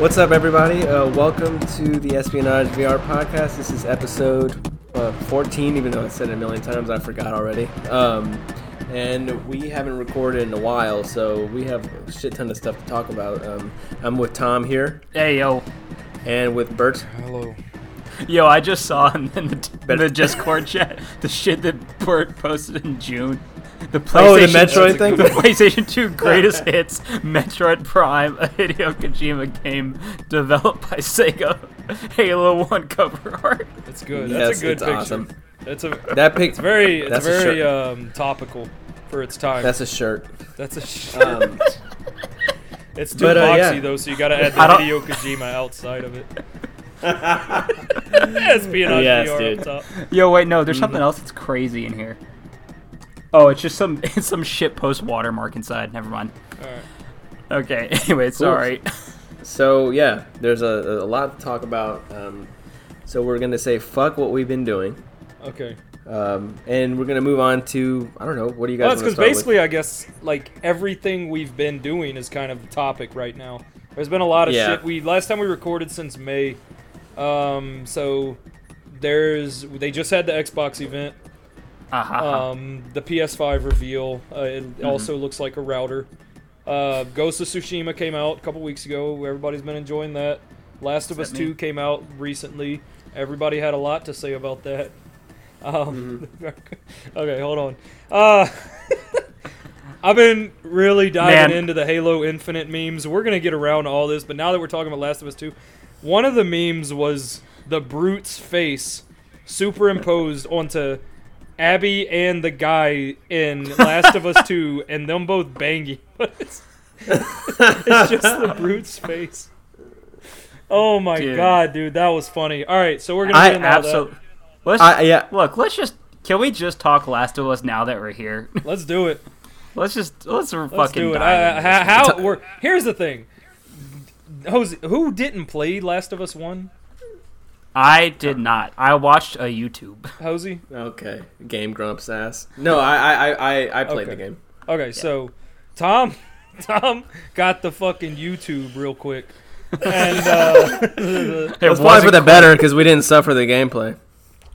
What's up, everybody? Uh, welcome to the Espionage VR podcast. This is episode uh, 14, even though I said it a million times, I forgot already. Um, and we haven't recorded in a while, so we have a shit ton of stuff to talk about. Um, I'm with Tom here, Hey yo, and with Bert. Hello. yo! I just saw in the, in the Discord chat the shit that Bert posted in June. The PlayStation, Oh, the Metroid thing? the PlayStation 2 greatest hits, Metroid Prime, a Hideo Kojima game developed by Sega, Halo 1 cover art. That's good. Yes, That's a good it's picture. awesome. It's a That pic. it's very it's That's a very um, topical for its time. That's a shirt. That's a shirt. Um, it's too but, uh, boxy yeah. though, so you got to add the I don't- Hideo Kojima outside of it. Espionage Yes, VR dude. up top. Yo, wait, no, there's Mm-hmm. something else that's crazy in here. Oh, it's just some it's some shit post watermark inside. Never mind. All right. Okay, anyway, sorry. so yeah, there's a, a lot to talk about. Um, so we're gonna say fuck what we've been doing, Okay. um, and we're gonna move on to I don't know. What do you guys? Well, that's wanna because start with? basically, I guess like everything we've been doing is kind of the topic right now. There's been a lot of Yeah. shit. We last time we recorded since May, um, so there's they just had the Xbox event. Uh-huh. Um, the PS5 reveal. Uh, it Mm-hmm. also looks like a router. Uh, Ghost of Tsushima came out a couple weeks ago. Everybody's been enjoying that. Last of Us 2 me? came out recently. Everybody had a lot to say about that. Um, Mm-hmm. okay, hold on. Uh, I've been really diving Man. into the Halo Infinite memes. We're gonna get around to all this, but now that we're talking about Last of Us 2, one of the memes was the brute's face superimposed onto Abby and the guy in Last of Us 2, and them both banging. it's, it's just the brute's face. Oh my Dude. god, dude, that was funny. All right, so we're gonna I get into all that. Absolutely. Let's I, yeah, look. Let's just. Can we just talk Last of Us now that we're here? Let's do it. let's just let's, Let's fucking do it. dive I, into how we're, here's the thing. Jose, who didn't play Last of Us One? I did not. I watched a YouTube. Hosey. okay. Game grumps ass. No, I I I I, I played Okay. the game. Okay, so Tom, Tom got the fucking YouTube real quick, and uh, It That's probably wasn't for the better because we didn't suffer the gameplay.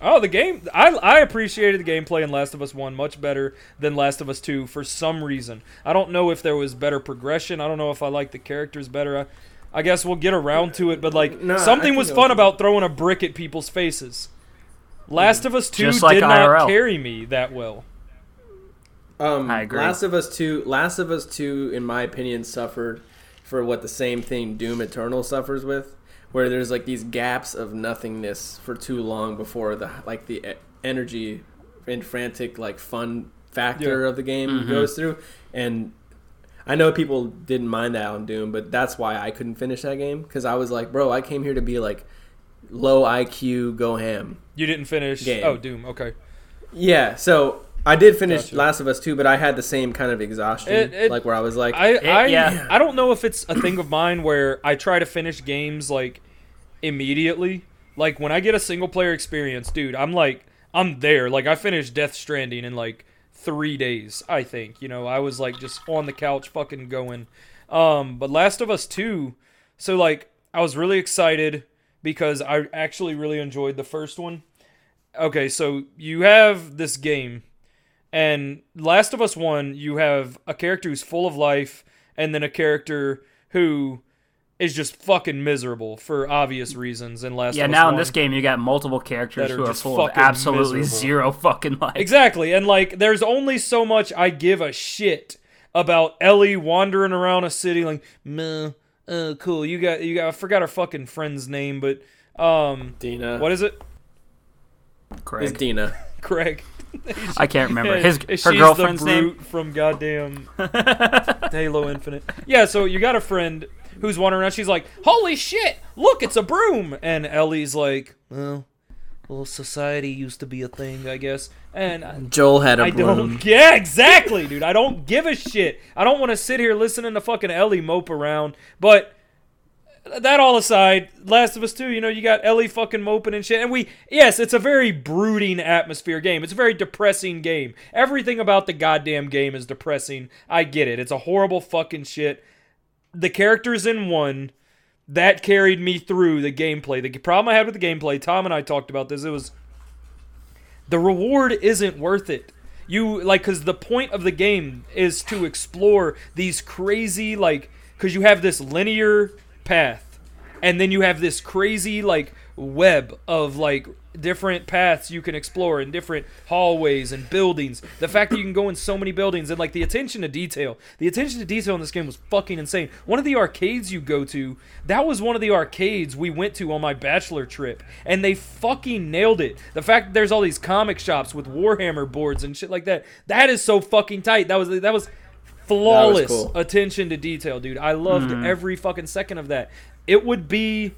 oh, the game. I I appreciated the gameplay in Last of Us One much better than Last of Us Two for some reason. I don't know if there was better progression. I don't know if I like the characters better. I, I guess we'll get around to it, but like No, something was fun was- about throwing a brick at people's faces. Last of Us Two Just like did not carry me that well. Um, I agree. Last of Us Two, Last of Us Two, in my opinion, suffered for what the same thing Doom Eternal suffers with, where there's like these gaps of nothingness for too long before the like the e- energy and frantic like fun factor Yeah. of the game goes through, and I know people didn't mind that on Doom, but that's why I couldn't finish that game because I was like, bro, I came here to be like low IQ, go ham. You didn't finish. Game. Oh, Doom. Okay. Yeah, so I did finish Gotcha. Last of Us 2, but I had the same kind of exhaustion, It- it- like where I was like, I eh, I, yeah. I don't know if it's a thing of mine where I try to finish games like immediately. Like when I get a single player experience, dude, I'm like I'm there. Like I finished Death Stranding in like three days. I think you know I was like just on the couch fucking going. Um, but Last of Us Two, so like I was really excited because I actually really enjoyed the first one. Okay, so you have this game and Last of Us 1, you have a character who's full of life, and then a character who is just fucking miserable for obvious reasons. In Last Yeah, now in this game you got multiple characters are who are full of absolutely miserable. zero fucking life. Exactly, and like, there's only so much I give a shit about Ellie wandering around a city like, meh, uh, cool. You got, you got. I forgot her fucking friend's name, but um, Dina. what is it? Craig. Dina? Craig. I can't remember his her girlfriend's the name. from goddamn Halo Infinite. Yeah, so you got a friend who's wandering around. She's like, "Holy shit! Look, it's a broom!" And Ellie's like, "Well, well, society used to be a thing, I guess." And Joel had a I broom. don't. Yeah, exactly, dude. I don't give a shit. I don't want to sit here listening to fucking Ellie mope around. But that all aside, Last of Us 2, you know, you got Ellie fucking moping and shit. And we, yes, it's a very brooding atmosphere game. It's a very depressing game. Everything about the goddamn game is depressing. I get it. It's a horrible fucking shit. The characters in one, that carried me through the gameplay. The problem I had with the gameplay, Tom and I talked about this. It was the reward isn't worth it. You like because the point of the game is to explore these crazy like because you have this linear path, and then you have this crazy like web of like different paths you can explore in different hallways and buildings. The fact that you can go in so many buildings and like the attention to detail. The attention to detail in this game was fucking insane. One of the arcades you go to, that was one of the arcades we went to on my bachelor trip and they fucking nailed it. The fact that there's all these comic shops with Warhammer boards and shit like that. That is so fucking tight. That was that was flawless cool. attention to detail, dude. I loved mm. every fucking second of that. It would be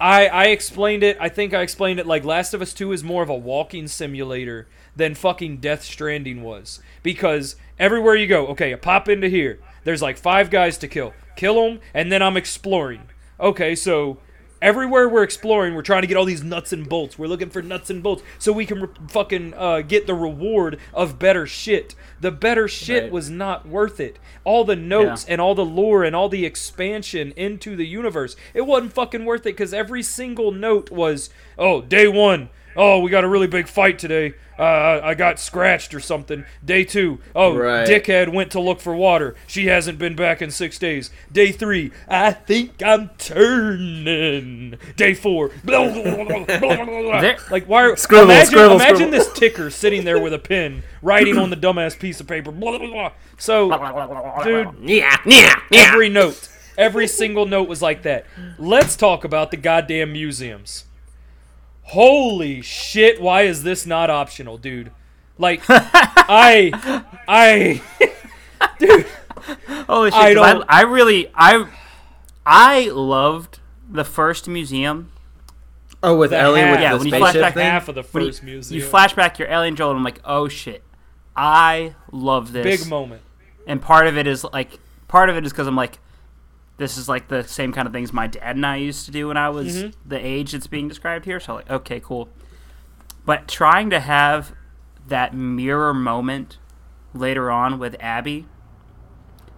I I explained it. I think I explained it like Last of Us 2 is more of a walking simulator than fucking Death Stranding was because everywhere you go, okay, I pop into here. There's like five guys to kill. Kill them and then I'm exploring. Okay, so everywhere we're exploring, we're trying to get all these nuts and bolts. We're looking for nuts and bolts so we can re- fucking uh, get the reward of better shit. The better shit Right. was not worth it. All the notes Yeah. and all the lore and all the expansion into the universe, it wasn't fucking worth it because every single note was, oh, day one. Oh, we got a really big fight today. Uh, I I got scratched or something. Day two. Oh, Right. dickhead went to look for water. She hasn't been back in six days. Day three. I think I'm turning. Day four. blah, blah, blah, blah, blah, blah. There- like why? Are, Scribble, imagine scribble, imagine scribble. this ticker sitting there with a pen, writing on the dumbass piece of paper. Blah, blah, blah. So, dude, Yeah, yeah, yeah. every note, every single note was like that. Let's talk about the goddamn museums. Holy shit! Why is this not optional, dude? Like, I, I, dude. Holy shit! I 'cause I, don't- I, really I I loved the first museum. Oh, with The Ellie half- with Yeah, the when you spaceship flashback thing. half of the When you- first you, museum. flash back your Alien Joel, and I'm like, oh shit, I love this. Big moment. and part of it is like part of it is because I'm like, this is like the same kind of things my dad and I used to do when I was Mhm. the age that's being described here. So like, okay, cool. But trying to have that mirror moment later on with Abby,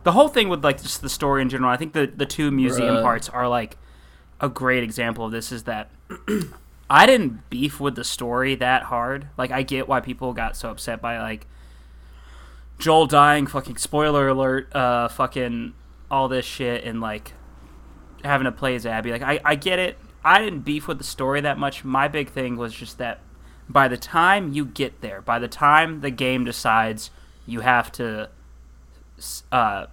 the whole thing with like just the story in general. I think the the two museum Bruh. parts are like a great example of this. Is that I didn't beef with the story that hard. Like I get why people got so upset by like Joel dying, fucking spoiler alert, uh, fucking all this shit, and like having to play as Abby. Like, I, I get it. I didn't beef with the story that much. My big thing was just that by the time you get there, by the time the game decides you have to uh,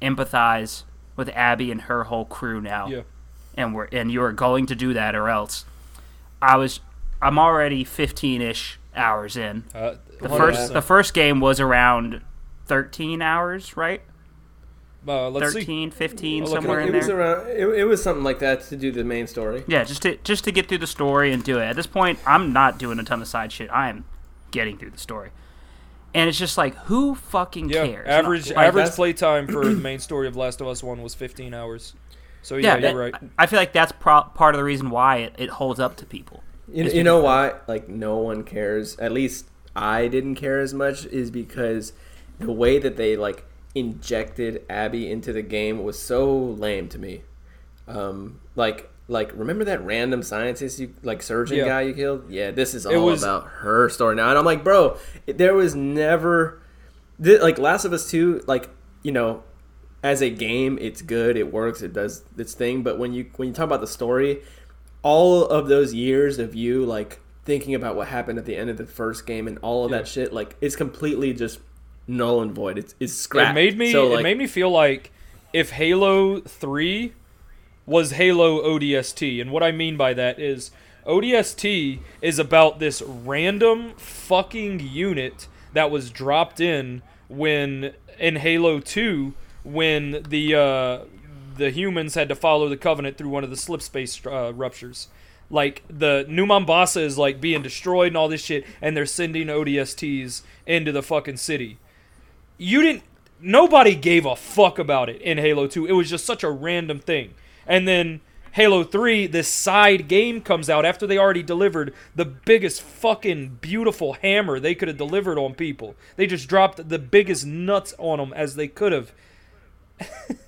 empathize with Abby and her whole crew now, Yeah. and we're and you are going to do that or else, I was I'm already 15ish hours in. Uh, The 100%. first the first game was around 13 hours, right? Uh, let's see. 15, I'll it somewhere up. in It was around. It, it was something like that to do the main story. Yeah, just to just to get through the story and do it. At this point, I'm not doing a ton of side shit. I am getting through the story. And it's just like, who fucking Yeah, cares? average Like, average that's- playtime for the main story of Last of Us One was 15 hours. So yeah, yeah, you're right. I feel like that's pro- part of the reason why it, it holds up to people. You, you know why? Like no one cares. At least I didn't care as much. Is because the way that they like injected Abby into the game was so lame to me. Um, like like remember that random scientist you like surgeon Yeah. guy you killed? Yeah, this is all was- about her story now. And I'm like, bro, there was never thi- like Last of Us Two. Like you know, as a game, it's good. It works. It does its thing. But when you when you talk about the story, all of those years of you like thinking about what happened at the end of the first game and all of Yeah. that shit, like it's completely just null and void. It's it's scrapped. It made me So, it made me feel like if Halo 3 was Halo ODST. And what I mean by that is ODST is about this random fucking unit that was dropped in when in Halo 2 when the uh, the humans had to follow the covenant through one of the slip space uh, ruptures. Like the New Mombasa is like being destroyed and all this shit, and they're sending ODSTs into the fucking city you didn't nobody gave a fuck about it in Halo 2. It was just such a random thing. And then Halo 3, this side game comes out after they already delivered the biggest fucking beautiful hammer they could have delivered on people. They just dropped the biggest nuts on them as they could have.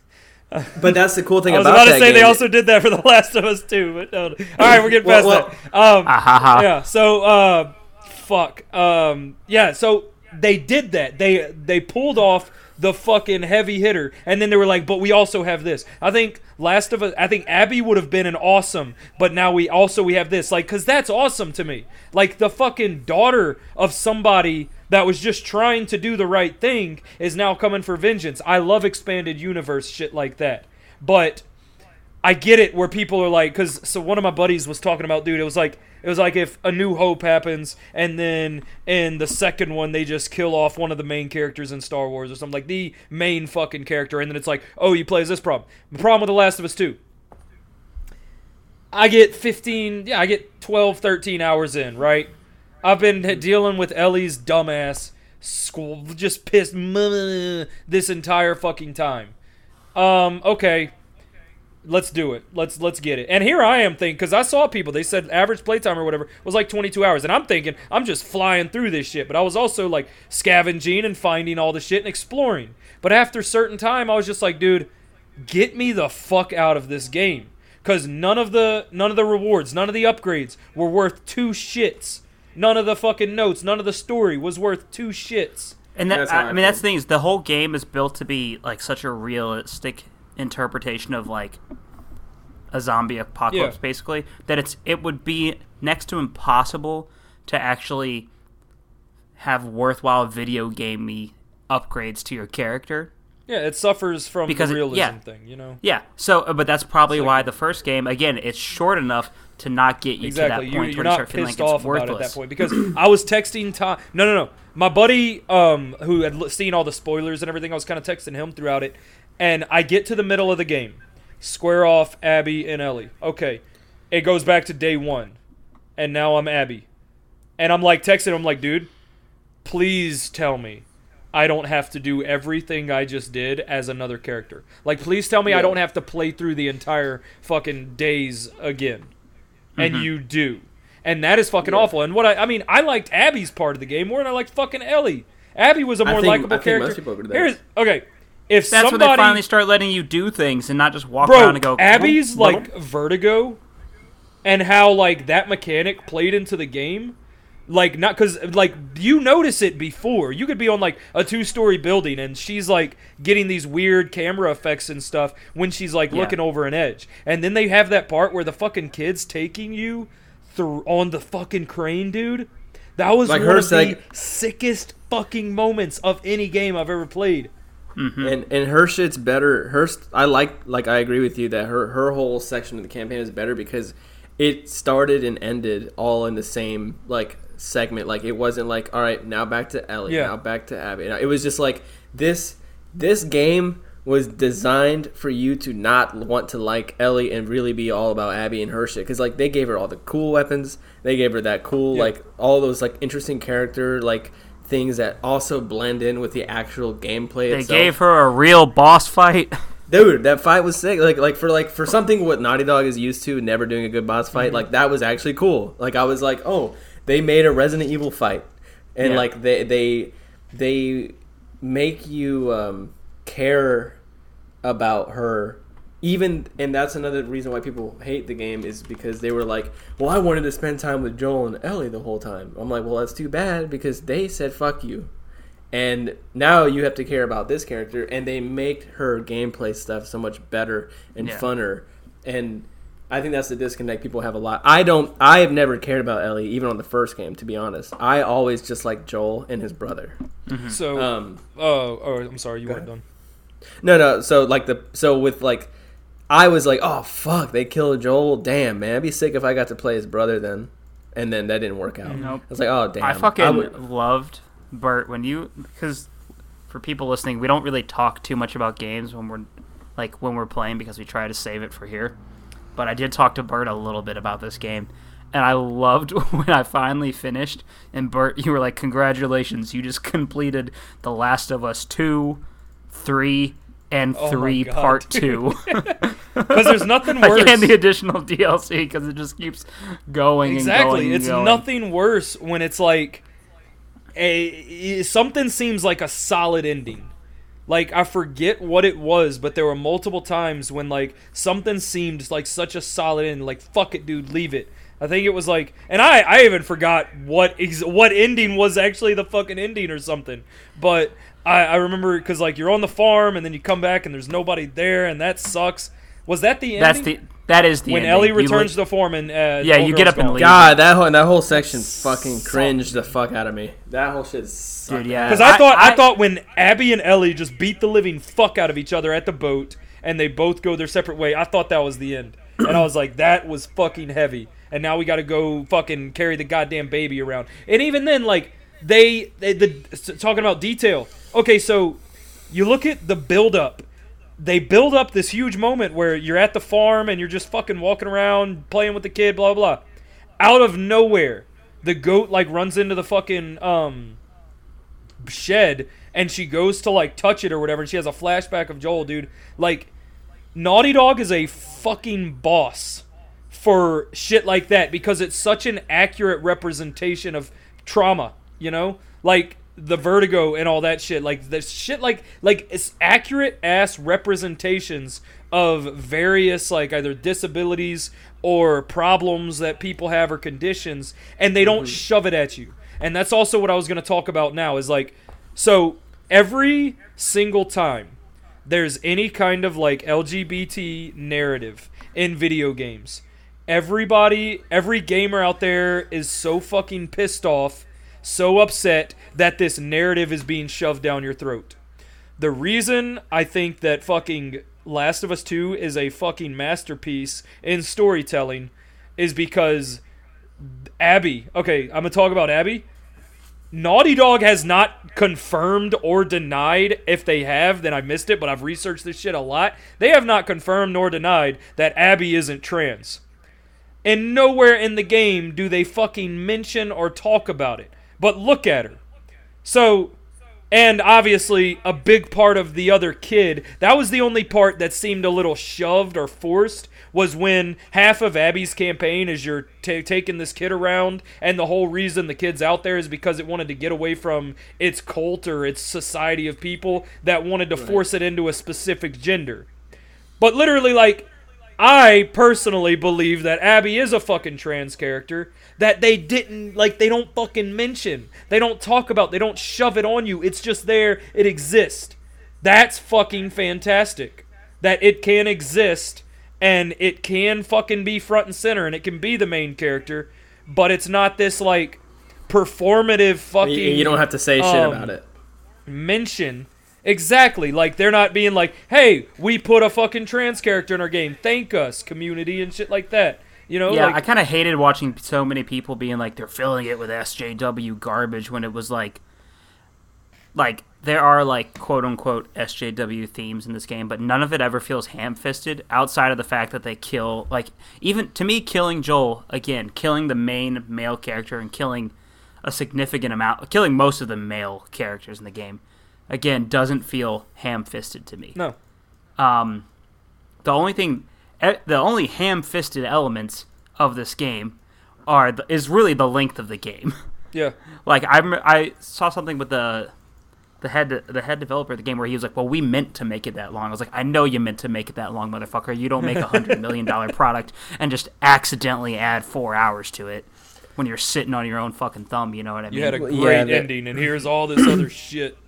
But that's the cool thing about that. I was about about to that say they also did that for The Last of Us too, but no. All right, we're getting Well, past that. Um, Ah, ha, ha. yeah. So, uh, fuck. Um, yeah. So they did that. They they pulled off the fucking heavy hitter, and then they were like, "But we also have this." I think Last of Us. I think Abby would have been an awesome, but now we also we have this. Like, cause that's awesome to me. Like the fucking daughter of somebody that was just trying to do the right thing is now coming for vengeance. I love expanded universe shit like that, but. I get it where people are like, because so one of my buddies was talking about, dude. It was like it was like if A New Hope happens, and then in the second one they just kill off one of the main characters in Star Wars or something like the main fucking character, and then it's like, oh, you play as this problem. The problem with The Last of Us Two. I get 15, yeah, I get 12, 13 hours in, right? I've been dealing with Ellie's dumbass, squ- just pissed this entire fucking time. Um, okay, let's do it. Let's let's get it. And here I am thinking because I saw people. They said average playtime or whatever was like 22 hours, and I'm thinking I'm just flying through this shit. But I was also like scavenging and finding all the shit and exploring. But after a certain time, I was just like, dude, get me the fuck out of this game because none of the none of the rewards, none of the upgrades were worth two shits. None of the fucking notes, none of the story was worth two shits. And that, I, I I mean, that's the thing is the whole game is built to be like such a realistic interpretation of like a zombie apocalypse, Yeah. basically. That it's it would be next to impossible to actually have worthwhile video gamey upgrades to your character. Yeah, it suffers from Because the it- realism yeah. thing, you know. Yeah. So, uh, but that's probably like- why the first game again it's short enough to not get you Exactly. to that You, point you're where you not start feeling pissed like off it's about it worthless. at that point because I was texting Tom. No, no, no. My buddy, um, who had seen all the spoilers and everything, I was kind of texting him throughout it, and I get to the middle of the game, square off Abby and Ellie. Okay, it goes back to day one, and now I'm Abby, and I'm like texting him like, dude, please tell me. I don't have to do everything I just did as another character. Like, please tell me I don't have to play through the entire fucking days again and mm-hmm. you do. And that is fucking Yeah. awful. And what I, I mean, I liked Abby's part of the game more than I liked fucking Ellie. Abby was a more likable character. most people agree with that. Here's okay. If That's somebody, when they finally start letting you do things and not just walk bro, around and go. Abby's "Vroom, like Vertigo, and how like that mechanic played into the game. Like not because like you notice it before. You could be on like a two-story building and she's like getting these weird camera effects and stuff when she's like Yeah. looking over an edge. And then they have that part where the fucking kid's taking you through on the fucking crane, dude. That was Like one her of seg- the sickest fucking moments of any game I've ever played. Mm-hmm. and and her shit's better. Her I like like I agree with you that her her whole section of the campaign is better because it started and ended all in the same like segment. Like it wasn't like all right now back to Ellie, Yeah. now back to Abby. It was just like this this game was designed for you to not want to like Ellie and really be all about Abby and her shit because like they gave her all the cool weapons, they gave her that cool Yeah. like all those like interesting character like things that also blend in with the actual gameplay They itself. gave her a real boss fight. Dude, that fight was sick. Like, like for like for something what Naughty Dog is used to, never doing a good boss fight. Mm-hmm. Like that was actually cool. Like I was like, oh, they made a Resident Evil fight, and Yeah. like they they they make you um, care about her. Even and that's another reason why people hate the game is because they were like, well, I wanted to spend time with Joel and Ellie the whole time. I'm like, well, that's too bad because they said fuck you and now you have to care about this character and they make her gameplay stuff so much better and Yeah. funner and i think that's the disconnect people have a lot i don't i have never cared about ellie even on the first game to be honest i always just like joel and his brother So, um oh, oh, I'm sorry, you weren't ahead. done. no no so like the so with like i was like oh fuck they killed joel damn man i'd be sick if i got to play his brother then and then that didn't work out Nope. i was like oh damn I fucking would- loved Bert when you because for people listening, we don't really talk too much about games when we're like when we're playing because we try to save it for here. But I did talk to Bert a little bit about this game, and I loved when I finally finished. And Bert, you were like, "Congratulations, you just completed The Last of Us two, three, and Oh three God, part dude. two. Because there's nothing worse. and the additional DLC because it just keeps going and exactly going and it's going. nothing worse when it's like a something seems like a solid ending Like I forget what it was, but there were multiple times when like something seemed like such a solid end. Like fuck it, dude, leave it. I think it was like, and I I even forgot what ex- what ending was actually the fucking ending or something. But I I remember because like you're on the farm and then you come back and there's nobody there and that sucks. Was that the ending? That's the that is the when ending. Ellie You returns li- to the farm and uh, Yeah, old you get girl's up and gone. leave. God, that whole that whole section fucking cringed the fuck out of me. That whole shit sucked. Dude, yeah. Because I, I- thought I, I- thought when Abby and Ellie just beat the living fuck out of each other at the boat and they both go their separate way, I thought that was the end. And I was like, that was fucking heavy. And now we got to go fucking carry the goddamn baby around. And even then, like they, they the talking about detail. Okay, so you look at the build up. They build up this huge moment where you're at the farm and you're just fucking walking around playing with the kid, blah blah. Out of nowhere, the goat like runs into the fucking um shed and she goes to like touch it or whatever and she has a flashback of Joel, dude. Like Naughty Dog is a fucking boss for shit like that because it's such an accurate representation of trauma, you know? Like the vertigo and all that shit. Like the shit like like it's accurate ass representations of various like either disabilities or problems that people have or conditions and they don't mm-hmm. shove it at you. And that's also what I was going to talk about now is like so every single time there's any kind of like LGBT narrative in video games. Everybody, every gamer out there is so fucking pissed off, so upset that this narrative is being shoved down your throat. The reason I think that fucking Last of Us 2 is a fucking masterpiece in storytelling is because Abby, okay, I'm gonna talk about Abby. Naughty Dog has not confirmed or denied. If they have, then I missed it, but I've researched this shit a lot. They have not confirmed nor denied that Abby isn't trans. And nowhere in the game do they fucking mention or talk about it. But look at her. So, and obviously, a big part of the other kid, that was the only part that seemed a little shoved or forced, was when half of Abby's campaign is you're ta taking this kid around, and the whole reason the kid's out there is because it wanted to get away from its cult or its society of people that wanted to force it into a specific gender. But literally, like, I personally believe that Abby is a fucking trans character that they didn't like they don't fucking mention. They don't talk about, they don't shove it on you. It's just there, it exists. That's fucking fantastic. That it can exist and it can fucking be front and center and it can be the main character, but it's not this like performative fucking You, you don't have to say shit um, about it. mention exactly. Like they're not being like hey we put a fucking trans character in our game. Thank us community and shit like that. You know Yeah, like I kind of hated watching so many people being like they're filling it with SJW garbage when it was like, like there are like quote unquote SJW themes in this game, but none of it ever feels ham fisted outside of the fact that they kill like even to me killing Joel again, killing the main male character and killing a significant amount, killing most of the male characters in the game, again doesn't feel ham fisted to me. no Um, the only thing, e- the only ham-fisted elements of this game are the, is really the length of the game. yeah like I I saw something with the the head the head developer of the game where he was like, "Well, we meant to make it that long." I was like, "I know you meant to make it that long, motherfucker. You don't make a hundred million dollar product and just accidentally add four hours to it when you're sitting on your own fucking thumb. You know what I mean?" you had a great yeah, that- ending and here's all this other shit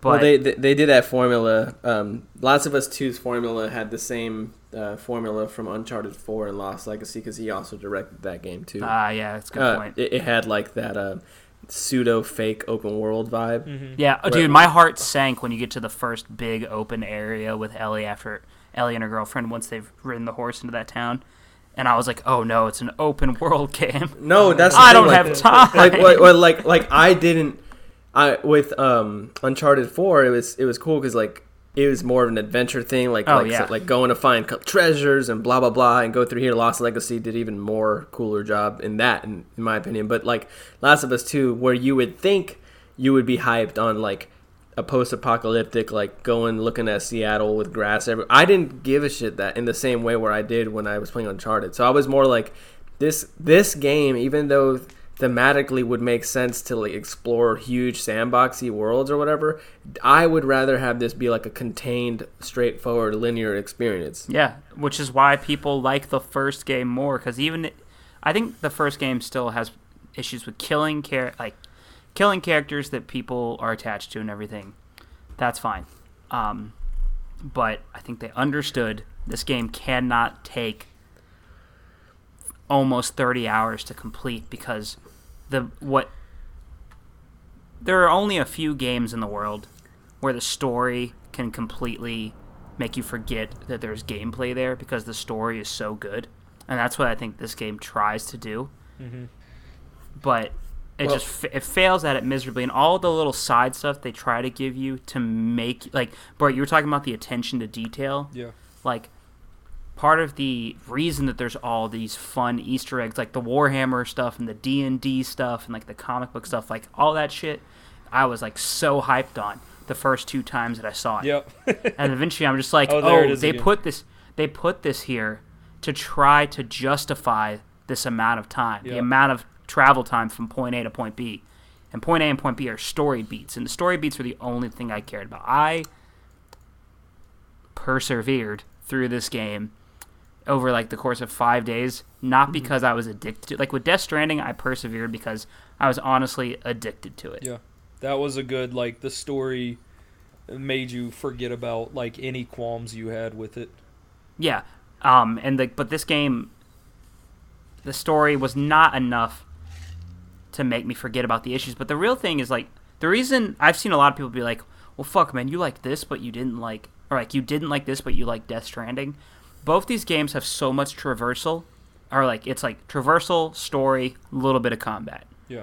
but well, they, they they did that formula. Um, Last of Us 2's formula had the same uh, formula from Uncharted 4 and Lost Legacy because he also directed that game too. ah, yeah, that's a good Uh, point. it, it had like that uh, pseudo fake open world vibe. Mm-hmm. Yeah, Right. dude, my heart sank when you get to the first big open area with Ellie after Ellie and her girlfriend once they've ridden the horse into that town. And I was like, "Oh no, it's an open world game. No, that's the I thing, don't like- have time." like what, what, like like I didn't I with um Uncharted 4 it was it was cool cuz like it was more of an adventure thing like Oh, like, yeah. so- like going to find treasures and blah blah blah and go through here Lost Legacy did even more cooler job in that in, in my opinion but like Last of Us 2 where you would think you would be hyped on like a post-apocalyptic like going looking at Seattle with grass everywhere. I didn't give a shit that in the same way where I did when I was playing Uncharted. So I was more like this this game even though thematically would make sense to like explore huge sandboxy worlds or whatever. I would rather have this be like a contained, straightforward, linear experience. Yeah, which is why people like the first game more because even I think the first game still has issues with killing char- like killing characters that people are attached to and everything. That's fine. Um, but I think they understood this game cannot take almost 30 hours to complete because the what there are only a few games in the world where the story can completely make you forget that there's gameplay there because the story is so good. And that's what i think this game tries to do. Mm-hmm. But it Well- just it fails at it miserably. And all the little side stuff they try to give you to make like bart you were talking about the attention to detail. Yeah. like part of the reason that there's all these fun Easter eggs, like the Warhammer stuff and the D and D stuff and like the comic book stuff, like all that shit, I was like so hyped on the first two times that I saw it. Yep. And eventually, I'm just like, Oh, oh, there it oh, is they again." put this, they put this here to try to justify this amount of time, the amount of travel time from point A to point B. And point A and point B are story beats, and the story beats were the only thing I cared about. I persevered through this game over like the course of five days, not Mm-hmm. because I was addicted to like with Death Stranding, I persevered because I was honestly addicted to it. Yeah. That was a good like the story made you forget about like any qualms you had with it. Yeah. Um and the but this game the story was not enough to make me forget about the issues. But the real thing is like the reason I've seen a lot of people be like, Well fuck man, you like this but you didn't like or like you didn't like this but you like Death Stranding. Both these games have so much traversal or like it's like traversal, story, a little bit of combat. Yeah.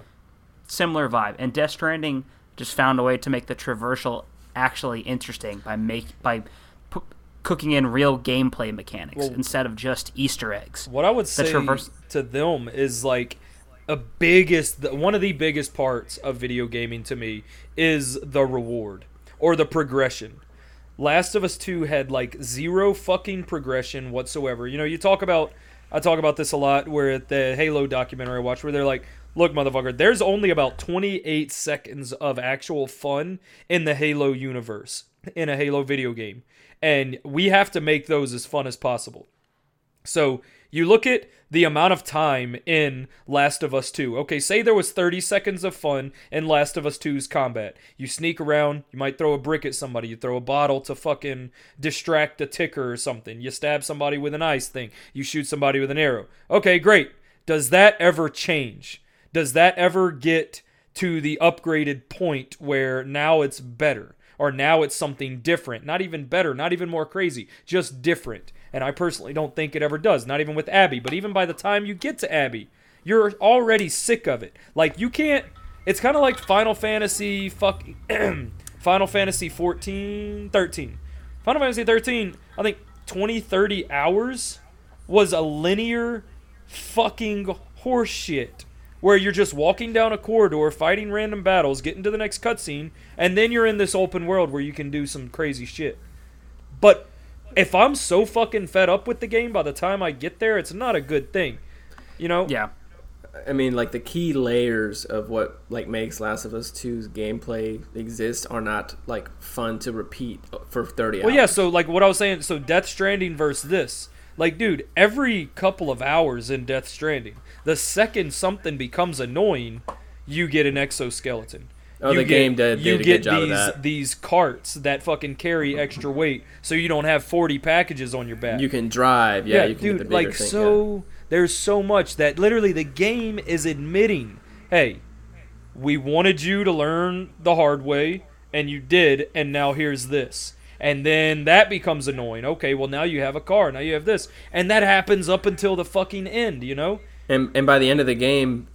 similar vibe. And Death Stranding just found a way to make the traversal actually interesting by make by pu- cooking in real gameplay mechanics Well- instead of just Easter eggs. What I would say traverse- to them is like a biggest the- one of the biggest parts of video gaming to me is the reward or the progression. Last of Us 2 had like zero fucking progression whatsoever. You know, you talk about I talk about this a lot where at the Halo documentary I watched where they're like, "Look, motherfucker, there's only about 28 seconds of actual fun in the Halo universe in a Halo video game, and we have to make those as fun as possible." So you look at the amount of time in Last of Us 2. Okay, say there was 30 seconds of fun in Last of Us 2's combat. You sneak around, you might throw a brick at somebody, you throw a bottle to fucking distract a ticker or something. You stab somebody with an ice thing, you shoot somebody with an arrow. Okay, great. Does that ever change? Does that ever get to the upgraded point where now it's better? Or now it's something different, not even better, not even more crazy, just different. And I personally don't think it ever does, not even with Abby. But even by the time you get to Abby, you're already sick of it. Like you can't. It's kind of like Final Fantasy fuck, Final Fantasy 14, 13. Final Fantasy 13, I think 20, 30 hours was a linear fucking horseshit where you're just walking down a corridor, fighting random battles, getting to the next cutscene, and then you're in this open world where you can do some crazy shit. But if I'm so fucking fed up with the game by the time I get there, it's not a good thing. You know? Yeah. I mean, like the key layers of what like makes Last of Us 2's gameplay exist are not like fun to repeat for 30 Well, hours. Well, yeah, so like what I was saying, so Death Stranding versus this. Like, dude, every couple of hours in Death Stranding, the second something becomes annoying, you get an exoskeleton. Oh, You the game did- you did get good job of these that. these carts that fucking carry extra weight, so you don't have forty packages on your back. You can drive. Yeah, you can dude, get like thing, so. There's so much that literally the game is admitting, hey, we wanted you to learn the hard way, and you did, and now here's this. And then that becomes annoying. Okay, well now you have a car, now you have this, and that happens up until the fucking end. You know? And and by the end of the game,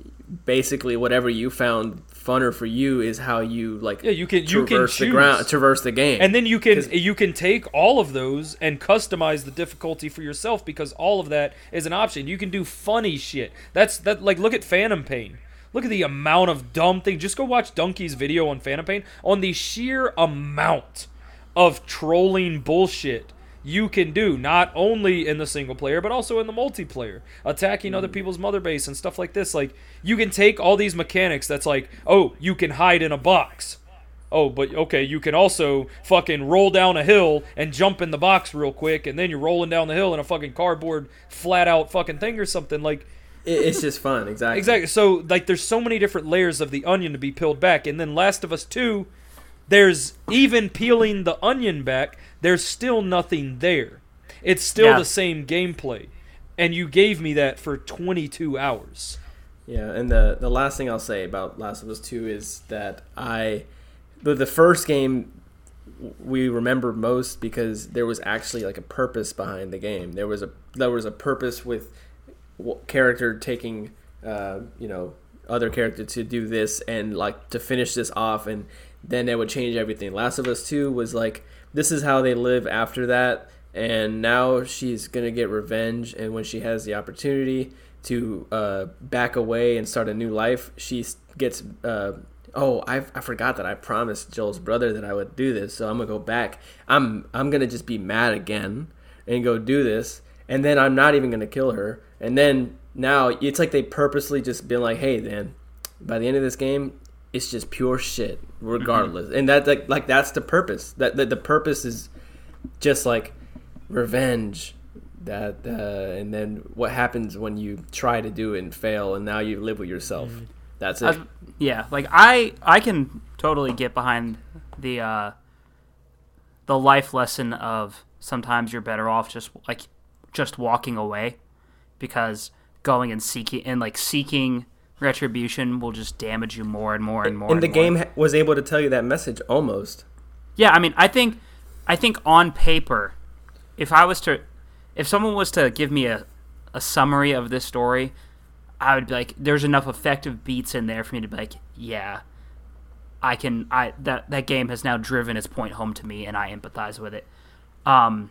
basically whatever you found funner for you is how you like Yeah, you can you can traverse the ground, traverse the game. and then you can you can take all of those and customize the difficulty for yourself because all of that is an option. You can do funny shit. That's that like look at Phantom Pain. Look at the amount of dumb thing. Just go watch Dunkey's video on Phantom Pain on the sheer amount of trolling bullshit you can do not only in the single player but also in the multiplayer attacking other mm. people's mother base and stuff like this like you can take all these mechanics that's like oh you can hide in a box oh but okay you can also fucking roll down a hill and jump in the box real quick and then you're rolling down the hill in a fucking cardboard flat out fucking thing or something like it's just fun, exactly. Exactly. So like there's so many different layers of the onion to be peeled back. And then Last of Us 2, there's even peeling the onion back, there's still nothing there. It's still Yeah. the same gameplay. And you gave me that for 22 hours. Yeah, and the the last thing I'll say about Last of Us Two is that I, the the first game, we remember most because there was actually like a purpose behind the game. There was a there was a purpose with character taking, uh, you know, other character to do this and like to finish this off, and then it would change everything. Last of Us Two was like this is how they live after that, and now she's gonna get revenge, and when she has the opportunity to uh, back away and start a new life, she gets. Uh, oh, I, I forgot that I promised Joel's brother that I would do this, so I'm gonna go back. I'm I'm gonna just be mad again and go do this, and then I'm not even gonna kill her. And then now it's like they purposely just been like, hey, then by the end of this game, it's just pure shit, regardless. And that like like that's the purpose. That, that the purpose is just like revenge. That uh, and then what happens when you try to do it and fail and now you live with yourself. That's it. I- yeah, like I I can totally get behind the uh the life lesson of sometimes you're better off just like just walking away because going and seeking and like seeking retribution will just damage you more and more and more. and the more. game was able to tell you that message almost Yeah, I mean, I think, I think on paper, if I was to, if someone was to give me a, a summary of this story, I would be like, there's enough effective beats in there for me to be like, yeah, I can, I that that game has now driven its point home to me, and I empathize with it. Um,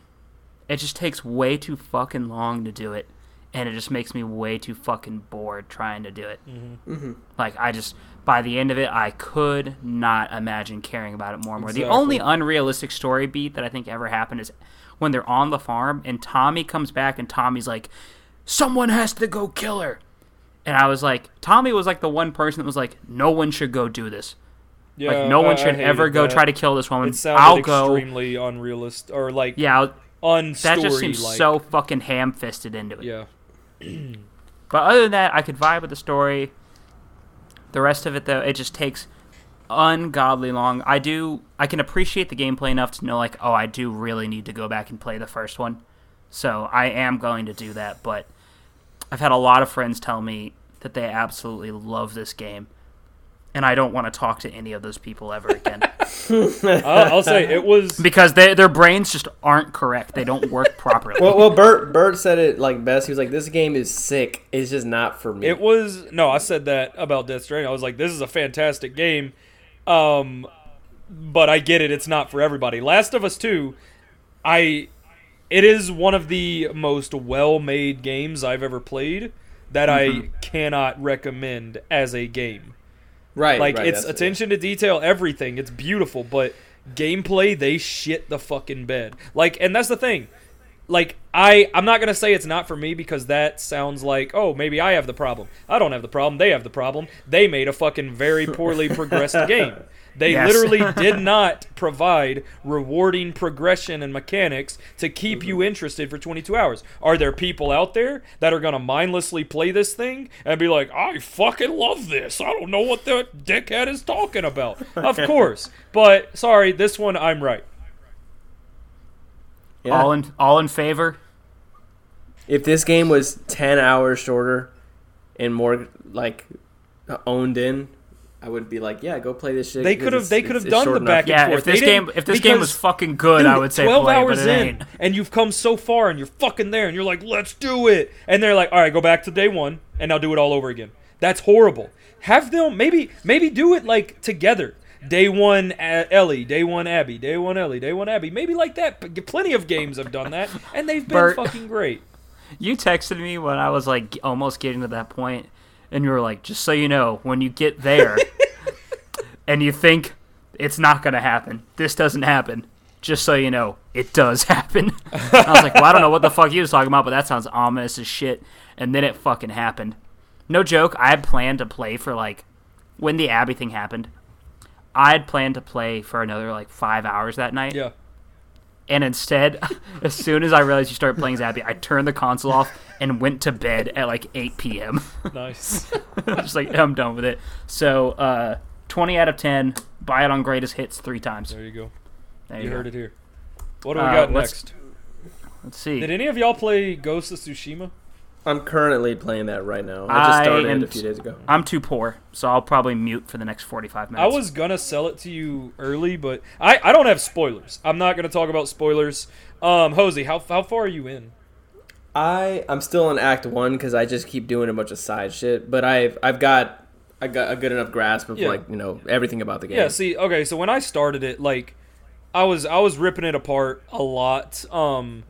it just takes way too fucking long to do it, and it just makes me way too fucking bored trying to do it. Mm-hmm. Mm-hmm. Like I just by the end of it, I could not imagine caring about it more and more. The only unrealistic story beat that I think ever happened is when they're on the farm and Tommy comes back and Tommy's like, "Someone has to go kill her," and I was like, Tommy was like the one person that was like, "No one should go do this. Yeah, like no I- one I should hated ever go that. try to kill this woman. It sounded I'll go." extremely unrealistic or like Yeah, I'll- unstory that just seems like. so fucking ham-fisted into it. yeah. But other than that, I could vibe with the story. The rest of it, though, it just takes ungodly long. I do, I can appreciate the gameplay enough to know, like, oh, I do really need to go back and play the first one. So I am going to do that. But I've had a lot of friends tell me that they absolutely love this game, and I don't want to talk to any of those people ever again I'll, I'll say it was. because they, their brains just aren't correct. They don't work properly. well, well bert bert said it like best he was like this game is sick it's just not for me It was no, I said that about Death Stranding. I was like, this is a fantastic game, um, but I get it. It's not for everybody. Last of Us Two, I, it is one of the most well-made games I've ever played that I cannot recommend as a game. Right Like right, it's attention to detail, everything. It's beautiful, but gameplay they shit the fucking bed. Like, and that's the thing. Like I, I'm not gonna say it's not for me because that sounds like oh maybe I have the problem. I don't have the problem. They have the problem. They made a fucking very poorly progressed game. They Yes. literally did not provide rewarding progression and mechanics to keep mm-hmm. you interested for 22 hours. Are there people out there that are going to mindlessly play this thing and be like, I fucking love this. I don't know what the dickhead is talking about? Of course. But sorry, this one I'm right. yeah. all in all in favor. if this game was 10 hours shorter and more like owned in i would be like yeah go play this shit They 'cause could have they could have done short the enough. back and Yeah, forth. if this They game didn't- if this game was fucking good, Dude, I would say 12 play, hours but it in ain't. and you've come so far and you're fucking there and you're like let's do it and they're like all right go back to day one and I'll do it all over again that's horrible have them maybe maybe do it like together day one uh, ellie day one abby day one ellie day one abby maybe like that but plenty of games have done that and they've been Bert. fucking great You texted me when I was like almost getting to that point, and you were like, "Just so you know, when you get there, and you think it's not gonna happen, this doesn't happen, just so you know, it does happen. I was like, well, I don't know what the fuck he was talking about, but that sounds ominous as shit. And then it fucking happened. No joke, I had planned to play for like when the Abby thing happened. I had planned to play for another like five hours that night. Yeah. And instead, as soon as I realized you started playing Zappy, I turned the console off and went to bed at like 8 p.m. Nice. Just like, I'm done with it. So, uh, 20 out of 10. Buy it on greatest hits three times. there you go. There You you, heard go. it here. What do we Uh, got let's- next? Let's see. Did any of y'all play Ghost of Tsushima? I'm currently playing that right now. I just I started am it a few days ago. I'm too poor, so I'll probably mute for the next 45 minutes. I was gonna sell it to you early, but I, I don't have spoilers. I'm not gonna talk about spoilers. Um, Hosey, how how far are you in? I I'm still in Act One because I just keep doing a bunch of side shit. But I've I've got I got a good enough grasp of Yeah. like you know everything about the game. Yeah, see, okay, so when I started it, like I was I was ripping it apart a lot. Um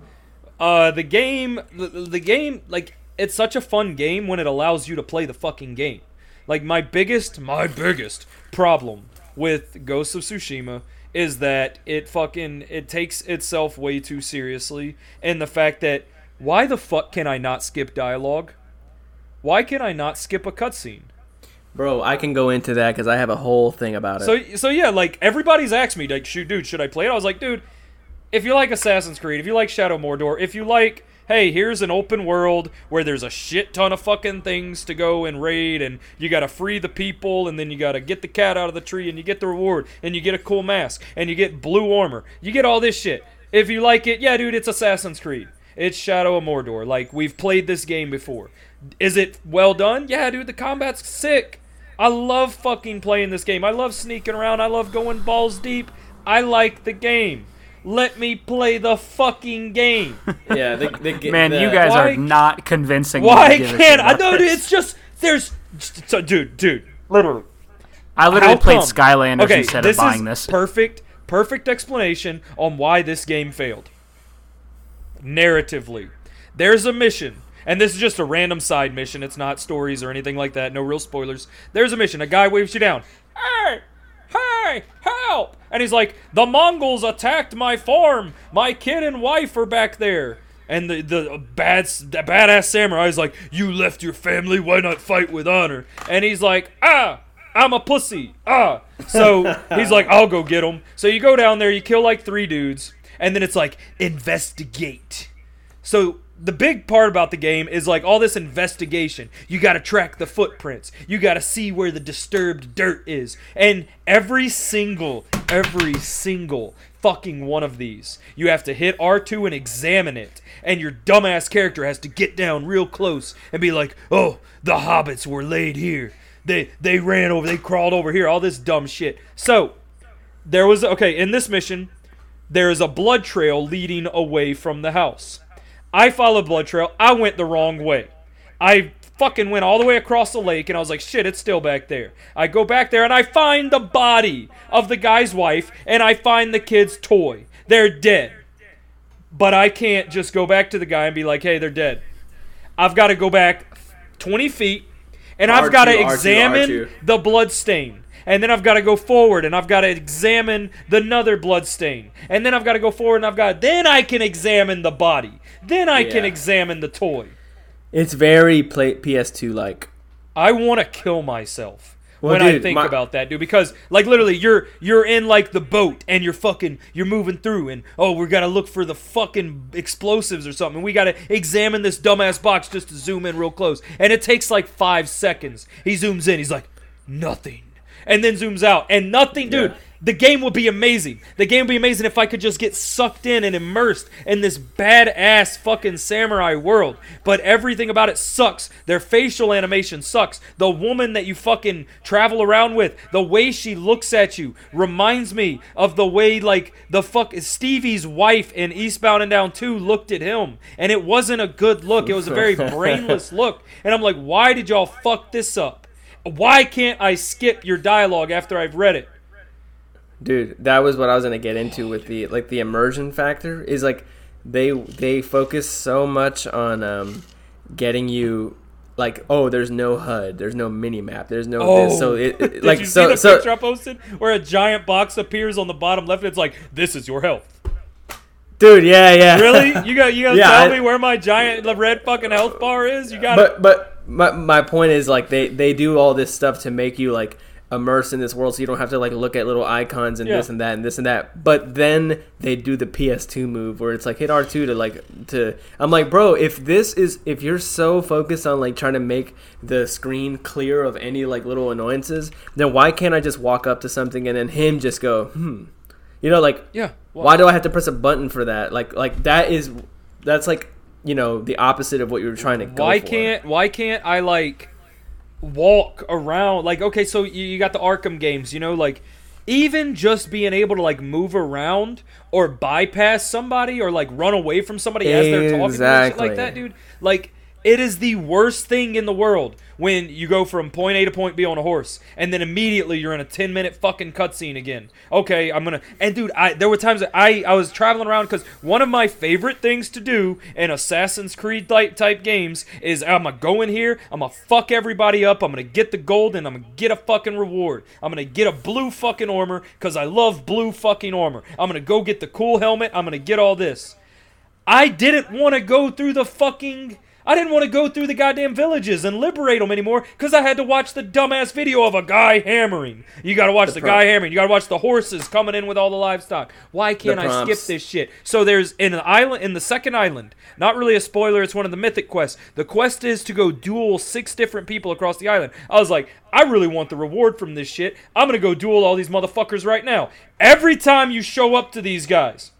uh the game the, the game like it's such a fun game when it allows you to play the fucking game. Like my biggest my biggest problem with Ghost of Tsushima is that it fucking it takes itself way too seriously and the fact that why the fuck can I not skip dialogue? Why can I not skip a cutscene? Bro, I can go into that because I have a whole thing about it. So so yeah, like everybody's asked me like, shoot, dude, should I play it? I was like, dude, if you like Assassin's Creed, if you like Shadow Mordor, if you like, hey, here's an open world where there's a shit ton of fucking things to go and raid, and you gotta free the people, and then you gotta get the cat out of the tree, and you get the reward, and you get a cool mask, and you get blue armor, you get all this shit. If you like it, yeah, dude, it's Assassin's Creed. It's Shadow of Mordor. Like we've played this game before. Is it well done? Yeah, dude, the combat's sick. I love fucking playing this game. I love sneaking around. I love going balls deep. I like the game. Let me play the fucking game. yeah, the, the, Man, the- you guys Why- are not convincing me. Why to give a shit can't I? about No, dude, it's just there's, so, dude, dude, literally. I literally How played come? Skylanders okay, instead this of buying is this. Perfect, perfect explanation on why this game failed. Narratively, there's a mission, and this is just a random side mission. It's not stories or anything like that. No real spoilers. There's a mission. A guy waves you down. Hey, hey, help! And he's like, the Mongols attacked my farm. My kid and wife are back there. And the the bad the badass samurai is like, you left your family. Why not fight with honor? And he's like, ah. I'm a pussy. Ah. So he's like, I'll go get him. So you go down there, you kill like three dudes, and then it's like, investigate. So the big part about the game is like all this investigation. You got to track the footprints. You got to see where the disturbed dirt is. And every single every single fucking one of these, you have to hit R2 and examine it. And your dumbass character has to get down real close and be like, "Oh, the hobbits were laid here. They they ran over, they crawled over here, all this dumb shit." So, there was okay, in this mission, there is a blood trail leading away from the house. I followed blood trail. I went the wrong way. I fucking went all the way across the lake and I was like, shit, it's still back there. I go back there and I find the body of the guy's wife and I find the kid's toy. They're dead. But I can't just go back to the guy and be like, hey, they're dead. I've got to go back 20 feet and I've got to R2, R2, examine R2. the blood stain. And then I've got to go forward and I've got to examine the another blood stain. And then I've got to go forward and I've got then I can examine the body. Then I can examine the toy. it's very play, PS2 like. I want to kill myself Well, when I think my- about that, dude. Because like literally, you're you're in like the boat and you're fucking you're moving through, and oh, we gotta look for the fucking explosives or something. We gotta examine this dumbass box just to zoom in real close, and it takes like five seconds. He zooms in, he's like nothing, and then zooms out, and nothing, dude. Yeah. The game would be amazing. The game would be amazing if I could just get sucked in and immersed in this badass fucking samurai world. But everything about it sucks. Their facial animation sucks. The woman that you fucking travel around with, the way she looks at you reminds me of the way like the fuck Stevie's wife in Eastbound and Down 2 looked at him. And it wasn't a good look. It was a very brainless look. And I'm like, why did y'all fuck this up? Why can't I skip your dialogue after I've read it? Dude, that was what I was gonna get into with the like the immersion factor is like they they focus so much on um, getting you like oh there's no HUD there's no mini map there's no this so it, it- Oh. Did like you so see the so picture I posted where a giant box appears on the bottom left? It's like this is your health. dude. Yeah, yeah. Really? You got you gonna Yeah, tell I- me where my giant the red fucking health bar is? You got but but my, my point is like they they do all this stuff to make you like immersed in this world so you don't have to like look at little icons and Yeah. this and that and this and that but then they do the ps2 move where it's like hit r2 to like to i'm like bro if this is if you're so focused on like trying to make the screen clear of any like little annoyances then why can't i just walk up to something and then him just go hmm you know like Yeah. why do i have to press a button for that like like that is that's like you know the opposite of what you were trying to go why for. can't why can't I like walk around like okay so you, you got the Arkham games you know like even just being able to like move around or bypass somebody or like run away from somebody as they're talking to you shit like that dude like it is the worst thing in the world when you go from point A to point B on a horse and then immediately you're in a 10 minute fucking cutscene again. Okay, I'm gonna and dude, I there were times I I was traveling around because one of my favorite things to do in Assassin's Creed type type games is I'm gonna go in here, I'm gonna fuck everybody up, I'm gonna get the gold and I'm gonna get a fucking reward. I'm gonna get a blue fucking armor because I love blue fucking armor. I'm gonna go get the cool helmet. I'm gonna get all this. I didn't want to go through the fucking. I didn't want to go through the goddamn villages and liberate them anymore because I had to watch the dumbass video of a guy hammering. You got to watch the, pro- guy hammering. You got to watch the horses coming in with all the livestock. Why can't I skip this shit? So there's in an island in the second island. Not really a spoiler. It's one of the mythic quests. The quest is to go duel six different people across the island. I was like, I really want the reward from this shit. I'm gonna go duel all these motherfuckers right now. Every time you show up to these guys,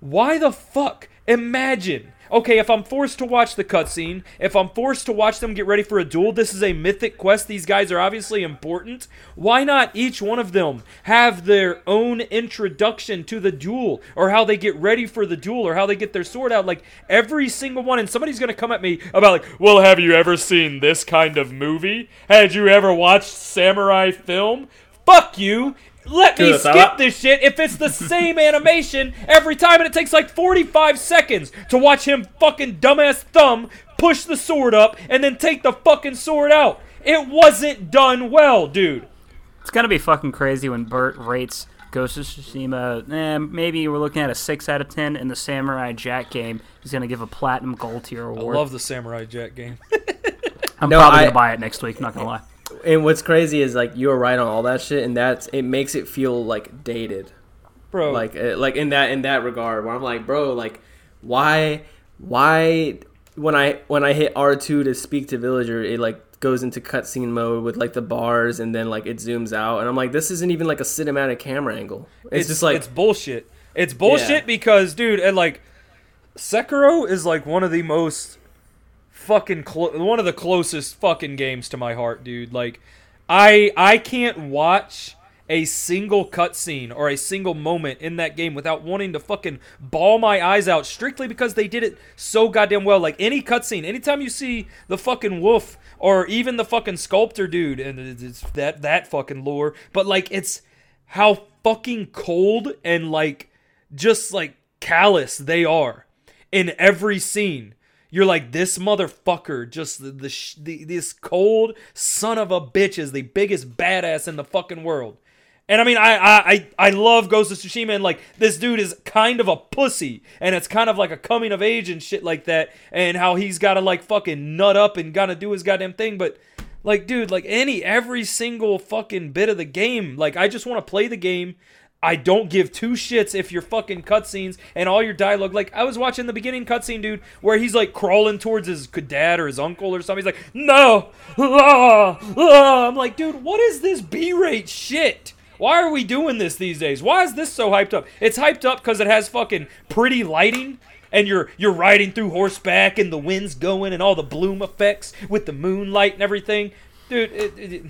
why the fuck? Imagine. Okay, if I'm forced to watch the cutscene, if I'm forced to watch them get ready for a duel, this is a mythic quest. These guys are obviously important. Why not each one of them have their own introduction to the duel, or how they get ready for the duel, or how they get their sword out? Like every single one. And somebody's gonna come at me about like, well, have you ever seen this kind of movie? Had you ever watched samurai film? Fuck you. Let me skip this shit if it's the same animation every time and it takes like 45 seconds to watch him fucking dumbass thumb push the sword up and then take the fucking sword out. It wasn't done well, dude. It's gonna be fucking crazy when Bert rates Ghost of Tsushima. Eh, maybe we're looking at a six out of ten, and the Samurai Jack game is gonna give a platinum gold tier award. I love the Samurai Jack game. I'm No, probably I- gonna buy it next week. Not gonna lie. And what's crazy is like you're right on all that shit, and that's it makes it feel like dated, Bro, like uh, like in that in that regard. Where I'm like, bro, like why why when I when I hit R two to speak to villager, it like goes into cutscene mode with like the bars, and then like it zooms out, and I'm like, this isn't even like a cinematic camera angle. It's, just like it's bullshit. It's bullshit Yeah. because, dude, and like Sekiro is like one of the most fucking clo- one of the closest fucking games to my heart, dude. Like, I I can't watch a single cutscene or a single moment in that game without wanting to fucking bawl my eyes out strictly because they did it so goddamn well. Like any cutscene, anytime you see the fucking wolf or even the fucking sculptor dude, and it's that that fucking lore, but like it's how fucking cold and like just like callous they are in every scene. You're like this motherfucker, just the, the, the this cold son of a bitch is the biggest badass in the fucking world. And I mean, I, I I love Ghost of Tsushima, and like this dude is kind of a pussy, and it's kind of like a coming of age and shit like that, and how he's got to like fucking nut up and gotta do his goddamn thing. But like, dude, like any every single fucking bit of the game, like I just want to play the game. I don't give two shits if your fucking cutscenes and all your dialogue. Like I was watching the beginning cutscene, dude, where he's like crawling towards his dad or his uncle or something. He's like, "No!" Ah, ah. I'm like, dude, what is this B-rate shit? Why are we doing this these days? Why is this so hyped up? It's hyped up because it has fucking pretty lighting. And you're you're riding through horseback and the wind's going and all the bloom effects with the moonlight and everything, dude. It, it,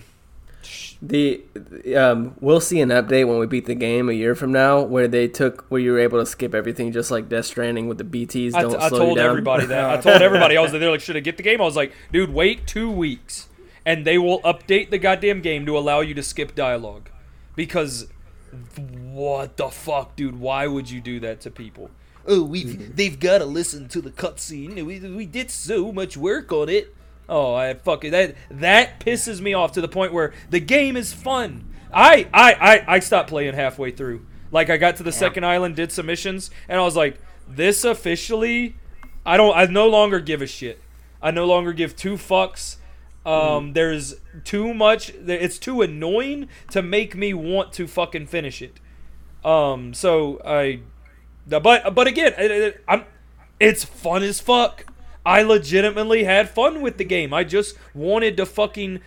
the um, we'll see an update when we beat the game a year from now, where they took where you were able to skip everything, just like Death Stranding with the BTS. I, Don't t- I slow told you down. everybody that. I told everybody I was there. Like, should I get the game? I was like, dude, wait two weeks, and they will update the goddamn game to allow you to skip dialogue, because what the fuck, dude? Why would you do that to people? Oh, we they've got to listen to the cutscene. We we did so much work on it. Oh, I fucking that that pisses me off to the point where the game is fun. I I I, I stopped playing halfway through. Like I got to the second island, did some missions, and I was like, this officially, I don't. I no longer give a shit. I no longer give two fucks. Um, there's too much. It's too annoying to make me want to fucking finish it. Um, so I, but but again, it, it, I'm. It's fun as fuck. I legitimately had fun with the game. I just wanted to fucking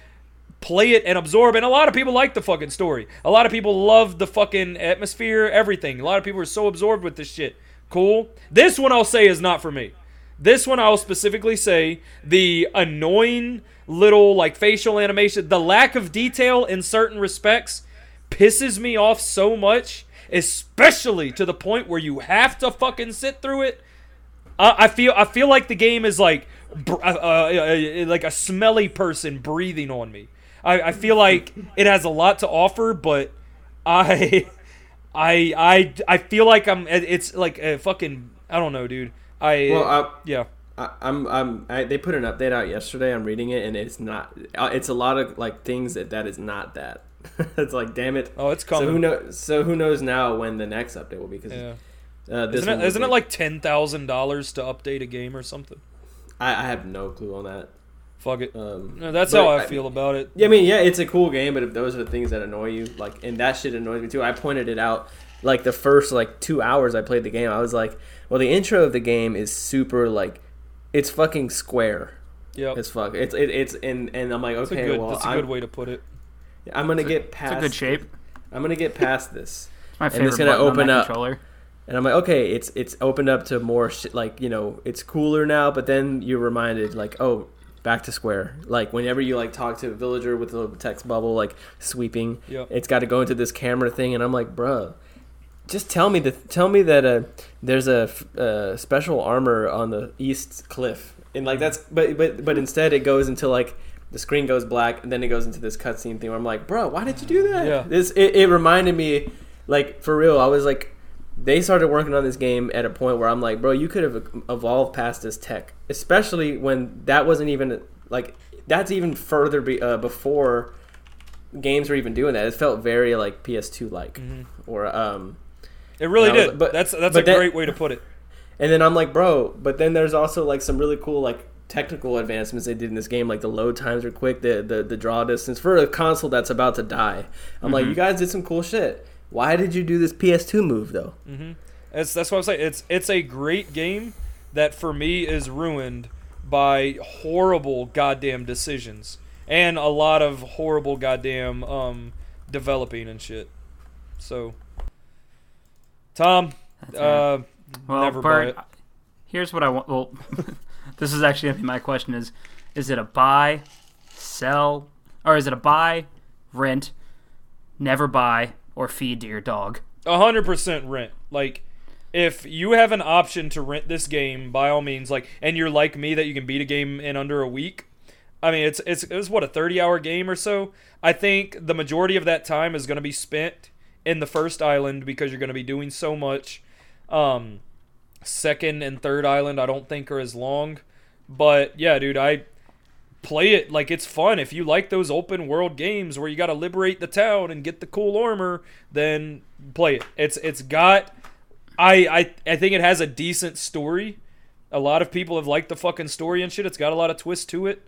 play it and absorb. And a lot of people like the fucking story. A lot of people love the fucking atmosphere, everything. A lot of people are so absorbed with this shit. Cool. This one I'll say is not for me. This one I'll specifically say the annoying little like facial animation, the lack of detail in certain respects pisses me off so much, especially to the point where you have to fucking sit through it. Uh, I feel I feel like the game is like uh, uh, uh, like a smelly person breathing on me. I, I feel like it has a lot to offer, but I I I I feel like I'm it's like a fucking I don't know, dude. I Well, I, yeah. I, I'm I'm I, they put an update out yesterday. I'm reading it, and it's not. uh, It's a lot of like things that that is not that. it's like damn it. Oh, it's So who coming. knows? So who knows now when the next update will be? Because yeah. Uh, this Isn't one it, was isn't it like ten thousand dollars to update a game or something? I, I have no clue on that. Fuck it. Um, No, that's how I feel about it. Yeah, I mean, yeah, it's a cool game, but if those are the things that annoy you, like, and that shit annoys me too. I pointed it out, like the first like two hours I played the game, I was like, well, the intro of the game is super like, it's fucking square Yeah, It's fuck. It's it, it's and and I'm like, that's okay, good. well, that's a I'm, good way to put it. I'm gonna get It's past. a good shape. I'm gonna get past this, It's my And favorite it's gonna button on open up- controller. And I'm like, okay, it's it's opened up to more shit. Like you know, it's cooler now. But then you're reminded, like, oh, back to square. Like whenever you like talk to a villager with a little text bubble, like sweeping, Yep. it's got to go into this camera thing, and I'm like, bruh, just tell me that tell me that uh, there's a f- uh, special armor on the east cliff, and like that's but but but instead it goes into like the screen goes black, and then it goes into this cutscene thing where I'm like, bro, why did you do that? Yeah. This it, it reminded me, like for real, I was like. They started working on this game at a point where I'm like, bro, you could have evolved past this tech, especially when that wasn't even like that's even further be, uh, before games were even doing that. It felt very like PS2 like, or um, It really I was- did. but- that's that's but a that- great way to put it. and then I'm like, bro, but then there's also like some really cool like technical advancements they did in this game. Like the load times are quick, the the, the draw distance for a console that's about to die. I'm like, you guys did some cool shit. Why did you do this PS2 move though? It's, that's what I'm saying. It's it's a great game that for me is ruined by horrible goddamn decisions and a lot of horrible goddamn um, developing and shit. So, Tom, That's uh, Well, never Bert, buy it. here's what I want. Well, this is actually gonna be my question: is is it a buy, sell, or is it a buy, rent, never buy, or feed to your dog? A hundred percent rent. Like, if you have an option to rent this game, by all means, like, and you're like me that you can beat a game in under a week. I mean, it's it's it's what a thirty hour game or so. I think the majority of that time is going to be spent in the first island because you're going to be doing so much. Um, second and third island, I don't think are as long, but yeah, dude, I play it like it's fun. If you like those open world games where you got to liberate the town and get the cool armor, then play it. It's it's got I I I think it has a decent story. A lot of people have liked the fucking story and shit. It's got a lot of twists to it.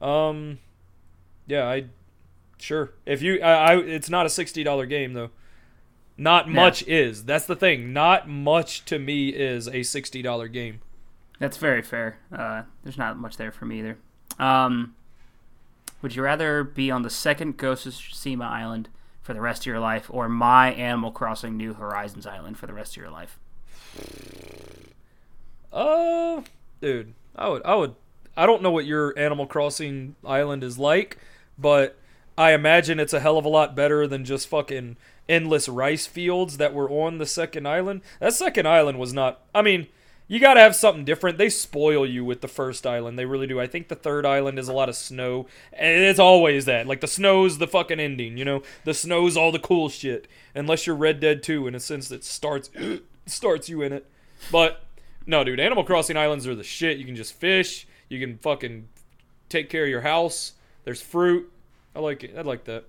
Um yeah, I sure. If you I, I it's not a $60 game though. Not Yeah. much is. That's the thing. Not much to me is a $60 game. That's very fair. Uh, there's not much there for me either. Um, would you rather be on the second Ghost of Tsushima island for the rest of your life, or my Animal Crossing New Horizons island for the rest of your life? Uh, dude, I would, I would, I don't know what your Animal Crossing island is like, but I imagine it's a hell of a lot better than just fucking endless rice fields that were on the second island. That second island was not. I mean, you got to have something different. They spoil you with the first island. They really do. I think the third island is a lot of snow, it's always that. Like the snow's the fucking ending. You know, the snow's all the cool shit. Unless you're Red Dead 2, in a sense that starts starts you in it. But no, dude, Animal Crossing islands are the shit. You can just fish. You can fucking take care of your house. There's fruit. I like it. I like that.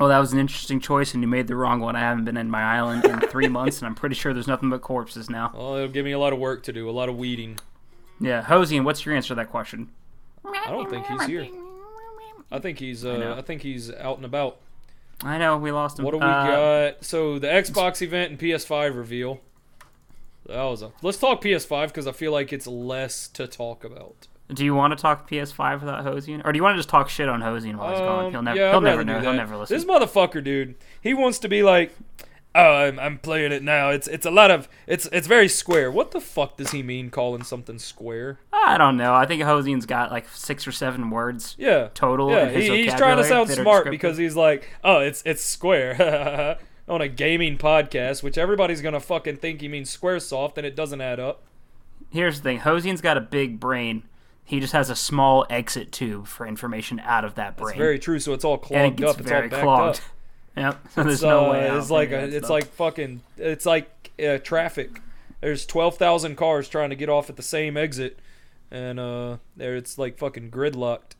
Oh, that was an interesting choice, and you made the wrong one. I haven't been in my island in three months, and I'm pretty sure there's nothing but corpses now. Well, it'll give me a lot of work to do, a lot of weeding. Yeah, Hosian, what's your answer to that question? I don't think he's here. I think he's uh, know. I, think he's out and about. I know we lost him. What do we Uh, got? So the Xbox event and PS5 reveal. That was a. Let's talk PS5 because I feel like it's less to talk about. Do you want to talk PS5 without Hosian, or do you want to just talk shit on Hosian while he's gone? Um, He'll never, yeah, he'll never know. He'll never listen. This motherfucker, dude, he wants to be like, oh, I'm, I'm playing it now. It's it's a lot of it's it's very square. What the fuck does he mean calling something square? I don't know. I think Hosian's got like six or seven words Yeah, total. yeah. He, he's trying to sound smart because he's like, oh, it's it's square on a gaming podcast, which everybody's gonna fucking think he means SquareSoft, and it doesn't add up. Here's the thing: Hosian's got a big brain. He just has a small exit tube for information out of that brain. It's very true. So it's all it clogged gets up. It's very all clogged. up. Yep. So there's It's, no uh, way. out It's like a, it's stuff. like fucking. It's like uh, traffic. There's twelve thousand cars trying to get off at the same exit, and uh, there it's like fucking gridlocked.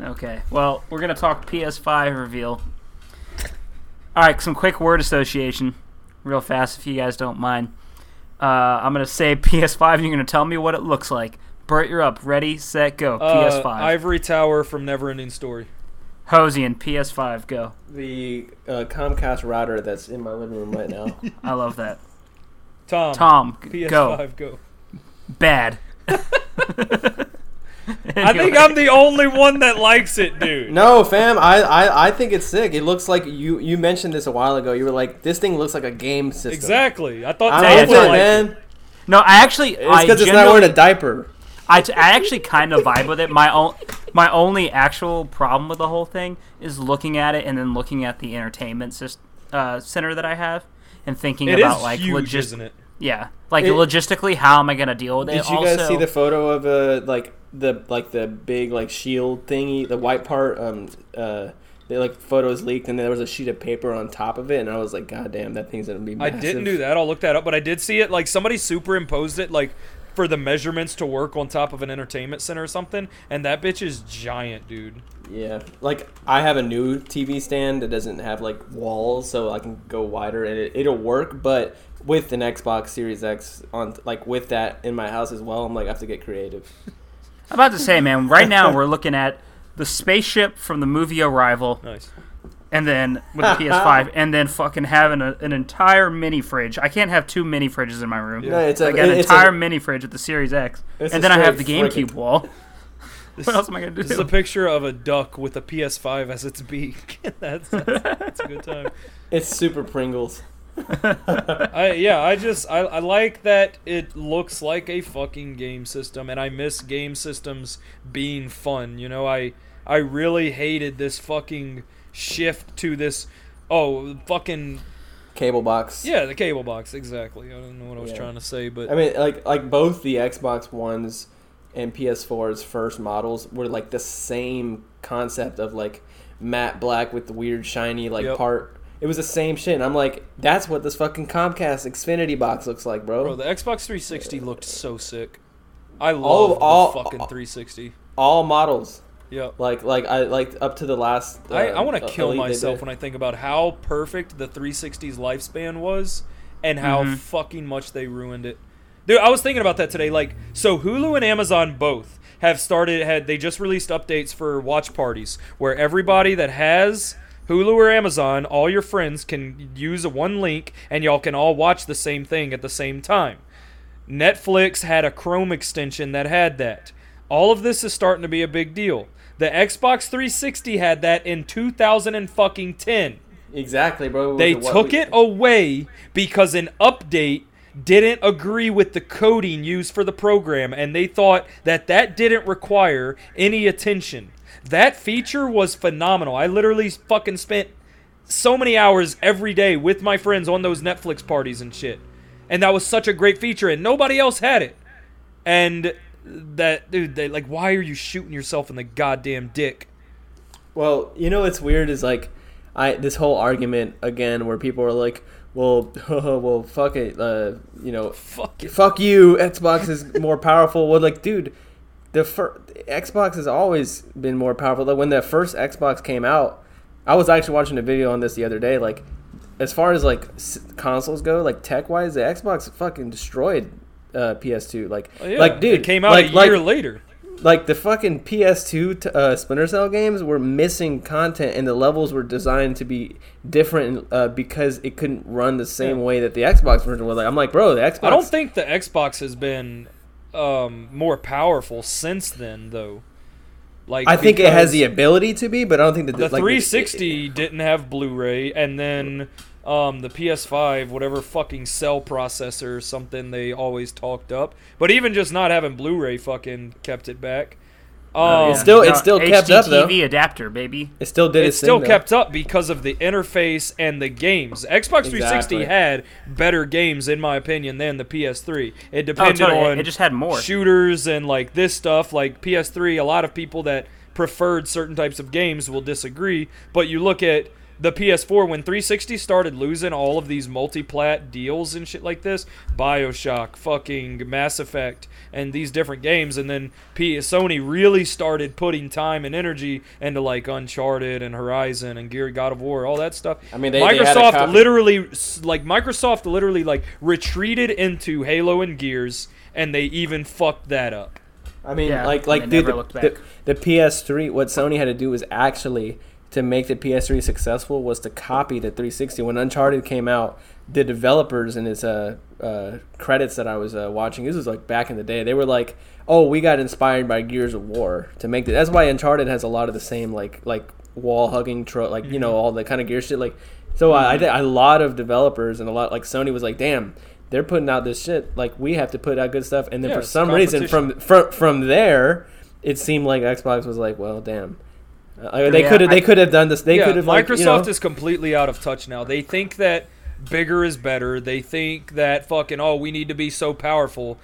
Okay. Well, we're gonna talk PS5 reveal. All right, some quick word association, real fast, if you guys don't mind. Uh, I'm gonna say PS5, and you're gonna tell me what it looks like. Bert, you're up. Ready, set, go. Uh, PS5. Ivory Tower from Neverending Story. Hosian, PS5, go. The uh, Comcast router that's in my living room right now. I love that. Tom. Tom, PS5 go. go. Bad. I think I'm the only one that likes it, dude. no, fam, I, I I think it's sick. It looks like you you mentioned this a while ago. You were like, this thing looks like a game system. Exactly. I thought I Yeah, like Tom it's it, like it. man. No, I actually, It's because it's not wearing a diaper. I, t- I actually kind of vibe with it. My own, my only actual problem with the whole thing is looking at it and then looking at the entertainment syst- uh, center that I have and thinking It is about like huge, logis- isn't it? Yeah, like It- logistically, how am I gonna deal with it? Did you also, guys see the photo of uh like the like the big like shield thingy, the white part? Um, uh, they like photos leaked, and there was a sheet of paper on top of it, and I was like, God damn, that thing's gonna be. I didn't do that. I'll look that up, but I did see it. Like somebody superimposed it, like for the measurements to work on top of an entertainment center or something, and that bitch is giant, dude. Yeah, like I have a new TV stand that doesn't have like walls, so I can go wider, and it, it'll work. But with an Xbox Series X on, like with that in my house as well, I'm like I have to get creative. I'm about to say, man. Right now, we're looking at the spaceship from the movie Arrival, Nice. And then with the PS5, and then fucking having a, an entire mini fridge. I can't have two mini fridges in my room. No, it's a, I got an it's entire a, mini fridge with the Series X, and then I have the GameCube frickin- wall. This, What else am I gonna do? this is a picture of a duck with a PS5 as its beak. that's, that's, that's a good time. it's super Pringles. I yeah, I just I, I like that it looks like a fucking game system, and I miss game systems being fun. You know, I I really hated this fucking shift to this. Oh, fucking Cable box. yeah, the cable box exactly. I don't know what I was Yeah. trying to say, but I mean, like like both the Xbox Ones and PS4's first models were like the same concept of like matte black with the weird shiny like Yep. part. It was the same shit. And I'm like, that's what this fucking Comcast Xfinity box looks like, bro. bro, the Xbox 360 looked so sick. I love All- all- the fucking 360. All models, Yep. like like I like up to the last. Uh, I, I want to uh, kill myself when I think about how perfect the 360's lifespan was and how Mhm. fucking much they ruined it. Dude, I was thinking about that today. Like, so Hulu and Amazon both have started had they just released updates for watch parties where everybody that has Hulu or Amazon, all your friends can use a one link and y'all can all watch the same thing at the same time. Netflix had a Chrome extension that had that. All of this is starting to be a big deal. The Xbox 360 had that in 2010. exactly, bro. They took we- it away because an update didn't agree with the coding used for the program and they thought that that didn't require any attention. That feature was phenomenal. I literally fucking spent so many hours every day with my friends on those Netflix parties and shit. And that was such a great feature and nobody else had it. And that dude, they like why are you shooting yourself in the goddamn dick? Well, you know what's weird is like, I this whole argument again where people are like, well, well, fuck it, uh, you know, Fuck it. fuck you, Xbox is more powerful. Well, like, dude, the first Xbox has always been more powerful. Like when the first Xbox came out, I was actually watching a video on this the other day. Like, as far as like consoles go, like tech wise, the Xbox fucking destroyed uh, PS2. Like, Oh, yeah, like dude, it came out like, a year like, later. like the fucking PS2 t- uh, Splinter Cell games were missing content, and the levels were designed to be different uh, because it couldn't run the same Yeah. way that the Xbox version was. Like, I'm like, bro, the Xbox. I don't think the Xbox has been um, more powerful since then, though. Like I think it has the ability to be, but I don't think that the like, 360 didn't have Blu-ray, and then um, the PS5, whatever fucking cell processor or something they always talked up. But even just not having Blu-ray, fucking kept it back. Um, It's still- it's still kept up, though. HDTV adapter, baby. It still did. It its still thing, though. kept up because of the interface and the games. Xbox 360 had better games, in my opinion, than the PS3. It Oh, depended totally. on It just had more. shooters and like this stuff. Like PS3, a lot of people that preferred certain types of games will disagree. But you look at the PS4 when 360 started losing all of these multi-plat deals and shit like this, BioShock, fucking Mass Effect, and these different games, and then P- Sony really started putting time and energy into like Uncharted and Horizon and Gear God of War, all that stuff. I mean, they- they had a Microsoft copy- literally, like Microsoft literally like retreated into Halo and Gears, and they even fucked that up. I mean, Yeah, like, like, dude, the, the, the PS3. What Sony had to do was actually to make the PS3 successful was to copy the 360. When Uncharted came out, the developers in his uh, uh, credits that I was uh, watching, this was like back in the day. They were like, "Oh, we got inspired by Gears of War to make it." That's why Uncharted has a lot of the same like like wall hugging, tro- like you know all the kind of gear shit. Like, so I, I think a lot of developers and a lot like Sony was like, "Damn." They're putting out this shit. Like we have to put out good stuff, and then Yeah, for some reason, from from from there, it seemed like Xbox was like, well, damn. Uh, they Yeah, could have I- they could have done this. They yeah, could have Microsoft like, you know, is completely out of touch now. They think that bigger is better. They think that fucking oh, we need to be so powerful.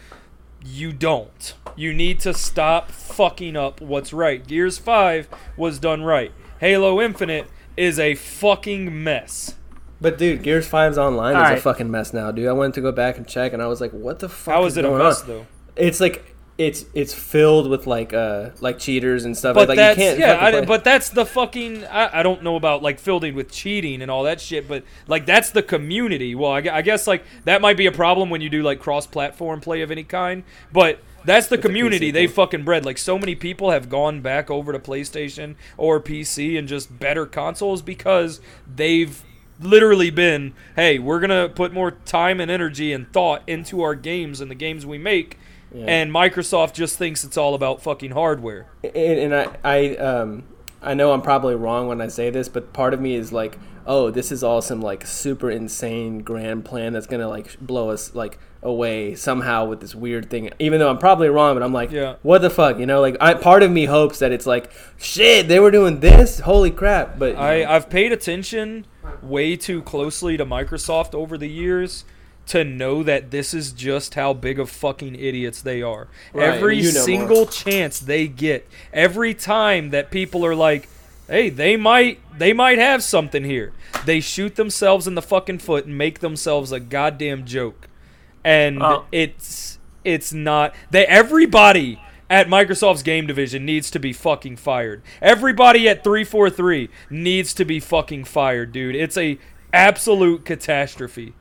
You don't. You need to stop fucking up what's right. Gears 5 was done right. Halo Infinite is a fucking mess. But dude, Gears 5's online All is a fucking mess now, dude. I wanted to go back and check, and I was like, what the fuck? How is is it a going mess on? though? It's like it's it's filled with like uh like cheaters and stuff. But like that's you can't yeah, I, but that's the fucking. I, I don't know about like filled in with cheating and all that shit, but like that's the community. Well, I, I guess like that might be a problem when you do like cross-platform play of any kind, but. That's the It's community they fucking bred. Like so many people have gone back over to PlayStation or PC and just better consoles because they've literally been, hey, we're gonna put more time and energy and thought into our games and the games we make, Yeah. and Microsoft just thinks it's all about fucking hardware. and, and I, I um I know I'm probably wrong when I say this, but part of me is like, oh, this is all some like super insane grand plan that's gonna like blow us like away somehow with this weird thing. Even though I'm probably wrong, but I'm like, Yeah. what the fuck, you know? Like, I part of me hopes that it's like, shit, they were doing this, holy crap! But I, know, I've paid attention way too closely to Microsoft over the years to know that this is just how big of fucking idiots they are. Right, every you know single more. chance they get, every time that people are like, "Hey, they might they might have something here." They shoot themselves in the fucking foot and make themselves a goddamn joke. And it's it's not they everybody at Microsoft's game division needs to be fucking fired. Everybody at 343 needs to be fucking fired, dude. It's a absolute catastrophe.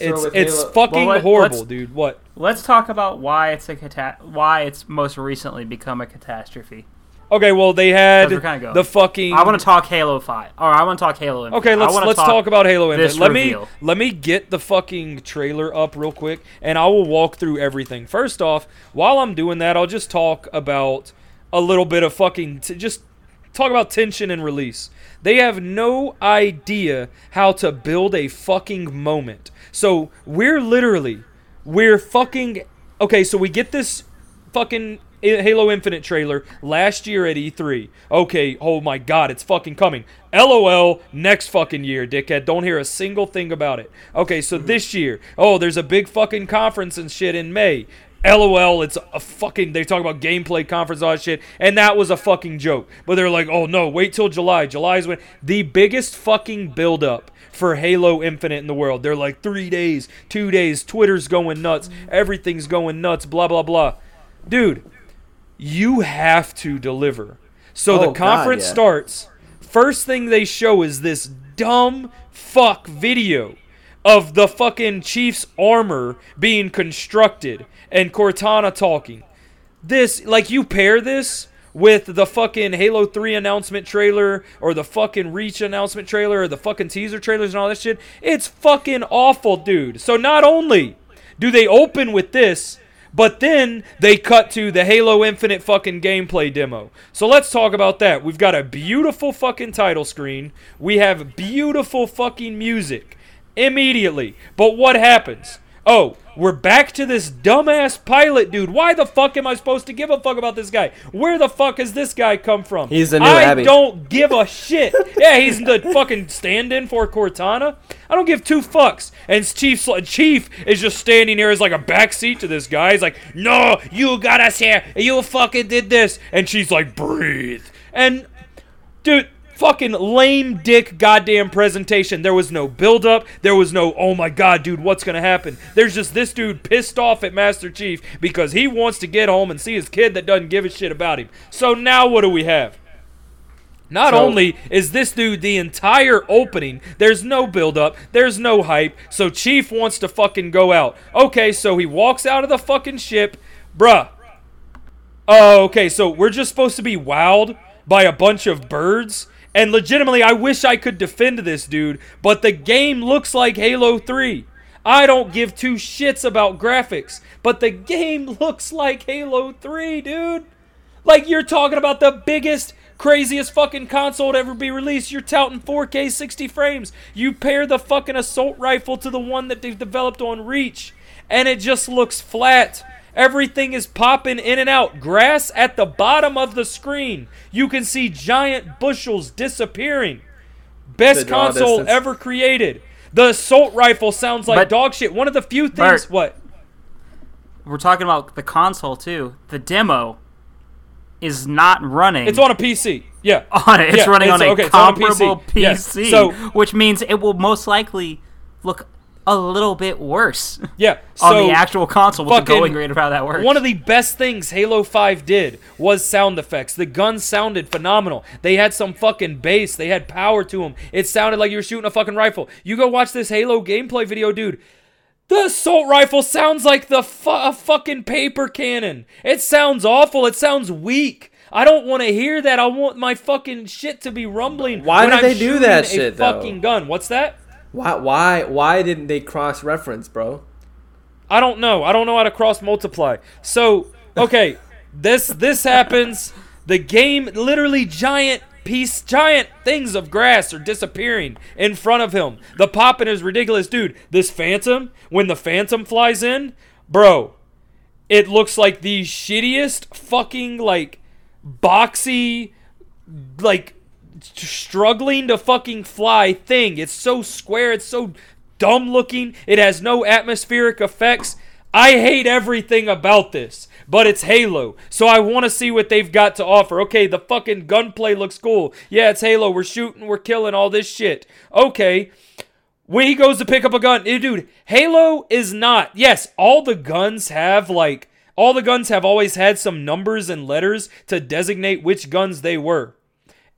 It's it's Halo- fucking Well, let- horrible, dude. What? Let's talk about why it's a cata- why it's most recently become a catastrophe. Okay, well they had How's it kinda go? the fucking I want to talk Halo Five, or I want to talk Halo. Infinite. Okay, let's let's talk, about Halo Infinite. Let reveal. me let me get the fucking trailer up real quick, and I will walk through everything. First off, while I'm doing that, I'll just talk about a little bit of fucking t- just talk about tension and release. They have no idea how to build a fucking moment. So we're literally we're fucking okay. So we get this fucking Halo Infinite trailer last year at E3. Okay, oh my god, it's fucking coming. LOL, next fucking year, dickhead. Don't hear a single thing about it. Okay, so mm-hmm. this year, oh, there's a big fucking conference and shit in May. LOL, it's a fucking. They talk about gameplay conference, all that shit, and that was a fucking joke. But they're like, oh no, wait till July. July's when the biggest fucking build up for Halo Infinite in the world. They're like three days, two days. Twitter's going nuts. Everything's going nuts. Blah blah blah. Dude, you have to deliver. So Oh, the God, conference yeah. starts first thing they show is this dumb fuck video of the fucking Chiefs armor being constructed and Cortana talking. This like you pair this with the fucking Halo 3 announcement trailer or the fucking Reach announcement trailer or the fucking teaser trailers and all that shit. It's fucking awful, dude. So not only do they open with this, but then they cut to the Halo Infinite fucking gameplay demo. So let's talk about that. We've got a beautiful fucking title screen. We have beautiful fucking music immediately. But what happens? Oh, we're back to this dumbass pilot dude. Why the fuck am I supposed to give a fuck about this guy? Where the fuck has this guy come from? He's the new I Abby. don't give a shit. yeah, he's the fucking stand-in for Cortana. I don't give two fucks. And Chief Chief is just standing here as like a backseat to this guy. He's like, "No, you got us here. You fucking did this." And she's like, "Breathe." And dude fucking lame dick goddamn presentation there was no build up there was no oh my god dude what's gonna happen there's just this dude pissed off at master chief because he wants to get home and see his kid that doesn't give a shit about him so now what do we have not So- only is this dude the entire opening, there's no build up, there's no hype, so Chief wants to fucking go out. Okay, so he walks out of the fucking ship. Bruh. Oh, okay, so we're just supposed to be wowed by a bunch of birds? And legitimately, I wish I could defend this dude, but the game looks like Halo 3. I don't give two shits about graphics, but the game looks like Halo 3, dude. Like you're talking about the biggest, craziest fucking console to ever be released. You're touting 4K 60 frames. You pair the fucking assault rifle to the one that they've developed on Reach, and it just looks flat. Everything is popping in and out. Grass at the bottom of the screen. You can see giant bushels disappearing. Best console distance. ever created. The assault rifle sounds like But- dog shit. One of the few things. Bert. what? We're talking about the console too. The demo is not running. It's on a PC. Yeah. on it. It's Yeah, running it's- on a okay, it's on a comparable PC. Yes. So- which means it will most likely look a little bit worse Yeah. on the actual console with the going rate of how that works. One of the best things Halo 5 did was sound effects. The guns sounded phenomenal. They had some fucking bass. They had power to them. It sounded like you were shooting a fucking rifle. You go watch this Halo gameplay video, dude. The assault rifle sounds like the fu- a fucking paper cannon. It sounds awful. It sounds weak. I don't want to hear that. I want my fucking shit to be rumbling. Why when did I'm they do shooting that a shit, though? Fucking gun. What's that? Why? Why? Why didn't they cross reference, bro? I don't know. I don't know how to cross multiply. So, okay, this this happens. The game literally giant piece giant things of grass are disappearing in front of him. The popping is ridiculous, dude. This phantom, when the phantom flies in, bro, it looks like the shittiest fucking like boxy like struggling to fucking fly thing. It's so square, it's so dumb looking, it has no atmospheric effects. I hate everything about this, but it's Halo, so I want to see what they've got to offer. Okay, the fucking gunplay looks cool. Yeah, it's Halo. We're shooting, we're killing all this shit. Okay. When he goes to pick up a gun, eh, dude, Halo is not. Yes, all the guns have like all the guns have always had some numbers and letters to designate which guns they were.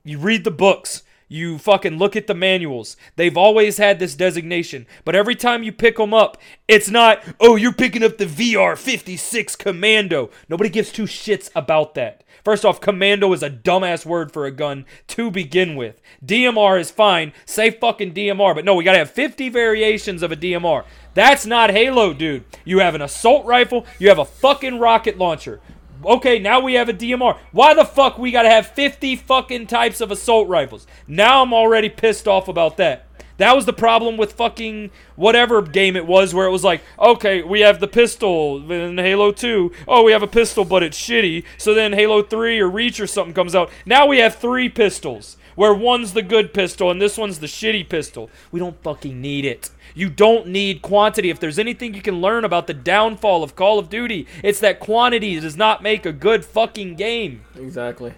You read the books. You fucking look at the manuals. They've always had this designation. But every time you pick them up, it's not, oh, you're picking up the VR 56 Commando. Nobody gives two shits about that. First off, Commando is a dumbass word for a gun to begin with. DMR is fine. Say fucking DMR. But no, we gotta have 50 variations of a DMR. That's not Halo, dude. You have an assault rifle, you have a fucking rocket launcher. Okay, now we have a DMR. Why the fuck we gotta have 50 fucking types of assault rifles? Now I'm already pissed off about that. That was the problem with fucking whatever game it was where it was like, okay, we have the pistol in Halo 2. Oh, we have a pistol, but it's shitty. So then Halo 3 or Reach or something comes out. Now we have three pistols where one's the good pistol and this one's the shitty pistol. We don't fucking need it. You don't need quantity. If there's anything you can learn about the downfall of Call of Duty, it's that quantity does not make a good fucking game. Exactly.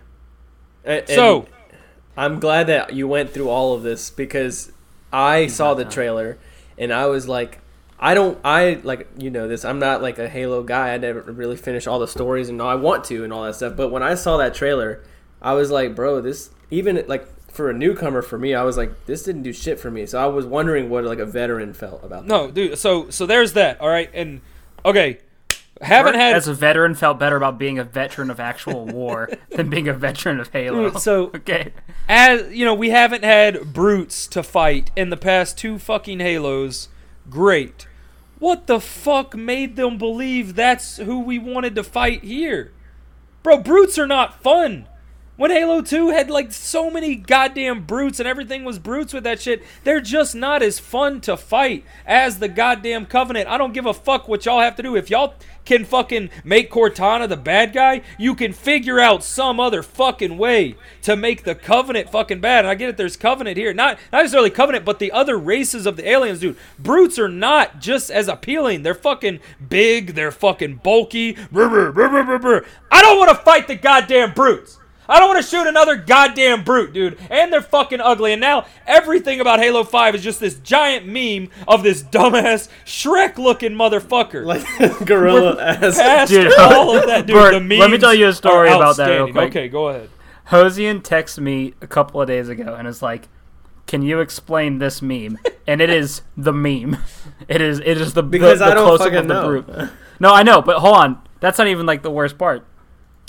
And, So, I'm glad that you went through all of this because I saw the trailer and I was like, I don't, I like, you know, this. I'm not like a Halo guy. I never really finished all the stories and all I want to and all that stuff. But when I saw that trailer, I was like, bro, this even like for a newcomer for me, I was like, this didn't do shit for me. So I was wondering what like a veteran felt about. No, dude. So so there's that. All right, and okay, haven't had as a veteran felt better about being a veteran of actual war than being a veteran of Halo. So- okay, as you know, we haven't had brutes to fight in the past two fucking Halos. Great. What the fuck made them believe that's who we wanted to fight here? Bro, brutes are not fun. When Halo 2 had like so many goddamn brutes and everything was brutes with that shit, they're just not as fun to fight as the goddamn Covenant. I don't give a fuck what y'all have to do. If y'all can fucking make Cortana the bad guy, you can figure out some other fucking way to make the Covenant fucking bad. And I get it, there's Covenant here. Not not necessarily Covenant, but the other races of the aliens, dude. Brutes are not just as appealing. They're fucking big, they're fucking bulky. I don't want to fight the goddamn brutes. I don't want to shoot another goddamn brute, dude. And they're fucking ugly. And now everything about Halo 5 is just this giant meme of this dumbass Shrek looking motherfucker. Like gorilla ass. Past Dude, all of that, dude. Bert, the memes let me tell you a story about that real quick. Okay, go ahead. Hosian texted me a couple of days ago and is like, "Can you explain this meme?" And it is the meme. It is it is the Because the, the I don't close-up fucking of the know. brute. No, I know, but hold on. That's not even like the worst part.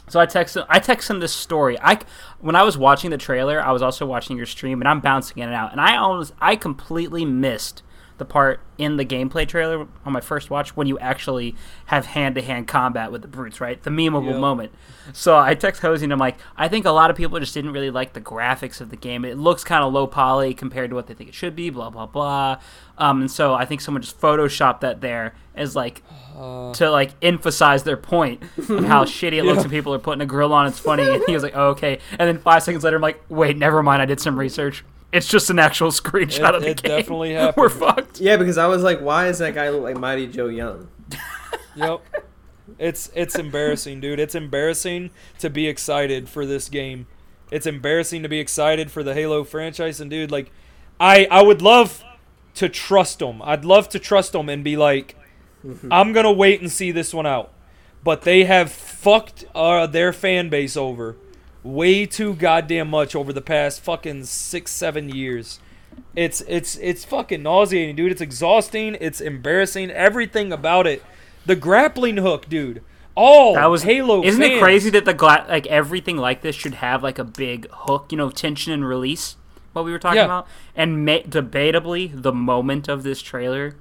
So I text I text him this story. I when I was watching the trailer, I was also watching your stream, and I'm bouncing in and out, and I almost I completely missed the part in the gameplay trailer on my first watch when you actually have hand to hand combat with the brutes, right? The memeable Yep. moment. So I text Hosey and I'm like, I think a lot of people just didn't really like the graphics of the game. It looks kind of low poly compared to what they think it should be, blah blah blah. Um, and so I think someone just photoshopped that there as like to like emphasize their point of how shitty it looks Yeah. and people are putting a grill on. It's funny. And he was like, oh, okay. And then five seconds later, I'm like, wait, never mind. I did some research. It's just an actual screenshot It- of the it game. definitely happened. We're fucked. Yeah, because I was like, why is that guy look like Mighty Joe Young? Yep. It's it's embarrassing, dude. It's embarrassing to be excited for this game. It's embarrassing to be excited for the Halo franchise and dude, like I I would love to trust them. I'd love to trust them and be like I'm going to wait and see this one out. But they have fucked uh, their fan base over way too goddamn much over the past fucking 6 7 years. It's it's it's fucking nauseating, dude. It's exhausting. It's embarrassing. Everything about it. The grappling hook, dude. All That was Halo. Isn't it crazy that the gla- like everything like this should have like a big hook, you know, tension and release? What we were talking Yeah. about, and ma- debatably, the moment of this trailer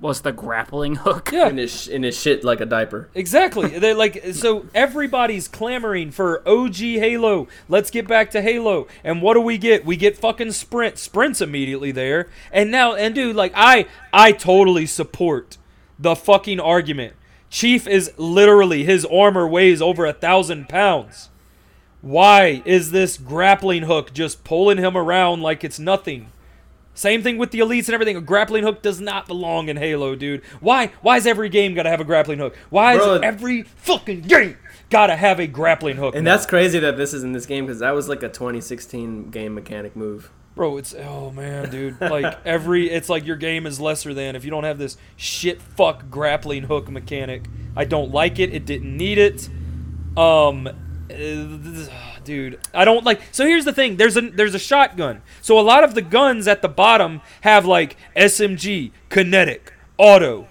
was the grappling hook. Yeah, In his in his shit like a diaper. exactly. They're like so everybody's clamoring for OG Halo. Let's get back to Halo. And what do we get? We get fucking sprint. Sprint's immediately there. And now and dude, like I I totally support the fucking argument. Chief is literally his armor weighs over a thousand pounds. Why is this grappling hook just pulling him around like it's nothing? Same thing with the elites and everything. A grappling hook does not belong in Halo, dude. Why? Why is every game gotta have a grappling hook? Why is Bro. every fucking game gotta have a grappling hook? And now? that's crazy that this is in this game because that was like a 2016 game mechanic move. bro. It's oh man, dude. Like every, it's like your game is lesser than if you don't have this shit fuck grappling hook mechanic. I don't like it. It didn't need it. Um, uh, dude, I don't like. So here's the thing. There's a there's a shotgun. So a lot of the guns at the bottom have like SMG, kinetic, auto.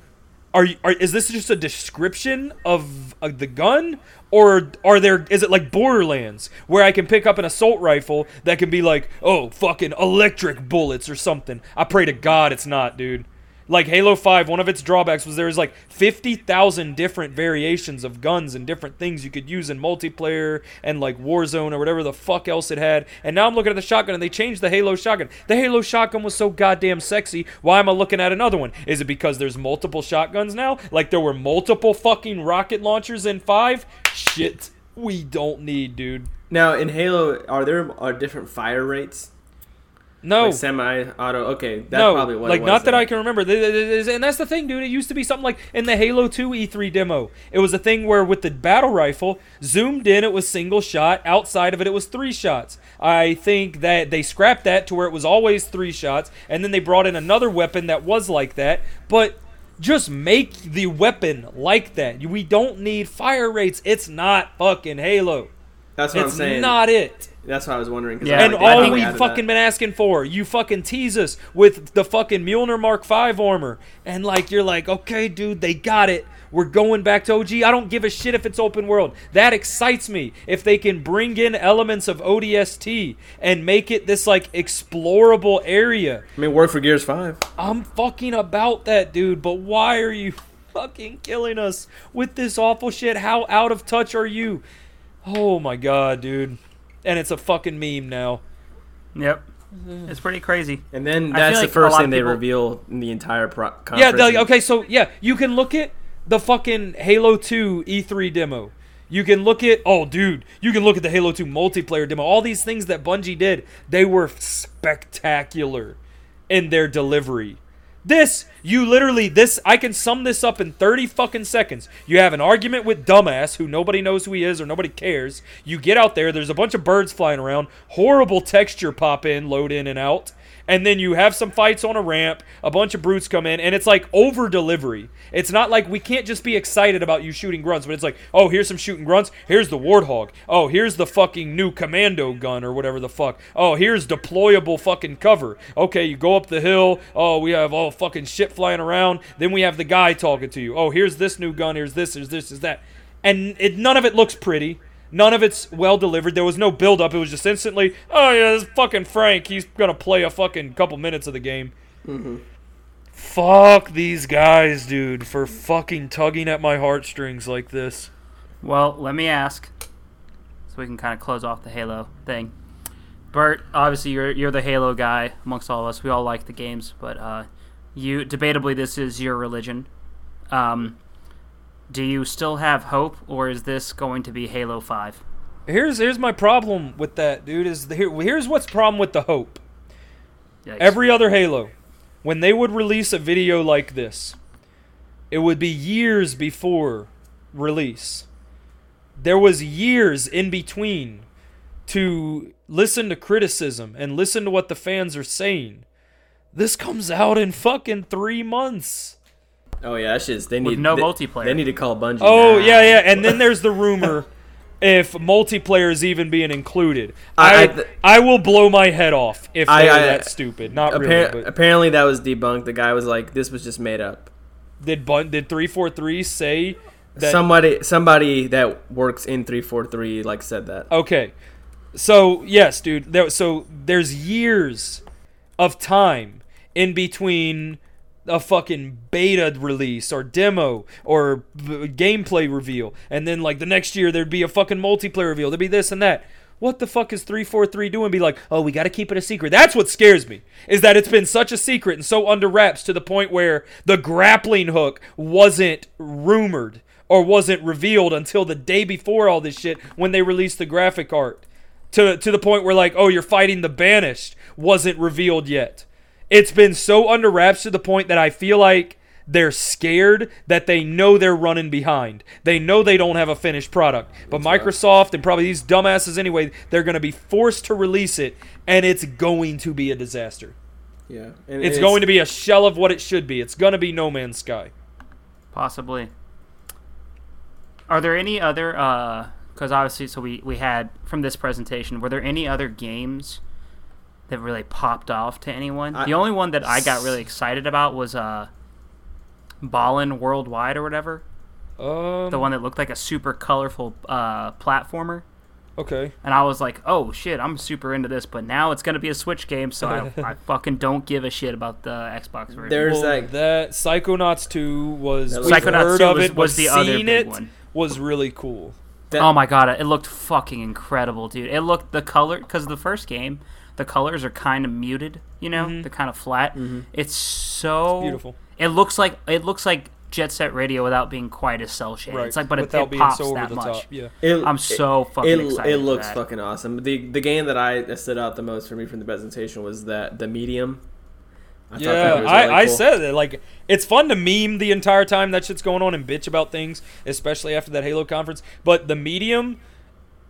Are, you, are is this just a description of, of the gun, or are there is it like Borderlands where I can pick up an assault rifle that can be like oh fucking electric bullets or something? I pray to God it's not, dude. Like Halo 5, one of its drawbacks was there was like 50,000 different variations of guns and different things you could use in multiplayer and like Warzone or whatever the fuck else it had. And now I'm looking at the shotgun and they changed the Halo shotgun. The Halo shotgun was so goddamn sexy. Why am I looking at another one? Is it because there's multiple shotguns now? Like there were multiple fucking rocket launchers in 5? Shit. We don't need, dude. Now in Halo, are there are different fire rates? No. Like semi-auto. Okay, that's no, probably what. like it was not that. I can remember. And that's the thing, dude. It used to be something like in the Halo 2 E3 demo. It was a thing where with the battle rifle, zoomed in, it was single shot. Outside of it, it was three shots. I think that they scrapped that to where it was always three shots, and then they brought in another weapon that was like that. But just make the weapon like that. We don't need fire rates. It's not fucking Halo. That's what it's I'm saying. not it. That's what I was wondering. Yeah, And all we've fucking that. been asking for, you fucking tease us with the fucking Mjolnir Mark V armor, and like you're like, okay, dude, they got it. We're going back to OG. I don't give a shit if it's open world. That excites me. If they can bring in elements of ODST and make it this like explorable area, I mean, work for Gears Five. I'm fucking about that, dude. But why are you fucking killing us with this awful shit? How out of touch are you? Oh my god, dude. And it's a fucking meme now. Yep. It's pretty crazy. And then I that's feel the like a first lot thing of they people- reveal in the entire pro- conference. Yeah, the, okay, so yeah, you can look at the fucking Halo 2 E3 demo. You can look at oh dude, you can look at the Halo 2 multiplayer demo. All these things that Bungie did, they were spectacular in their delivery. This, you literally this I can sum this up in 30 fucking seconds. You have an argument with dumbass who nobody knows who he is or nobody cares. You get out there, there's a bunch of birds flying around, horrible texture pop in, load in and out and then you have some fights on a ramp, a bunch of brutes come in, and it's like over delivery. It's not like we can't just be excited about you shooting grunts, but it's like, oh, here's some shooting grunts. Here's the warthog. Oh, here's the fucking new commando gun or whatever the fuck. Oh, here's deployable fucking cover. Okay, you go up the hill. Oh, we have all fucking shit flying around. Then we have the guy talking to you. Oh, here's this new gun. Here's this. Here's this. Here's that. And it, none of it looks pretty. None of it's well delivered. There was no build up. It was just instantly, oh yeah, this fucking Frank. He's gonna play a fucking couple minutes of the game. Fuck these guys, dude, for fucking tugging at my heartstrings like this. Well, let me ask, so we can kind of close off the Halo thing. Bert, obviously you're you're the Halo guy amongst all of us. We all like the games, but uh, you debatably this is your religion. Um, do you still have hope, or is this going to be Halo Five? Here's here's my problem with that, dude. Is the, here, here's what's problem with the hope. Yikes. Every other Halo, when they would release a video like this, it would be years before release. There was years in between to listen to criticism and listen to what the fans are saying. This comes out in fucking three months. Oh yeah, that shit's they With need no they, multiplayer. They need to call Bungie. Oh now. yeah, yeah, and then there's the rumor if multiplayer is even being included. I- I I I, will blow my head off if I- they're I- that stupid. Not Appar- really, but apparently that was debunked. The guy was like, "This was just made up." did Bun- did three four three say that? somebody, somebody that works in three four three, like said that. Okay. So, yes, dude. There, so there's years of time in between a fucking beta release or demo or v- gameplay reveal. And then, like, the next year, there'd be a fucking multiplayer reveal. There'd be this and that. What the fuck is 343 doing? Be like, oh, we got to keep it a secret. That's what scares me, is that it's been such a secret and so under wraps to the point where the grappling hook wasn't rumored or wasn't revealed until the day before all this shit when they released the graphic art to to the point where like oh you're fighting the banished wasn't revealed yet it's been so under wraps to the point that i feel like they're scared that they know they're running behind they know they don't have a finished product but microsoft and probably these dumbasses anyway they're going to be forced to release it and it's going to be a disaster Yeah, and it's going to be a shell of what it should be it's going to be no man's sky Possibly. Are there any other? Uh, because obviously, so we we had from this presentation. Were there any other games that really popped off to anyone? I- the only one that I got really excited about was uh, Ballin Worldwide or whatever. um The one that looked like a super colorful uh, platformer. okay And I was like, oh shit, I'm super into this, but now it's gonna be a Switch game, so I, I fucking don't give a shit about the Xbox version. There's well, like- that Psychonauts 2 was That we've Psychonauts heard 2 of was- it, was but the other big it one. was really cool. that- oh my god, it looked fucking incredible, dude. It looked the color because the first game, the colors are kind of muted, you know, mm-hmm. they're kind of flat. Mm-hmm. It's so Beautiful. It looks like it looks like Jet Set Radio without being quite as cel shaded. Right. It's like, but it, Without it being pops so over that the much. top. Yeah. It- I'm so fucking it, excited. It for looks that. fucking awesome. The the game that I that stood out the most for me from the presentation was that the medium. I thought Yeah, that was I, really I cool. said it. Like, it's fun to meme the entire time that shit's going on and bitch about things, especially after that Halo conference. But the medium,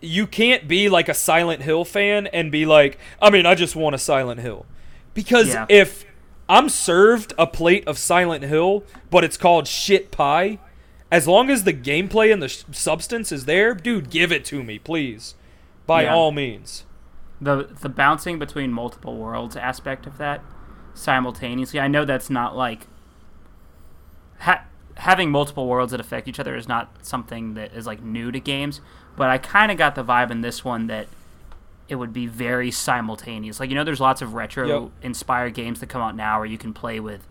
you can't be like a Silent Hill fan and be like, I mean, I just want a Silent Hill. Because Yeah. if I'm served a plate of Silent Hill, but it's called shit pie, as long as the gameplay and the sh- substance is there, dude, give it to me, please. by Yeah. all means. the the bouncing between multiple worlds aspect of that simultaneously. I know that's not like ha- having multiple worlds that affect each other is not something that is like new to games, but I kind of got the vibe in this one that it would be very simultaneous. Like you know, there's lots of retro Yep. inspired games that come out now where you can play with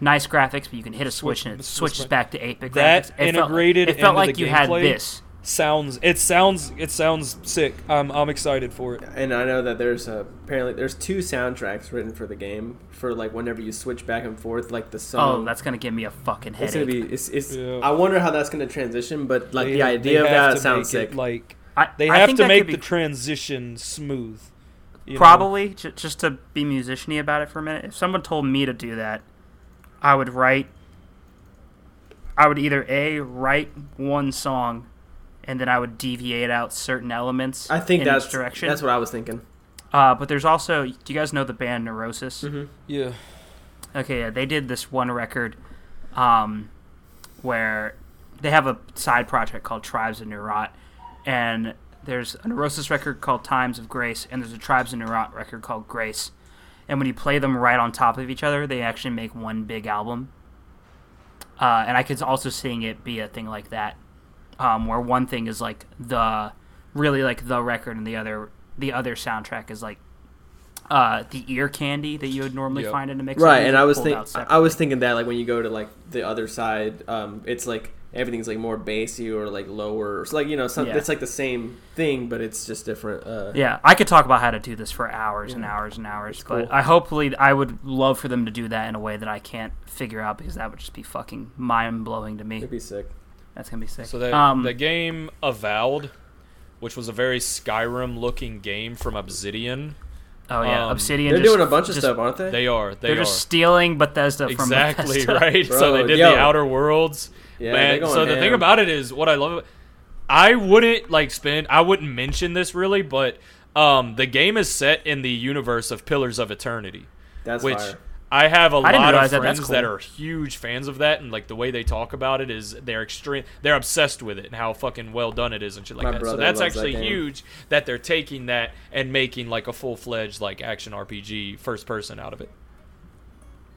nice graphics, but you can hit a switch, Switch- and it switches back. to 8 bit That graphics. It felt- integrated it felt like you had this. Sounds it sounds it sounds sick. I'm I'm excited for it. And I know that there's uh, apparently there's two soundtracks written for the game for like whenever you switch back and forth, like the song. Oh, that's gonna give me a fucking it's headache. gonna be. It's. it's Yeah. I wonder how that's gonna transition, but like They- the idea of that to sounds make it, sick. Like I, they I have think to make be the transition smooth. you know? Probably, j- just to be musiciany about it for a minute. If someone told me to do that, I would write. I would either a write one song, and then I would deviate out certain elements. I think in that's each direction. That's what I was thinking. Uh, but there's also. Do you guys know the band Neurosis? Mm-hmm. Yeah. Okay, yeah, they did this one record, um, where they have a side project called Tribes of Neurot, and there's a Neurosis record called Times of Grace, and there's a Tribes of Neurot record called Grace. And when you play them right on top of each other, they actually make one big album. Uh, and I could also seeing it be a thing like that, um, where one thing is like the really like the record, and the other the other soundtrack is like uh, the ear candy that you would normally Yep. find in a mix. Right, and I was pulled think I was thinking that like when you go to like the other side, um, it's like everything's like more bassy or like lower, or so like you know, some, Yeah. it's like the same thing, but it's just different. Uh, Yeah, I could talk about how to do this for hours and hours and hours, It's but cool. I hopefully I would love for them to do that in a way that I can't figure out because that would just be fucking mind blowing to me. it'd be sick. That's gonna be sick. So that um, the game Avowed, which was a very Skyrim looking game from Obsidian. oh yeah, um, Obsidian. They're just- doing a bunch of just- stuff, aren't they? They are. They They're are. just stealing Bethesda from exactly Bethesda. right. so they did yo. the Outer Worlds. yeah, Man, they're going so the thing about it is, what I love, I wouldn't like spend. I wouldn't mention this really, but um, the game is set in the universe of Pillars of Eternity, that's which fire. I have a I lot of realize that. That's friends that are huge fans of that, and like the way they talk about it is they're extreme. They're obsessed with it and how fucking well done it is and shit like My that. So that's loves that actually huge that they're taking that and making like a full fledged like action RPG first person out of it.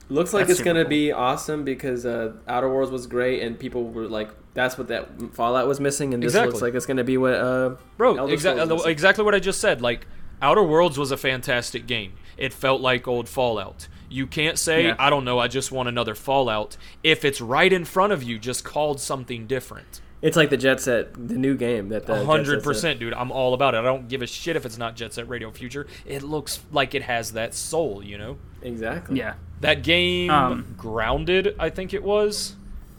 Looks like That's it's gonna cool. be awesome because uh, Outer Worlds was great and people were like, "That's what that Fallout was missing," and this Exactly. looks like it's gonna be what. Uh, Bro, Elder exactly exactly what I just said. Like Outer Worlds was a fantastic game. It felt like old Fallout. You can't say Yeah. I don't know. I just want another Fallout if it's right in front of you, just called something different. it's like the Jet Set, the new game that the A hundred Set's in. percent, dude. I'm all about it. I don't give a shit if it's not Jet Set Radio Future. It looks like it has that soul, you know. Exactly. Yeah, That game, Um, Grounded, I think it was,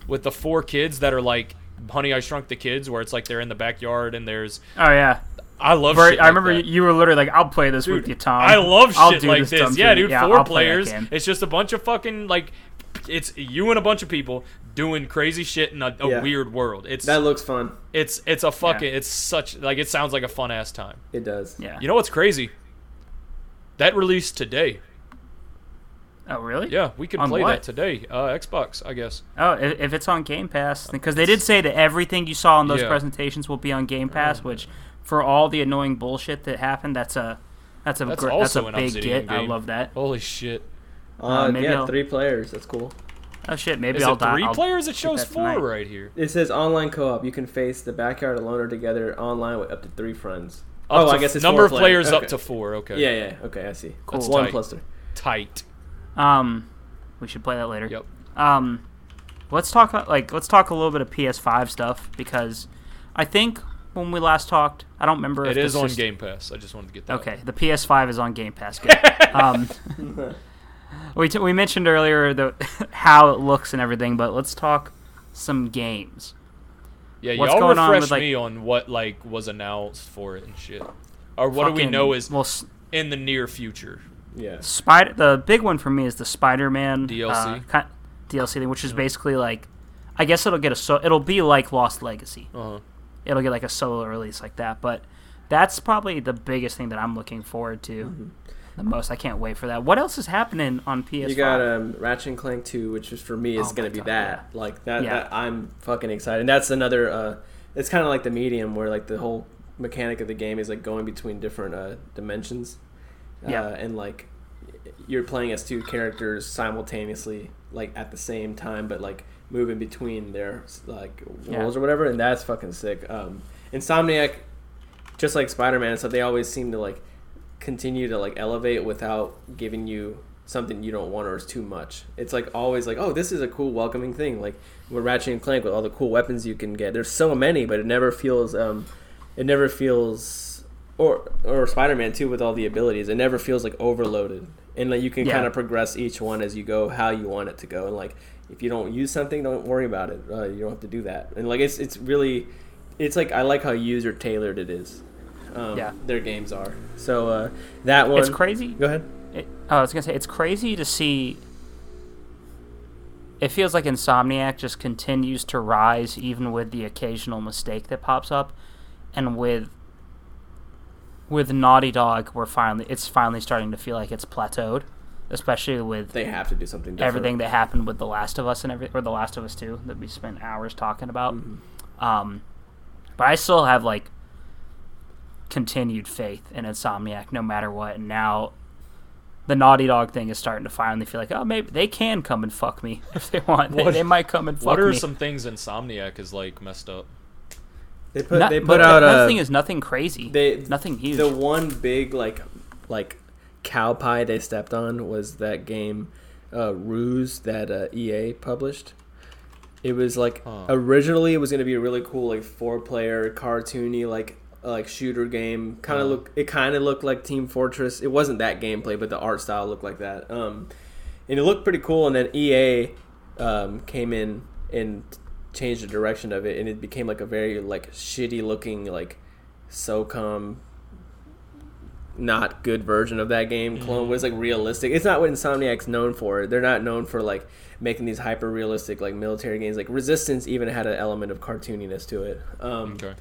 with the four kids that are like Honey, I Shrunk the Kids, where it's like they're in the backyard and there's. oh yeah. I love. Very, shit I remember that. you were literally like, "I'll play this with Dude, you, Tom." I love I'll shit do like this this. Yeah, dude, Yeah, 4 I'll players. game. It's just a bunch of fucking like it's you and a bunch of people doing crazy shit in a, a Yeah. weird world. It's That looks fun. it's it's a fucking it's such like it sounds like a fun ass time. It does. Yeah. You know what's crazy? That released today. oh really? Yeah, we could On play what? that today. Uh, Xbox, I guess. Oh, if, if it's on Game Pass, because they did say that everything you saw in those Yeah. presentations will be on Game Pass, which for all the annoying bullshit that happened, that's a that's a That's gr- that's a big Obsidian get. I love that. Holy shit! Uh, maybe yeah, I'll- three players. That's cool. Oh shit, maybe Is I'll it die. 3 I'll- players? It shows four tonight. right here. It says online co-op. You can face the backyard alone or together online with up to three friends. Up oh, I guess it's number four of players Okay. up to four. Okay. Yeah, yeah. Okay, I see. Cool. That's one tight. plus three. Tight. Um, we should play that later. Yep. Um, let's talk like let's talk a little bit of PS5 stuff because I think when we last talked, I don't remember. It if is the on syst- Game Pass. I just wanted to get that. Okay, the PS5 is on Game Pass. Good. um, we t- we mentioned earlier the how it looks and everything, but let's talk some games. Yeah, What's y'all going on refresh with, like- me on what like was announced for it and shit, or what do we know is well, S- in the near future. Yeah. Spider. The big one for me is the Spider-Man DLC? uh, ki- DLC thing, which is basically like, I guess it'll get a so it'll be like Lost Legacy. Uh huh. It'll get like a solo release like that, but that's probably the biggest thing that I'm looking forward to the most. I can't wait for that. What else is happening on PS5? You got um, Ratchet and Clank 2, which is for me is Oh gonna be God, that. Like that, Yeah. that. I'm fucking excited. And that's another. Uh, it's kind of like the medium where like the whole mechanic of the game is like going between different uh, dimensions. Yeah. Uh, and like you're playing as two characters simultaneously, like at the same time, but like moving between their like Yeah. or whatever, and that's fucking sick. Um, Insomniac, just like Spider-Man so they always seem to like continue to like elevate without giving you something you don't want or is too much. It's like always like, oh, this is a cool, welcoming thing. Like with Ratchet and Clank with all the cool weapons you can get. There's so many, but it never feels, um, it never feels, or or Spider-Man too with all the abilities. It never feels like overloaded, and like you can Yeah. kind of progress each one as you go how you want it to go. And like if you don't use something, don't worry about it. Uh, you don't have to do that. And like it's it's really, it's like I like how user tailored it is. Um, Yeah. their games are. So uh, that one. It's crazy. Go ahead. It, oh, I was gonna say it's crazy to see. It feels like Insomniac just continues to rise, even with the occasional mistake that pops up, and with with Naughty Dog, we're finally it's finally starting to feel like it's plateaued, especially with They have to do something different. everything that happened with The Last of Us and every or The Last of Us Two that we spent hours talking about. Um, but I still have like continued faith in Insomniac no matter what. And now the Naughty Dog thing is starting to finally feel like, oh, maybe they can come and fuck me if they want. They, What- they might come and fuck What are me. some things Insomniac is like messed up? They put Not- they put out another a thing is nothing crazy. they nothing huge. The one big like like cow pie they stepped on was that game uh, Fuse that uh, EA published. It was like Huh. originally it was going to be a really cool like four player cartoony like like shooter game. Kind of Uh-huh. look it kind of looked like Team Fortress. It wasn't that gameplay, but the art style looked like that. Um, and it looked pretty cool. And then EA um, came in and changed the direction of it, and it became like a very like shitty looking like SOCOM not good version of that game. Clone was like realistic. It's not what Insomniac's known for. They're not known for like making these hyper realistic like military games. Like Resistance even had an element of cartooniness to it. Um, Okay.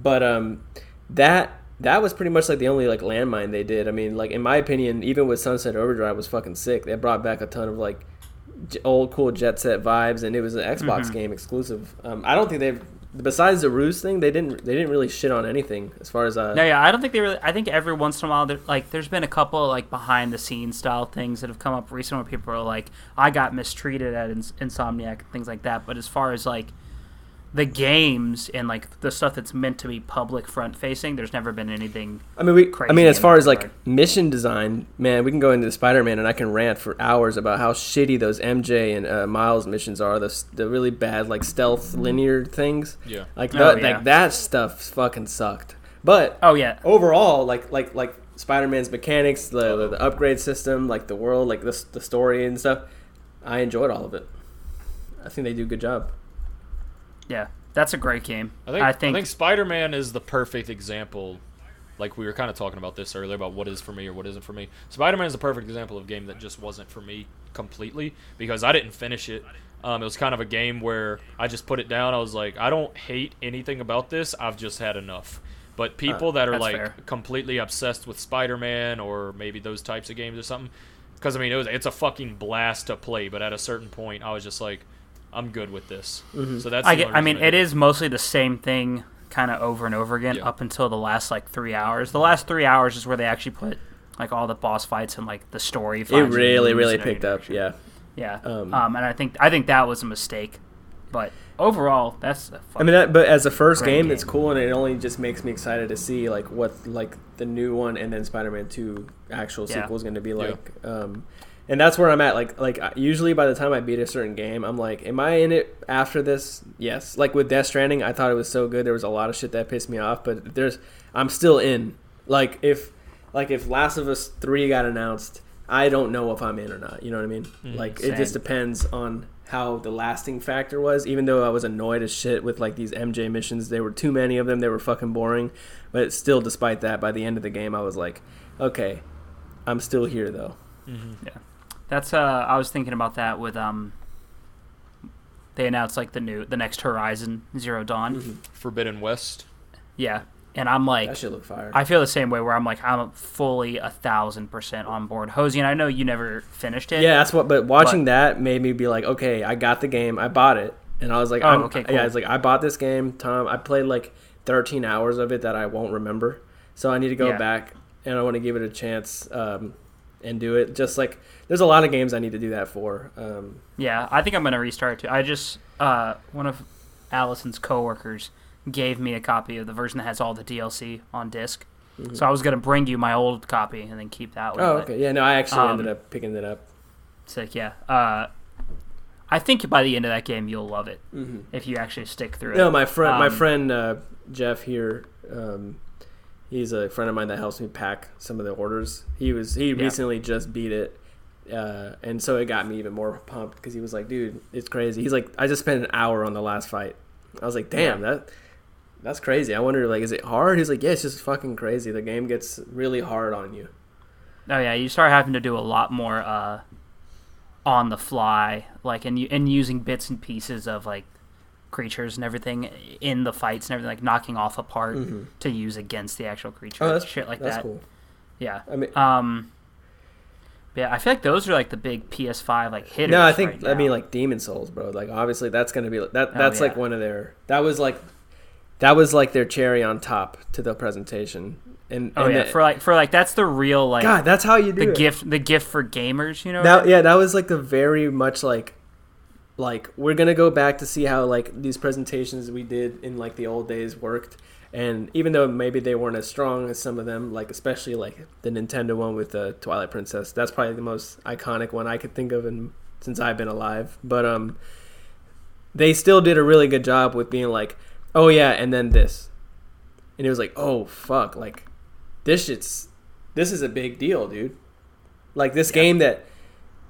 but um, that that was pretty much like the only like landmine they did. I mean, like in my opinion, even with Sunset Overdrive was fucking sick. They brought back a ton of like j- old cool Jet Set vibes, and it was an Xbox Mhm. game exclusive. Um, I don't think they've besides the Fuse thing, they didn't they didn't really shit on anything as far as uh. No, yeah, I don't think they really. I think every once in a while, like, there's been a couple like behind the scenes style things that have come up recently where people are like, "I got mistreated at Ins- Insomniac" and things like that. But as far as like the games and like the stuff that's meant to be public front facing, there's never been anything. I mean, we. I mean, as far as like regard. mission design, man, we can go into Spider Man, and I can rant for hours about how shitty those MJ and uh, Miles missions are. The the really bad like stealth linear things. Yeah. Like Oh, that, yeah. like that stuff fucking sucked. But Oh yeah, overall, like like like Spider-Man's mechanics, the, the the upgrade system, like the world, like the the story and stuff, I enjoyed all of it. I think they do a good job. Yeah, that's a great game. I think, I I think, think, Spider-Man is the perfect example. Like we were kind of talking about this earlier about what is for me or what isn't for me. Spider-Man is the perfect example of a game that just wasn't for me completely because I didn't finish it. Um, it was kind of a game where I just put it down. I was like, I don't hate anything about this. I've just had enough. But people that are like fair. completely obsessed with Spider-Man or maybe those types of games or something, because I mean, it was it's a fucking blast to play. But at a certain point, I was just like, I'm good with this. So that's. I the get. I mean, reason it did is mostly the same thing, kind of over and over again, Yeah. up until the last like three hours. The last three hours is where they actually put like all the boss fights and like the story. It really, really picked up. Yeah. Yeah. Um, Um, and I think I think that was a mistake, but overall, that's. I mean, that, but as a first game, game. it's cool, and it only just makes me excited to see like what like the new one and then Spider-Man Two actual Yeah. sequel is going to be like. Um, and that's where I'm at. Like, like uh, usually by the time I beat a certain game, I'm like, am I in it after this? Yes. Like with Death Stranding, I thought it was so good. There was a lot of shit that pissed me off, but there's, I'm still in. Like if, like if Last of Us Three got announced, I don't know if I'm in or not. You know what I mean? Mm-hmm. like it just depends on how the lasting factor was. Even though I was annoyed as shit with like these MJ missions, there were too many of them. They were fucking boring. But still, despite that, by the end of the game, I was like, okay, I'm still here though. Mm-hmm. That's. Uh, I was thinking about that with um. They announced like the new, the next Horizon Zero Dawn. Forbidden West. Yeah, and I'm like, That should look fire. I feel the same way where I'm like, I'm fully a thousand percent on board. Hosey, and I know you never finished it. yeah, that's what. But watching that made me be like, okay, I got the game. I bought it, and I was like, Oh, I'm, okay, yeah, cool. I was like, I bought this game, Tom. I played like 13 hours of it that I won't remember. So I need to go Yeah. back and I want to give it a chance um, and do it. Just like there's a lot of games I need to do that for. Um, Yeah, I think I'm gonna restart it too. I just uh, one of Allison's coworkers gave me a copy of the version that has all the DLC on disk. So I was gonna bring you my old copy and then keep that one. oh, okay. Yeah, no, I actually Um, ended up picking it up. Sick, yeah. Uh, I think by the end of that game you'll love it hmm if you actually stick through No, it. No, my friend, my Um, friend uh, Jeff here, um, he's a friend of mine that helps me pack some of the orders. He was he Yeah. recently just beat it, uh, and so it got me even more pumped because he was like, "Dude, it's crazy." He's like, "I just spent an hour on the last fight." I was like, "Damn, that that's crazy." I wonder, like, is it hard? He's like, "Yeah, it's just fucking crazy. The game gets really hard on you." Oh yeah, you start having to do a lot more uh, on the fly, like and you and using bits and pieces of like creatures and everything in the fights and everything, like knocking off a part Mhm. to use against the actual creature. Oh, that's shit like that's that. cool. Yeah. I mean, Um. Yeah, I feel like those are like the big PS5 like hitters. No, I think right I mean like Demon Souls, bro. Like obviously that's gonna be that. Oh, That's like one of their. That was like, that was like their cherry on top to the presentation. And, Oh and yeah, the- for like for like that's the real like God, that's how you do the it. gift the gift for gamers. You know. That yeah, that was like the very much like, like we're gonna go back to see how like these presentations we did in like the old days worked. And even though maybe they weren't as strong as some of them, like especially like the Nintendo one with the Twilight Princess, that's probably the most iconic one I could think of in, since I've been alive. But um, they still did a really good job with being like, oh yeah, and then this, and it was like, oh fuck, like this shit's this is a big deal, dude. Like this game that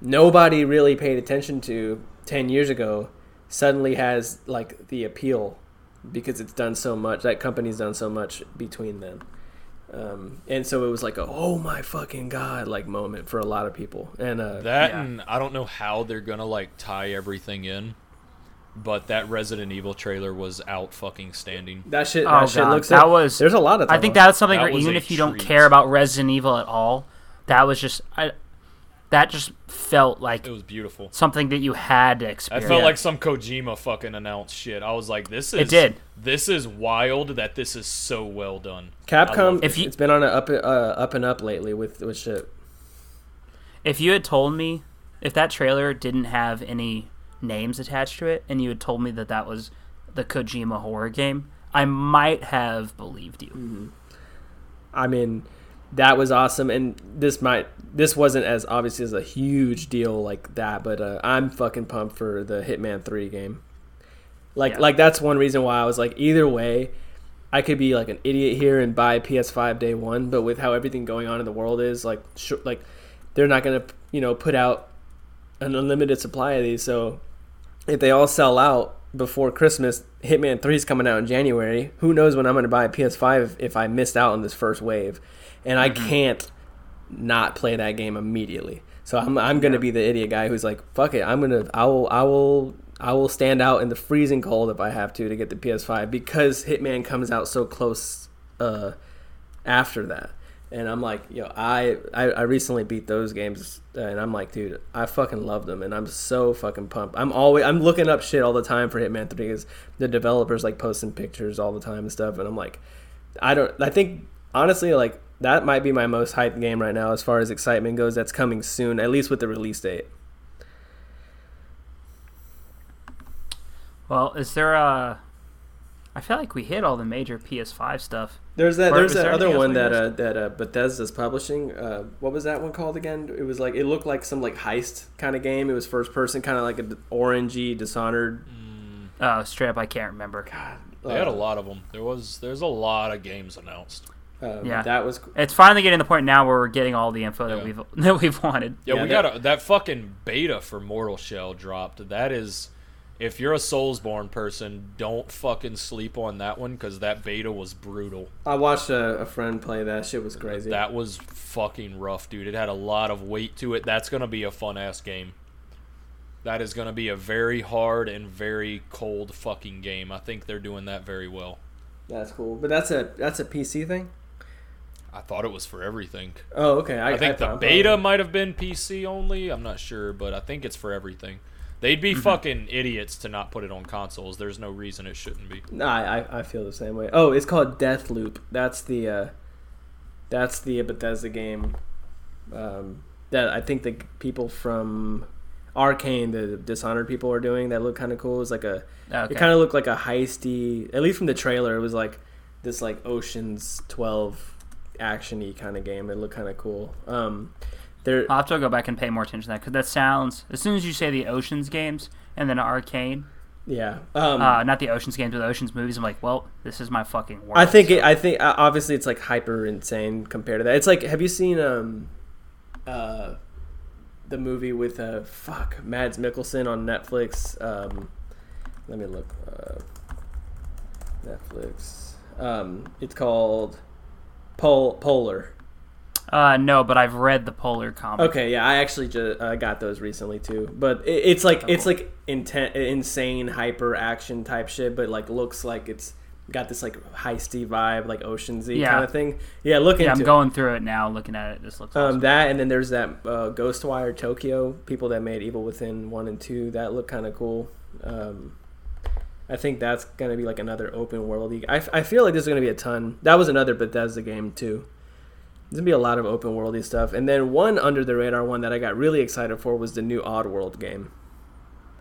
nobody really paid attention to 10 years ago suddenly has like the appeal because it's done so much that company's done so much between them um, and so it was like a oh my fucking god like moment for a lot of people and uh, That Yeah. and I don't know how they're gonna like tie everything in, but that Resident Evil trailer was out fucking standing. that shit Oh shit god, looks that like, was. there's a lot of I think that's something That where even if you don't care about Resident Evil at all, that was just I, that just felt like It was beautiful. something that you had to experience. I felt like some Kojima fucking announced shit. I was like, this is It did. This is wild that this is so well done. Capcom If you- it's been on an up, uh, up and up lately with, with shit if you had told me if that trailer didn't have any names attached to it, and you had told me that that was the Kojima horror game, I might have believed you. I mean, that was awesome, and this might this wasn't as obviously as a huge deal like that, but uh, I'm fucking pumped for the Hitman Three game. Like Yeah. like that's one reason why I was like either way, I could be like an idiot here and buy PS5 day one, but with how everything going on in the world is, like sh- like they're not gonna you know put out an unlimited supply of these, so if they all sell out before Christmas, Hitman 3 is coming out in January. Who knows when I'm going to buy a PS5 if, if I missed out on this first wave. And I can't not play that game immediately. So I'm, I'm going to be the idiot guy who's like, fuck it. I'm to, I will, I will, I will stand out in the freezing cold if I have to to get the PS5 because Hitman comes out so close uh, after that. And I'm like, yo, I, I I recently beat those games, uh, and I'm like, dude, I fucking love them, and I'm so fucking pumped. I'm always I'm looking up shit all the time for Hitman 3 because the developers like posting pictures all the time and stuff, and I'm like, I don't. I think honestly, like that might be my most hyped game right now as far as excitement goes. That's coming soon, at least with the release date. Well, is there a? I feel like we hit all the major PS5 stuff. There's that. Or There's that there other one that uh, that uh, Bethesda's publishing. Uh, what was that one called again? It was like it looked like some like heist kind of game. It was first person, kind of like a d- orangey, Dishonored. Oh, straight up, I can't remember. God, they had a lot of them. There was there's a lot of games announced. Uh, Yeah. that was. It's finally getting to the point now where we're getting all the info that Yeah. we've that we've wanted. Yeah, Yeah, we that- got a, that fucking beta for Mortal Shell dropped. That is, if you're a Soulsborne person, don't fucking sleep on that one because that beta was brutal. I watched a, a friend play that. Shit was crazy. That was fucking rough, dude. It had a lot of weight to it. That's gonna be a fun ass game. That is gonna be a very hard and very cold fucking game. I think they're doing that very well. That's cool. But that's a that's a PC thing. I thought it was for everything. Oh, okay. I, I think the thought- beta might have been PC only. I'm not sure, but I think it's for everything. They'd be Mm-hmm. fucking idiots to not put it on consoles. There's no reason it shouldn't be. No, I, I I feel the same way. Oh, it's called Death Loop. That's the uh, that's the Bethesda game. Um, that I think the people from Arkane, the Dishonored people, are doing. That look kind of cool. It's like a Okay. It kind of looked like a heisty, at least from the trailer. It was like this like Ocean's Twelve actiony kind of game. It looked kind of cool. Um, there, I'll have to go back and pay more attention to that because that sounds. As soon as you say the Oceans games and then Arkane, yeah. Um, uh, not the Oceans games, but the Oceans movies, I'm like, well, this is my fucking world. I think so- it, I think uh, obviously it's like hyper insane compared to that. It's like have you seen um uh the movie with uh fuck Mads Mikkelsen on Netflix? Um let me look uh Netflix. Um it's called Pol Polar. Uh, no, but I've read the Polar comic. Okay, yeah, I actually just uh, got those recently too. But it, it's like it's like inten- insane hyper action type shit, but like looks like it's got this like heisty vibe, like oceansy Yeah. kind of thing. Yeah, looking. Yeah, I'm it. going through it now, looking at it. This looks Um, awesome. that and then there's that uh, Ghostwire Tokyo people that made Evil Within one and two that look kind of cool. Um, I think that's gonna be like another open world. I feel like there's gonna be a ton. That was another Bethesda game too. There's gonna be a lot of open worldy stuff. And then one under the radar one that I got really excited for was the new Oddworld game.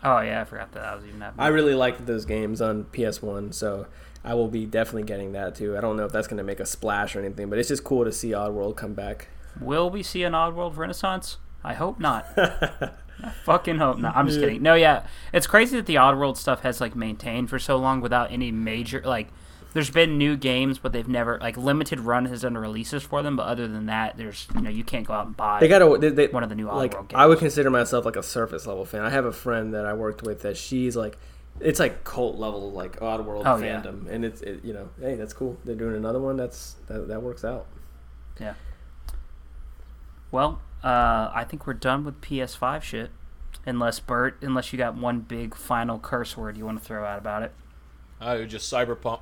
oh yeah, I forgot that, I was even happening. I really liked those games on PS1, so I will be definitely getting that too. I don't know if that's gonna make a splash or anything, but it's just cool to see Oddworld come back. Will we see an Oddworld Renaissance? I hope not. I fucking hope not. I'm just kidding. No, yeah, it's crazy that the Oddworld stuff has like maintained for so long without any major like. There's been new games, but they've never like limited run has done releases for them. But other than that, there's you know you can't go out and buy. They got to they, they, One of the new like Oddworld I would consider myself like a surface level fan. I have a friend that I worked with that she's like it's like cult level like Oddworld Oh, yeah. fandom, and it's it, you know hey that's cool. They're doing another one. That's that, that works out. Yeah. Well, uh, I think we're done with PS5 shit. Unless Bert, unless you got one big final curse word you want to throw out about it. Oh, just Cyberpunk.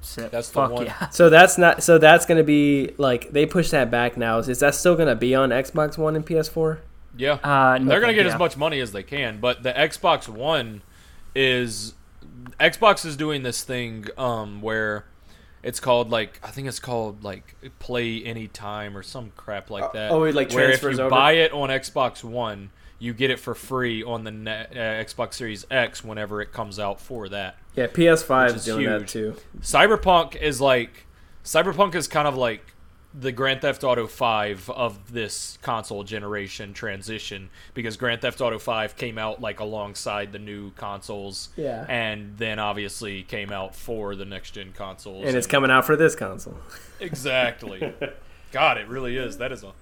Sit. That's the Fuck one. yeah. So that's not so that's gonna be like they push that back now. Is that still gonna be on Xbox One and PS4? Yeah. Uh, They're gonna get yeah. as much money as they can, but the Xbox One is Xbox is doing this thing um, where it's called like I think it's called like play anytime or some crap like that. oh, it, like, where if transfers you over? buy it on Xbox One, you get it for free on the net, uh, Xbox Series X whenever it comes out for that. Yeah, PS5 is is doing that too. Cyberpunk is like Cyberpunk is kind of like the Grand Theft Auto 5 of this console generation transition because Grand Theft Auto 5 came out like alongside the new consoles. Yeah. and then obviously came out for the next gen consoles. And it's coming out for this console. exactly. God it really is. That is a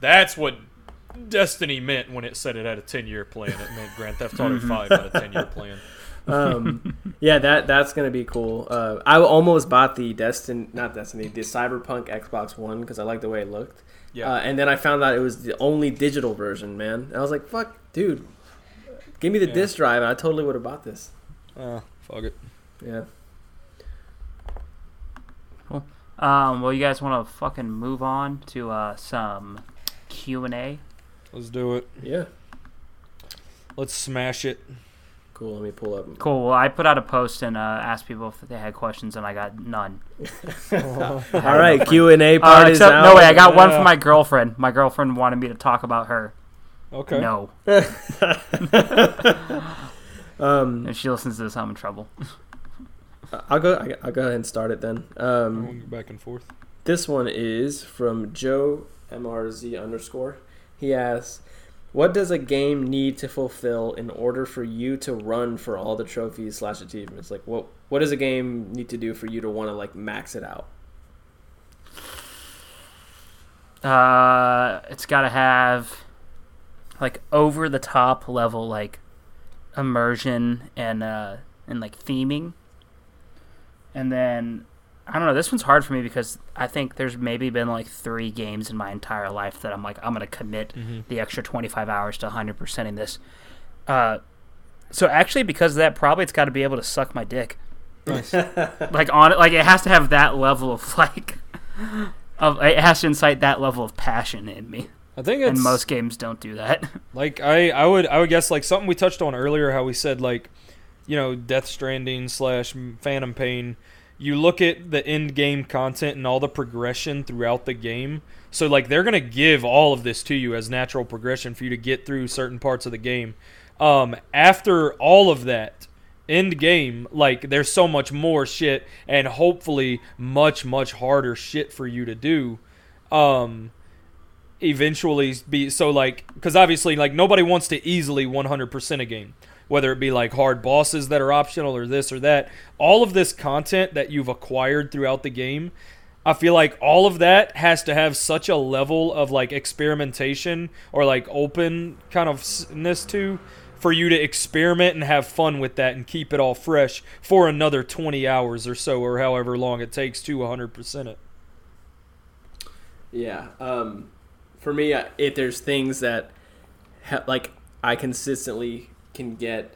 that's what Destiny meant when it said it had a 10 year plan. It meant Grand Theft Auto 5 had a 10 year plan um, yeah, that that's gonna be cool. Uh, I almost bought the Destiny, not Destiny, the Cyberpunk Xbox One because I liked the way it looked. yeah Uh, and then I found out it was the only digital version, man. And I was like, "Fuck, dude, give me the Yeah. disc drive, and I totally would have bought this." uh, fuck it Yeah. Um, well, you guys want to fucking move on to uh, some Q and A? let's do it Yeah. let's smash it Cool. Let me pull up. Cool. Well, I put out a post and uh, asked people if they had questions, and I got none. All right, Q and A Uh, part is except out. no way, I got one Yeah. from my girlfriend. My girlfriend wanted me to talk about her. okay No, um, if she listens to this, I'm in trouble. I'll go. I'll go ahead and start it then. Um, back and forth This one is from Joe MRZ underscore. He asks, "What does a game need to fulfill in order for you to run for all the trophies slash achievements? Like, what what does a game need to do for you to want to like max it out?" Uh, it's got to have like over the top level like immersion and uh and like theming. And then I don't know, this one's hard for me because I think there's maybe been like 3 games in my entire life that I'm like I'm going to commit the extra 25 hours to 100% in this. Uh so actually because of that probably it's got to be able to suck my dick. like on it like it has to have that level of like of it has to incite that level of passion in me I think it's and most games don't do that. Like I, I would, I would guess like something we touched on earlier, how we said like, you know, Death Stranding slash Phantom Pain. You look at the end game content and all the progression throughout the game. So like they're gonna give all of this to you as natural progression for you to get through certain parts of the game. Um, after all of that, end game, like there's so much more shit and hopefully much much harder shit for you to do. Um, eventually be so like because obviously like nobody wants to easily 100% a game whether it be like hard bosses that are optional or this or that all of this content that you've acquired throughout the game i feel like all of that has to have such a level of like experimentation or like open kind of ness to for you to experiment and have fun with that and keep it all fresh for another 20 hours or so or however long it takes to 100% it Yeah. Um, for me, if there's things that, ha- like, I consistently can get,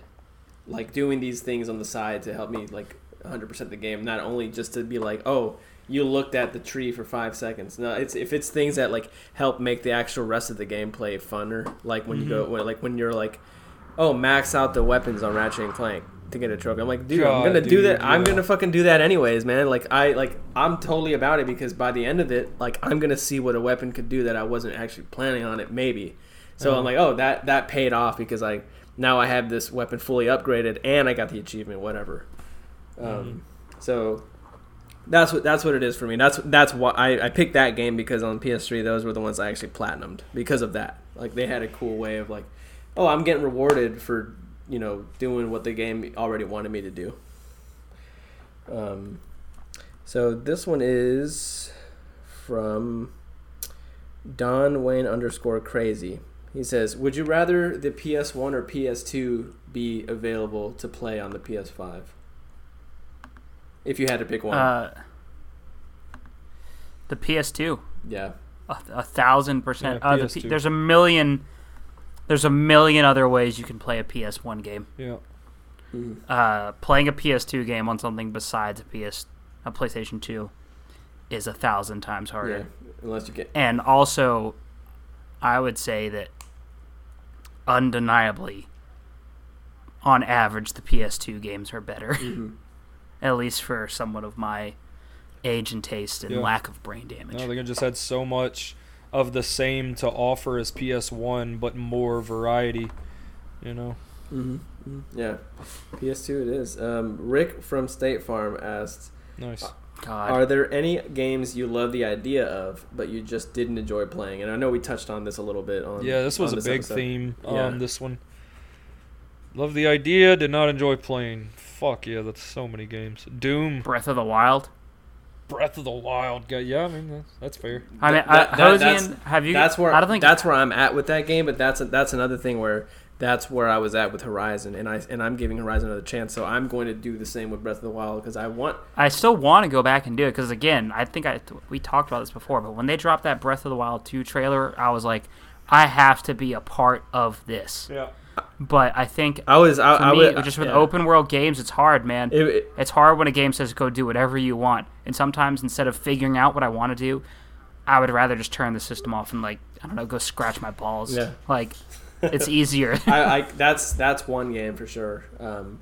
like, doing these things on the side to help me, like, 100% the game, not only just to be like, oh, you looked at the tree for five seconds. No, it's if it's things that like help make the actual rest of the gameplay funner. Like when you go, when, like when you're like, oh, max out the weapons on Ratchet and Clank to get a trophy. I'm like, dude, I'm gonna do dude, that. I'm gonna fucking do that anyways, man. Like I like I'm totally about it because by the end of it, like I'm gonna see what a weapon could do that I wasn't actually planning on it. Maybe. So Uh-huh. I'm like, oh, that that paid off because I now I have this weapon fully upgraded and I got the achievement, whatever. Um, Mm-hmm. So that's what that's what it is for me. That's that's why I, I picked that game because on PS3 those were the ones I actually platinumed because of that. Like they had a cool way of like, oh, I'm getting rewarded for you know doing what the game already wanted me to do. Um, so this one is from Don Wayne underscore crazy. He says, "Would you rather the PS1 or PS2 be available to play on the PS5? If you had to pick one, Uh, the PS2, yeah, a, a thousand percent. Yeah, Uh, the P- there's a million. There's a million other ways you can play a PS1 game. yeah Mhm. Uh, playing a PS2 game on something besides a PS, a PlayStation 2, is a thousand times harder. yeah. Unless you get And also, I would say that undeniably, on average, the PS2 games are better. Mhm. At least for someone of my age and taste and Yeah. lack of brain damage. No, they just had so much of the same to offer as PS1, but more variety. You know. Mhm. Mhm. yeah. PS2 it is. Um, Rick from State Farm asked, Nice. God. "Are there any games you love the idea of, but you just didn't enjoy playing?" And I know we touched on this a little bit on. Yeah, this was on a big episode. theme. Yeah. Um, this one. Love the idea. Did not enjoy playing. Fuck yeah, that's so many games. Doom, Breath of the Wild. Breath of the Wild. Yeah, I mean that's, that's fair. I mean, That- I, that- that's- Hosian, have you? that's where I don't think that's where I'm at with that game. But that's that's another thing where that's where I was at with Horizon, and I and I'm giving Horizon another chance. So I'm going to do the same with Breath of the Wild because I want. I still want to go back and do it because again, I think I we talked about this before, but when they dropped that Breath of the Wild 2 trailer, I was like, I have to be a part of this. Yeah. But I think I was. I, for I me, would, just with yeah. open world games, it's hard, man. It- it- it's hard when a game says go do whatever you want, and sometimes instead of figuring out what I want to do, I would rather just turn the system off and like I don't know, go scratch my balls. Yeah. Like it's easier. I, I that's that's one game for sure. Um,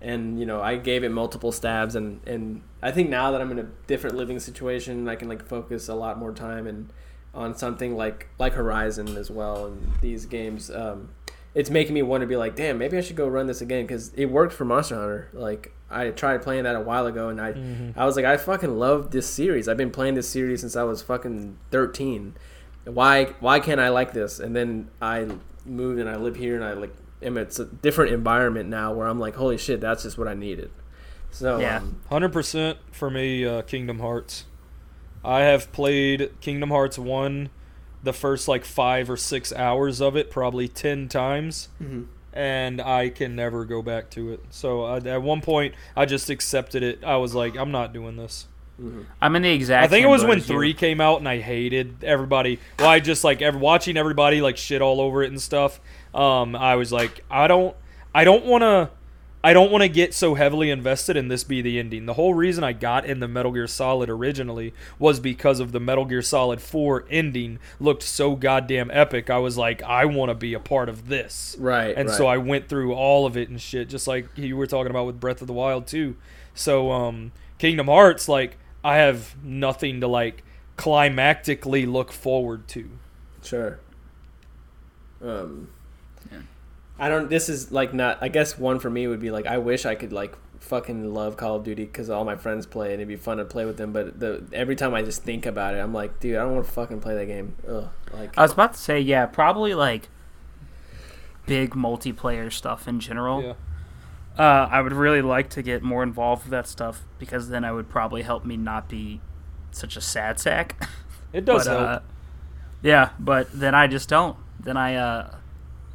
and you know, I gave it multiple stabs, and and I think now that I'm in a different living situation, I can like focus a lot more time and on something like like Horizon as well. And these games, um, it's making me want to be like, damn, maybe I should go run this again because it worked for Monster Hunter. Like I tried playing that a while ago, and I I was like, I fucking love this series. I've been playing this series since I was fucking 13 why why can't I like this? And then I moved and I live here and I like am it's a different environment now where I'm like, holy shit, that's just what I needed. So Yeah. um, Hundred percent for me. Uh, Kingdom Hearts. I have played Kingdom Hearts one, the first like five or six hours of it, probably ten times, Mhm. and I can never go back to it. So uh, at one point, I just accepted it. I was like, I'm not doing this. I'm in the exact. I think it was when as you. three came out, and I hated everybody. Well, I just like ever watching everybody like shit all over it and stuff. Um, I was like, I don't, I don't want to. I don't want to get so heavily invested in this be the ending. The whole reason I got in the Metal Gear Solid originally was because of the Metal Gear Solid 4 ending looked so goddamn epic. I was like, I want to be a part of this. Right. And right. so I went through all of it and shit, just like you were talking about with Breath of the Wild too. So um, Kingdom Hearts, like I have nothing to like climactically look forward to. Sure. Um, Yeah. I don't. This is like not. I guess one for me would be like I wish I could like fucking love Call of Duty because all my friends play and it'd be fun to play with them. But the every time I just think about it, I'm like, dude, I don't want to fucking play that game. Ugh. Like I was about to say, yeah, probably like big multiplayer stuff in general. Yeah. Uh, I would really like to get more involved with that stuff because then I would probably help me not be such a sad sack. It does but, help. uh, yeah, but then I just don't. Then I uh,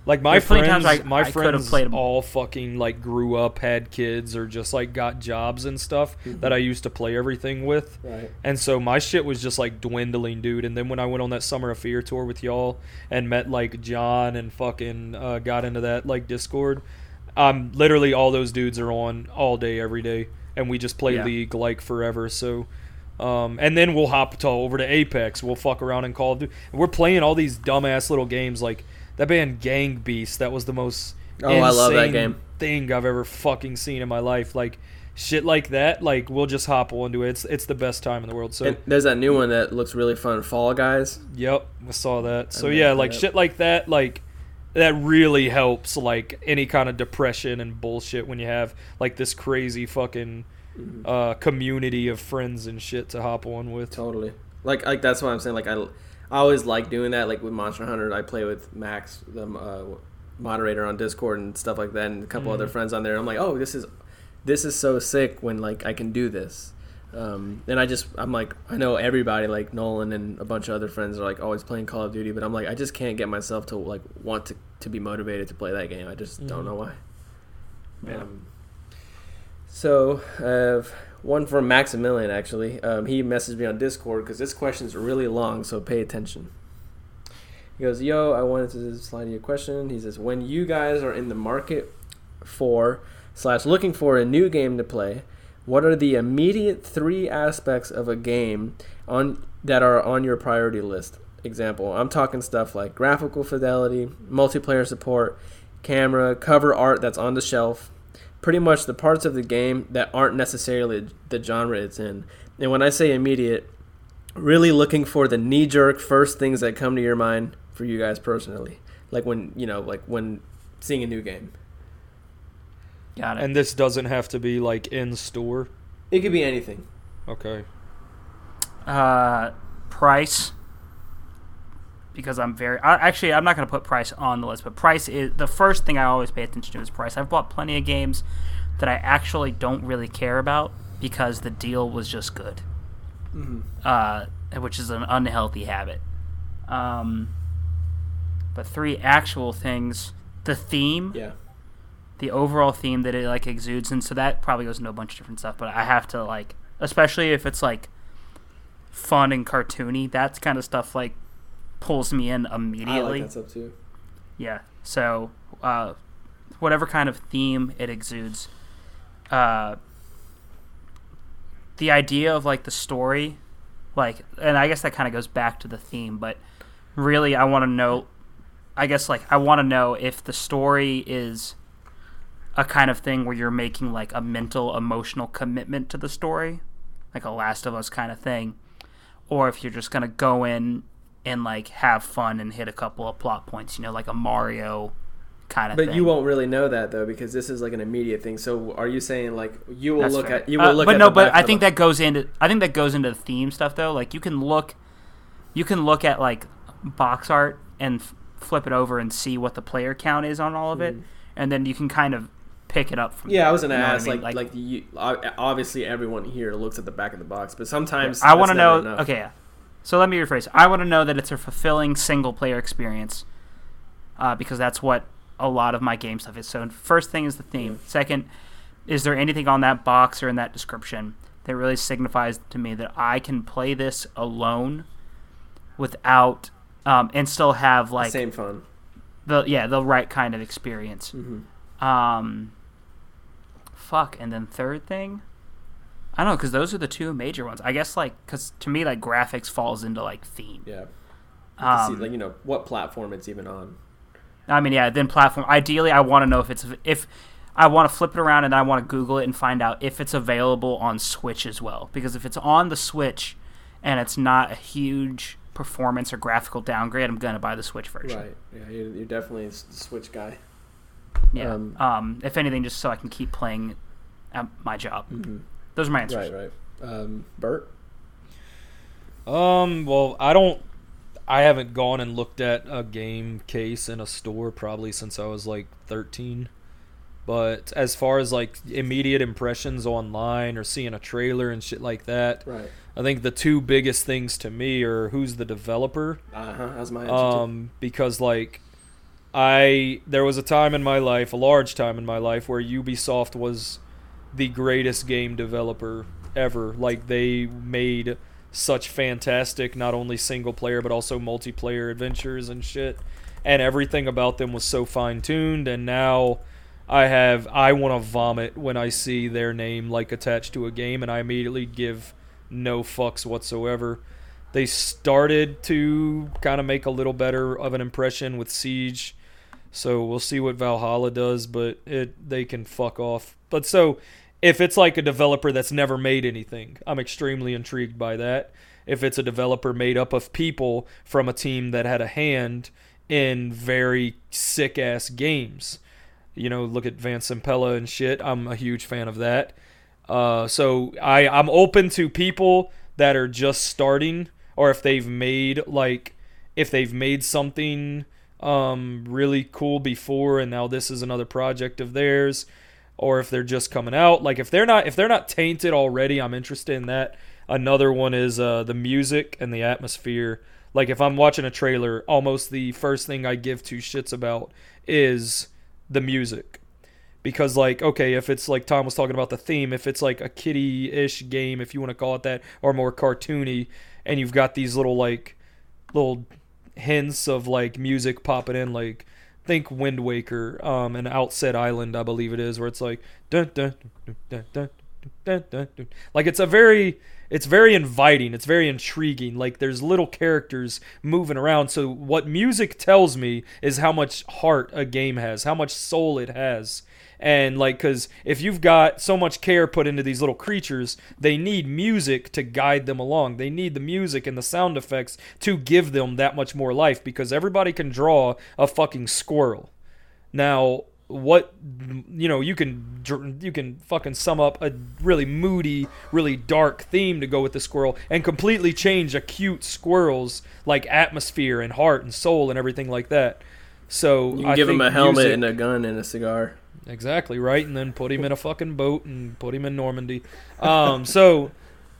Like my friends, of times I- my I friends played 'em. all fucking like grew up, had kids, or just like got jobs and stuff Mm-hmm. that I used to play everything with. right. And so my shit was just like dwindling, dude. And then when I went on that summer of fear tour with y'all and met like John and fucking uh, got into that like Discord, um, literally all those dudes are on all day every day, and we just play Yeah. League like forever. So. Um, and then we'll hop to over to Apex. We'll fuck around and Call of Duty. We're playing all these dumbass little games like that band Gang Beast. That was the most Oh, I love that game. thing I've ever fucking seen in my life. Like shit like that. Like we'll just hop onto it. It's it's the best time in the world. So And there's that new one that looks really fun, Fall Guys. Yep, I saw that. So mean, yeah, like shit like that, like that really helps like any kind of depression and bullshit when you have like this crazy fucking Mm-hmm. uh community of friends and shit to hop on with. Totally. Like like that's what I'm saying. Like I, I always like doing that. Like with Monster Hunter, I play with Max, the uh, moderator on Discord and stuff like that, and a couple other friends on there. I'm like, oh, this is this is so sick when like I can do this. Um, and I just I'm like I know everybody like Nolan and a bunch of other friends are like always playing Call of Duty, but I'm like I just can't get myself to like want to to be motivated to play that game. I just don't Mhm. know why. Yeah. Um, so, uh, one from Maximilian actually. Um, he messaged me on Discord because this question is really long, so pay attention. He goes, "Yo, I wanted to slide you a question." He says, "When you guys are in the market for slash looking for a new game to play, what are the immediate three aspects of a game on that are on your priority list? Example: I'm talking stuff like graphical fidelity, multiplayer support, camera, cover art that's on the shelf." pretty much the parts of the game that aren't necessarily the genre it's in. And when I say immediate, really looking for the knee jerk first things that come to your mind for you guys personally. Like when, you know, like when seeing a new game. Got it. And this doesn't have to be like in store. It could be anything. Okay. Uh, price. Because I'm very I, actually I'm not going to put price on the list, but price is the first thing I always pay attention to is price. I've bought plenty of games that I actually don't really care about because the deal was just good, uh, which is an unhealthy habit. Um, but three actual things: the theme, Yeah. The overall theme that it like exudes, and so that probably goes into a bunch of different stuff. But I have to like, especially if it's like fun and cartoony, that's kind of stuff like pulls me in I immediately. like that stuff too. Yeah. So, uh, whatever kind of theme it exudes, uh, the idea of like the story, like, and I guess that kind of goes back to the theme, but really, I want to know. I guess like I want to know if the story is a kind of thing where you're making like a mental emotional commitment to the story, like a Last of Us kind of thing, or if you're just gonna go in and like have fun and hit a couple of plot points, you know, like a Mario kind of But thing. you won't really know that though because this is like an immediate thing. So are you saying like you will That's look fair. at you will Uh, look but at no, but I think that goes into I think that goes into the theme stuff though. Like you can look, you can look at like box art and f- flip it over and see what the player count is on all of it, Mhm. and then you can kind of pick it up from. Yeah, I was gonna you know what I ask mean? like like, you, obviously everyone here looks at the back of the box, but sometimes I want to know. enough. Okay, yeah. So let me rephrase. I want to know that it's a fulfilling single player experience, uh, because that's what a lot of my game stuff is. So first thing is the theme. Second, is there anything on that box or in that description that really signifies to me that I can play this alone, without, um, and still have like Same fun. the yeah the right kind of experience. hmm Um, fuck, and then third thing, I don't know, because those are the two major ones. I guess like because to me like graphics falls into like theme. Yeah. See, Um, like you know what platform it's even on. I mean, yeah. Then platform. Ideally, I want to know if it's if I want to flip it around and I want to Google it and find out if it's available on Switch as well. Because if it's on the Switch and it's not a huge performance or graphical downgrade, I'm gonna buy the Switch version. Right. Yeah, you're, you're definitely a Switch guy. Yeah. Um, Um, if anything, just so I can keep playing at my job. Those are my answers. Right. Right. Um, Bert. Um, well, I don't. I haven't gone and looked at a game case in a store probably since I was like 13. But as far as like immediate impressions online or seeing a trailer and shit like that, Right. I think the two biggest things to me are who's the developer. Uh huh. That's my answer. too. Um, because like I there was a time in my life, a large time in my life, where Ubisoft was the greatest game developer ever. Like they made such fantastic not only single player but also multiplayer adventures and shit. And everything about them was so fine tuned and now I have I want to vomit when I see their name like attached to a game and I immediately give no fucks whatsoever. They started to kind of make a little better of an impression with Siege. So we'll see what Valhalla does, but it they can fuck off. But so if it's like a developer that's never made anything, I'm extremely intrigued by that. If it's a developer made up of people from a team that had a hand in very sick ass games, you know, look at Van Simpella and shit. I'm a huge fan of that. Uh, so I I'm open to people that are just starting, or if they've made like if they've made something um, really cool before, and now this is another project of theirs, or if they're just coming out. Like if they're not if they're not tainted already, I'm interested in that. Another one is uh, the music and the atmosphere. Like if I'm watching a trailer, almost the first thing I give two shits about is the music because like okay if it's like tom was talking about the theme if it's like a kiddie-ish game if you want to call it that or more cartoony and you've got these little like little hints of like music popping in, like think Wind Waker, um, and Outset Island, I believe it is, where it's like dun dun dun dun dun dun dun. Like it's a very it's very inviting. It's very intriguing. Like there's little characters moving around. So what music tells me is how much heart a game has, how much soul it has and like because if you've got so much care put into these little creatures they need music to guide them along. They need the music and the sound effects to give them that much more life because everybody can draw a fucking squirrel. Now what you know you can you can fucking sum up a really moody really dark theme to go with the squirrel and completely change a cute squirrel's like atmosphere and heart and soul and everything like that. So You can I give him a helmet music- and a gun and a cigar. Exactly right, and then put him in a fucking boat and put him in Normandy. Um, so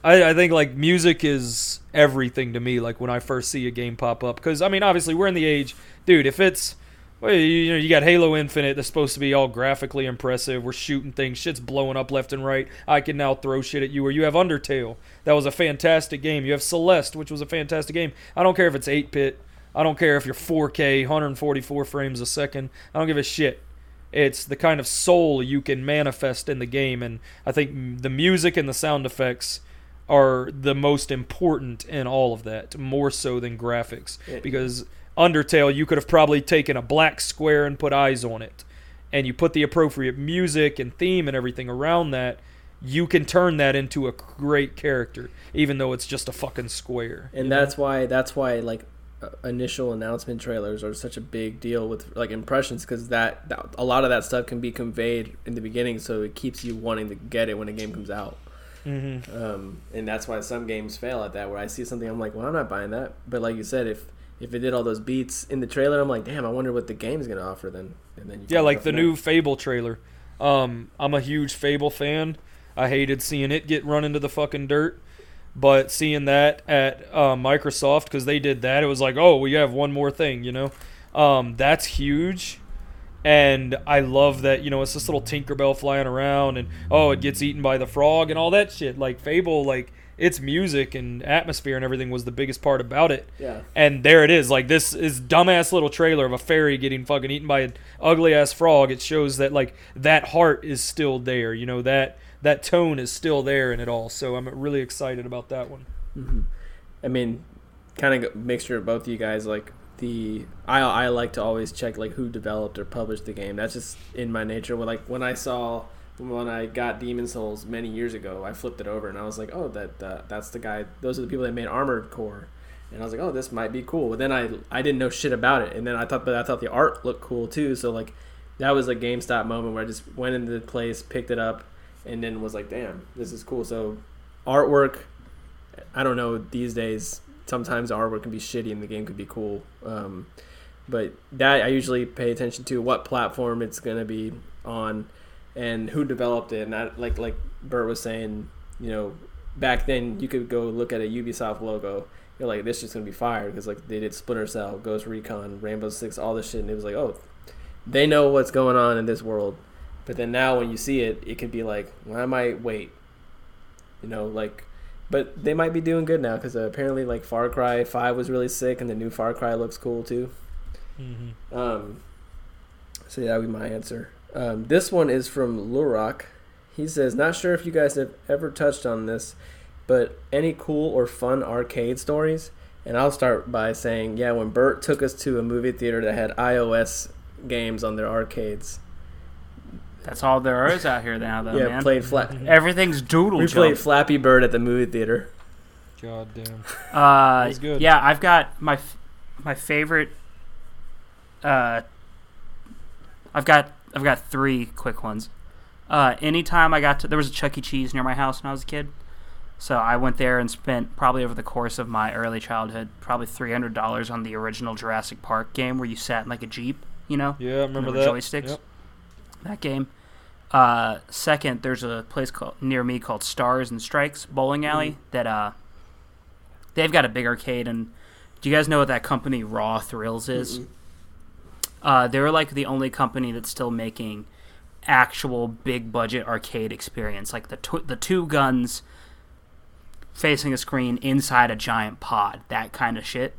I, I think like music is everything to me. Like when I first see a game pop up, because I mean, obviously we're in the age, dude. If it's well, you, know, you got Halo Infinite that's supposed to be all graphically impressive. We're shooting things, shit's blowing up left and right. I can now throw shit at you. Or you have Undertale, that was a fantastic game. You have Celeste, which was a fantastic game. I don't care if it's eight bit. I don't care if you're 4K, 144 frames a second. I don't give a shit. It's the kind of soul you can manifest in the game, and I think the music and the sound effects are the most important in all of that, more so than graphics. Because Undertale, you could have probably taken a black square and put eyes on it, and you put the appropriate music and theme and everything around that. You can turn that into a great character, even though it's just a fucking square. and you know? that's why that's why like initial announcement trailers are such a big deal with like impressions because that, that a lot of that stuff can be conveyed in the beginning so it keeps you wanting to get it when a game comes out Mhm. um, and that's why some games fail at that where i see something i'm like well i'm not buying that but like you said if if it did all those beats in the trailer i'm like damn i wonder what the game's gonna offer then and then you Yeah, like the new Fable trailer. Um, I'm a huge Fable fan. I hated seeing it get run into the fucking dirt, but seeing that at uh, Microsoft because they did that, it was like, oh, we have one more thing, you know. Um, that's huge, and I love that. You know, it's this little Tinkerbell flying around, and oh, it gets eaten by the frog and all that shit. Like Fable, like its music and atmosphere and everything was the biggest part about it. Yeah. And there it is. Like this is dumbass little trailer of a fairy getting fucking eaten by an ugly ass frog. It shows that like that heart is still there. You know that that tone is still there in it all. So I'm really excited about that one. I mean, kind of mixture of both of you guys. Like the I I like to always check like who developed or published the game. That's just in my nature. When like when I saw when I got Demon Souls many years ago, I flipped it over and I was like, oh, that uh, that's the guy. Those are the people that made Armored Core. And I was like, oh, this might be cool. But then I I didn't know shit about it. And then I thought, but I thought the art looked cool too. So like, that was a GameStop moment where I just went into the place, picked it up, and then was like, damn, this is cool. So artwork, I don't know these days. Sometimes artwork can be shitty and the game could be cool. Um, but that I usually pay attention to what platform it's gonna be on, and who developed it. And like like Bert was saying, you know, back then you could go look at a Ubisoft logo. You're like, this is gonna be fire because like they did Splinter Cell, Ghost Recon, Rainbow Six, all this shit, and it was like, oh, they know what's going on in this world. But then now when you see it, it could be like, well, I might wait. You know, like, but they might be doing good now because uh, apparently like Far Cry Five was really sick, and the new Far Cry looks cool too. Mm-hmm. Um, so yeah, that would be my answer. Um, this one is from Lurok. He says, "Not sure if you guys have ever touched on this, but any cool or fun arcade stories?" And I'll start by saying, yeah, when Bert took us to a movie theater that had iOS games on their arcades, That's all there is out here now, though, yeah, man. played flat. Everything's doodle We jump. played Flappy Bird at the movie theater. God damn. Uh, That's good. yeah, I've got my f- my favorite. Uh, I've got I've got three quick ones. Uh, anytime I got to there was a Chuck E. Cheese near my house when I was a kid, so I went there and spent probably over the course of my early childhood probably three hundred dollars on the original Jurassic Park game where you sat in like a jeep, you know, Yeah, I remember the that. joysticks. Yep. That game. Uh, second, there's a place called near me called Stars and Strikes Bowling Alley that uh, they've got a big arcade. And do you guys know what that company Raw Thrills is? Mm-mm. Uh, they're like the only company that's still making actual big budget arcade experience, like the tw- the two guns facing a screen inside a giant pod, that kind of shit.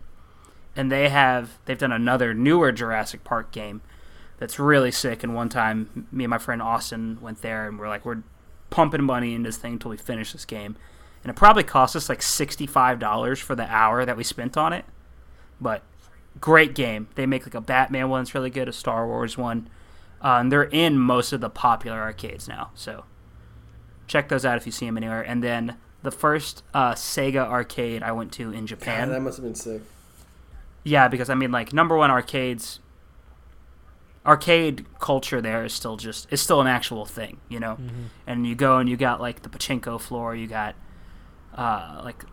And they have they've done another newer Jurassic Park game that's really sick. And one time, me and my friend Austin went there, and we're like, we're pumping money into this thing until we finish this game. And it probably cost us like sixty-five dollars for the hour that we spent on it. But great game. They make like a Batman one that's really good, a Star Wars one, uh, and they're in most of the popular arcades now. So check those out if you see them anywhere. And then the first uh, Sega arcade I went to in Japan. God, that must have been sick. Yeah, because I mean, like number one arcades, arcade culture there is still just is still an actual thing, you know. Mhm. And you go and you got like the pachinko floor, you got uh, like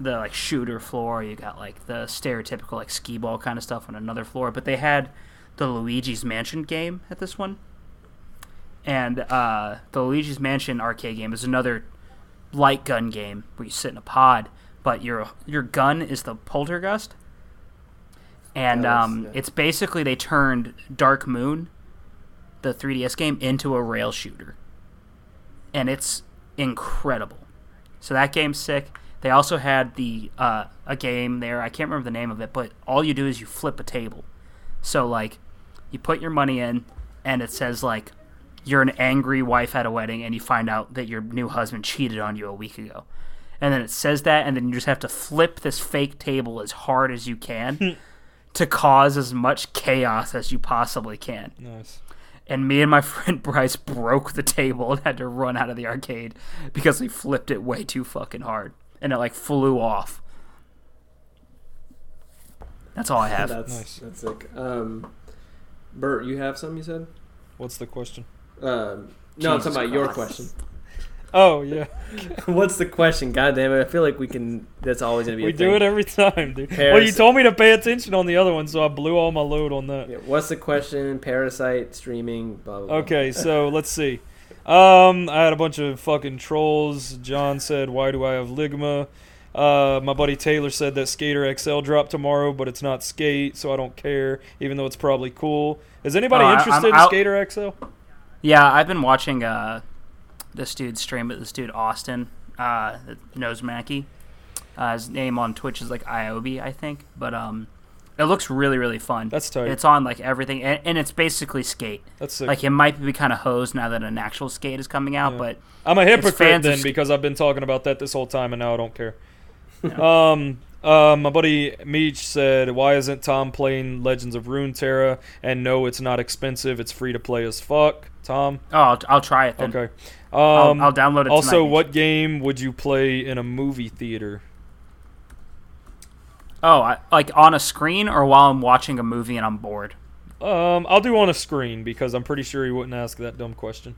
the like shooter floor, you got like the stereotypical like skee ball kind of stuff on another floor. But they had the Luigi's Mansion game at this one, and uh, the Luigi's Mansion arcade game is another light gun game where you sit in a pod, but your your gun is the poltergust, and um, yeah. it's basically they turned Dark Moon, the 3DS game, into a rail shooter, and it's incredible. So that game's sick. They also had the uh, a game there. I can't remember the name of it, but all you do is you flip a table. So like, you put your money in, and it says like, you're an angry wife at a wedding, and you find out that your new husband cheated on you a week ago, and then it says that, and then you just have to flip this fake table as hard as you can to cause as much chaos as you possibly can Nice. and me and my friend Bryce broke the table and had to run out of the arcade because we flipped it way too fucking hard and it like flew off. That's all I have. That's Nice. that's sick. Um, Bert, you have some? You said. What's the question? Um, no, I'm talking about your question. Oh yeah, What's the question? God damn it! I feel like we can. That's always gonna be. we a do thing. it every time, dude. Paris- Well, you told me to pay attention on the other one, so I blew all my load on that. Yeah, what's the question? Parasite streaming. Blah blah. blah. Okay, so let's see. Um, I had a bunch of fucking trolls. John said, "Why do I have Ligma?" Uh, my buddy Taylor said that Skater XL dropped tomorrow, but it's not Skate, so I don't care, even though it's probably cool. Is anybody Oh, I- I'm interested in out- Skater XL? Yeah, I've been watching uh, this dude stream it. This dude Austin, uh, knows Mackie. Uh, his name on Twitch is like Iobi, I think. But um, it looks really really fun. That's tight. It's on like everything, and, and it's basically skate. That's sick. Like it might be kind of hosed now that an actual skate is coming out, Yeah. but I'm a hypocrite then because I've been talking about that this whole time and now I don't care. um, uh, my buddy Meech said, "Why isn't Tom playing Legends of Runeterra?" And no, it's not expensive. It's free to play as fuck. Tom, oh, I'll, I'll try it then. okay. I'll, Um, I'll download it. also, tonight. what game would you play in a movie theater? Oh, I, like on a screen or while I'm watching a movie and I'm bored. Um, I'll do on a screen because I'm pretty sure he wouldn't ask that dumb question.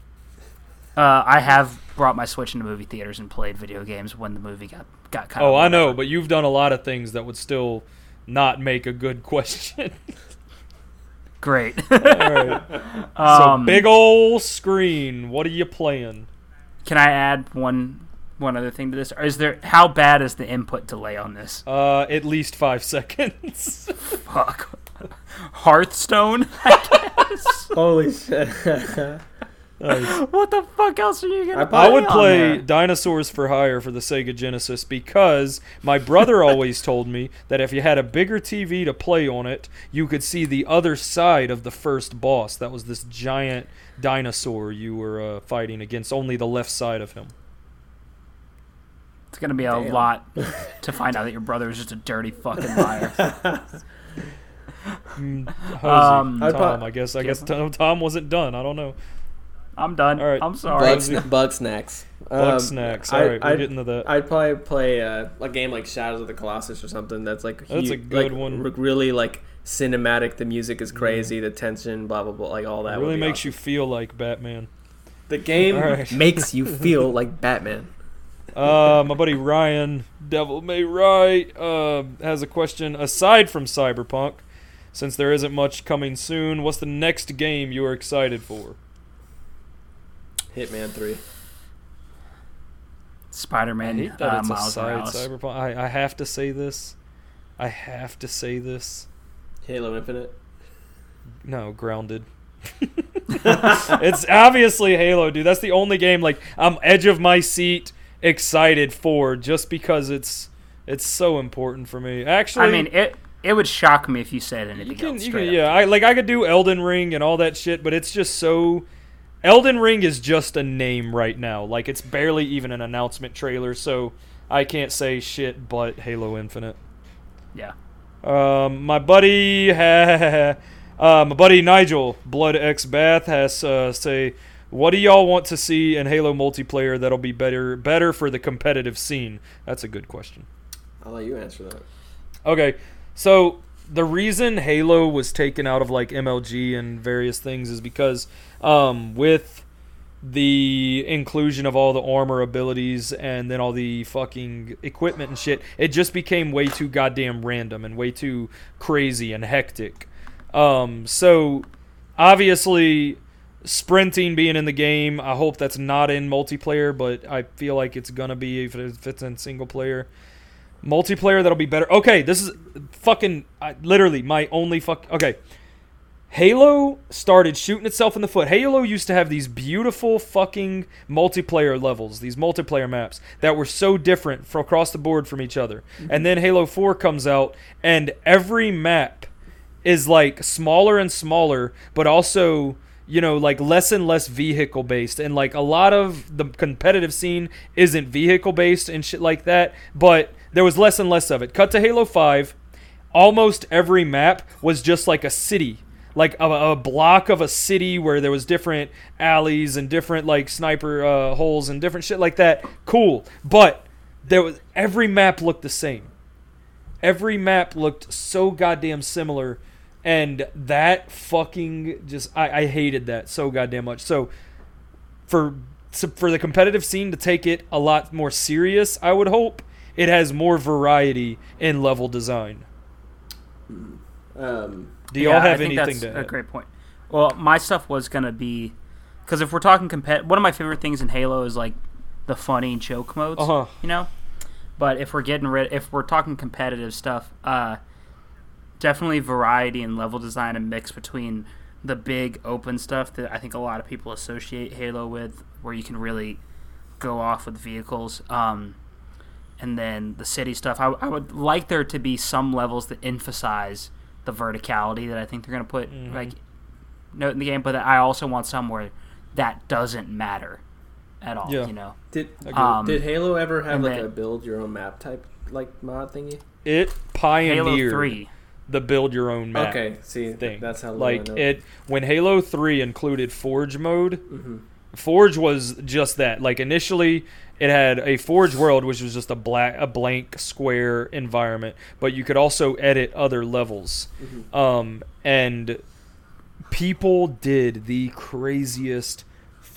Uh, I have brought my Switch into movie theaters and played video games when the movie got got kind of. Oh, I know, but you've done a lot of things that would still not make a good question. Great. All right. so um, big old screen. What are you playing? Can I add one one other thing to this? Or is there how bad is the input delay on this? Uh, at least five seconds. Fuck. Hearthstone. Holy shit! Nice. what the fuck else are you gonna? I play I would on play there? Dinosaurs for Hire for the Sega Genesis because my brother always told me that if you had a bigger TV to play on it, you could see the other side of the first boss. That was this giant dinosaur you were uh, fighting against, only the left side of him. It's gonna be a Damn. lot to find out that your brother is just a dirty fucking liar. Mm, Hosey. Um, I'd Tom, I guess. I guess Tom, Tom wasn't done. I don't know. I'm done. All right. I'm bug, sorry. sna- bug snacks. Bug Um, snacks. I- All right, we're I'd- getting to that. I'd probably play uh, a game like Shadows of the Colossus or something that's like That's a good like, one. really like cinematic. The music is crazy. The tension, blah blah blah, like all that. It really makes awesome. you feel like Batman. The game All right. makes you feel like Batman. Uh, my buddy Ryan, Devil May Right, uh, has a question. Aside from Cyberpunk, since there isn't much coming soon, what's the next game you are excited for? Hitman Three. I Spider-Man, hate that uh, it's a side Morales. Cyberpunk. I, I have to say this. I have to say this. Halo Infinite. No, grounded. it's obviously Halo, dude. That's the only game like I'm edge of my seat excited for just because it's it's so important for me. Actually, I mean, it it would shock me if you said anything you can, else. you can up. yeah, I like I could do Elden Ring and all that shit, but it's just so Elden Ring is just a name right now. Like it's barely even an announcement trailer, so I can't say shit but Halo Infinite. yeah. Um, my buddy, uh, my buddy Nigel Blood X Bath has uh, say, what do y'all want to see in Halo multiplayer that'll be better better for the competitive scene? That's a good question. I'll let you answer that. Okay, so the reason Halo was taken out of like MLG and various things is because um, with the inclusion of all the armor abilities and then all the fucking equipment and shit, it just became way too goddamn random and way too crazy and hectic. Um, so obviously sprinting being in the game, I hope that's not in multiplayer, but I feel like it's gonna be if it- if it's in single player multiplayer that'll be better. Okay, this is fucking I, literally my only fuck. Okay, Halo started shooting itself in the foot. Halo used to have these beautiful fucking multiplayer levels, these multiplayer maps that were so different from across the board from each other. Mm-hmm. And then Halo 4 comes out and every map is like smaller and smaller, but also you know like less and less vehicle based and like a lot of the competitive scene isn't vehicle based and shit like that but there was less and less of it. Cut to halo 5 almost every map was just like a city like a, a block of a city where there was different alleys and different like sniper uh, holes and different shit like that. Cool. But there was every map looked the same. Every map looked so goddamn similar. And that fucking just I, I hated that so goddamn much. So for so for the competitive scene to take it a lot more serious i would hope it has more variety in level design Um, do y'all Yeah, have I think anything that's to a great point. Well, my stuff was gonna be because if we're talking compet, one of my favorite things in Halo is like the funny joke modes. Uh-huh. You know, but if we're getting rid, if we're talking competitive stuff, uh, definitely variety and level design and mix between the big open stuff that I think a lot of people associate Halo with, where you can really go off with vehicles. Um, and then the city stuff. I, I would like there to be some levels that emphasize the verticality that I think they're going to put Mhm. like note in the game, but I also want somewhere that doesn't matter at all. Yeah. You know, Did Um, did Halo ever have like then- a build your own map type like mod thingy? It pioneered Halo Three. the build your own map Okay, see, thing. that's how like I know. it when Halo 3 included Forge mode, Mhm. Forge was just that. Like initially, it had a Forge world, which was just a black, a blank square environment, but you could also edit other levels. Mhm. Um, and people did the craziest,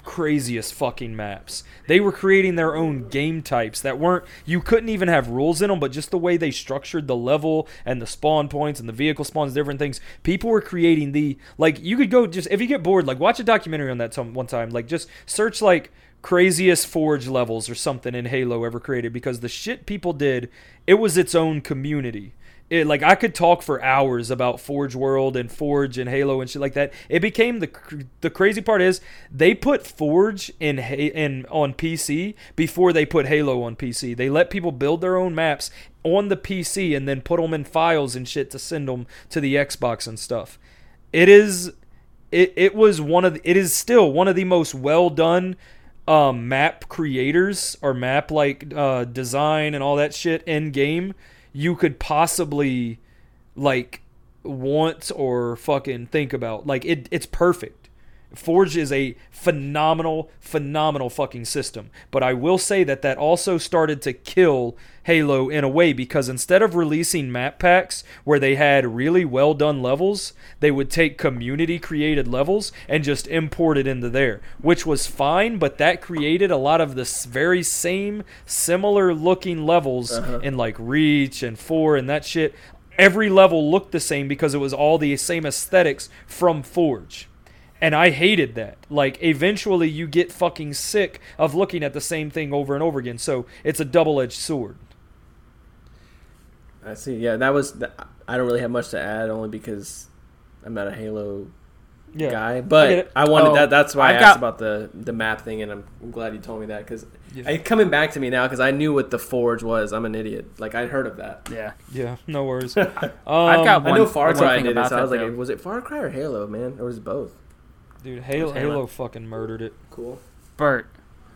craziest fucking maps. They were creating their own game types that weren't. You couldn't even have rules in them, but just the way they structured the level and the spawn points and the vehicle spawns, different things. People were creating the like. You could go just if you get bored, like watch a documentary on that some one time. Like just search like craziest forge levels or something in Halo ever created because the shit people did, it was its own community. It, like I could talk for hours about Forge World and Forge and Halo and shit like that. It became the the crazy part is they put Forge in in on PC before they put Halo on PC. They let people build their own maps on the PC and then put them in files and shit to send them to the Xbox and stuff. It is it, it was one of the, it is still one of the most well done um, map creators or map like uh, design and all that shit in game you could possibly like want or fucking think about. Like it it's perfect Forge is a phenomenal, phenomenal fucking system. But I will say that that also started to kill Halo in a way because instead of releasing map packs where they had really well done levels, they would take community created levels and just import it into there, which was fine, but that created a lot of the very same similar looking levels Uh-huh. in like Reach and 4 and that shit. Every level looked the same because it was all the same aesthetics from Forge. And I hated that. Like, eventually you get fucking sick of looking at the same thing over and over again. So it's a double edged sword. I see. Yeah, that was. th- I don't really have much to add, only because I'm not a Halo Yeah. guy. But it. I, wanted Oh, that. That's why i I've asked got- about the the map thing, and I'm, I'm glad you told me that because Yeah. it's coming back to me now because I knew what the Forge was. I'm an idiot. Like I'd heard of that. Yeah. Yeah, no worries. I've Um, got I know Far Cry did it, so I was like, though. was it Far Cry or Halo, man, or was it both? Dude, Halo, Halo. Halo fucking murdered it. Cool. Bert,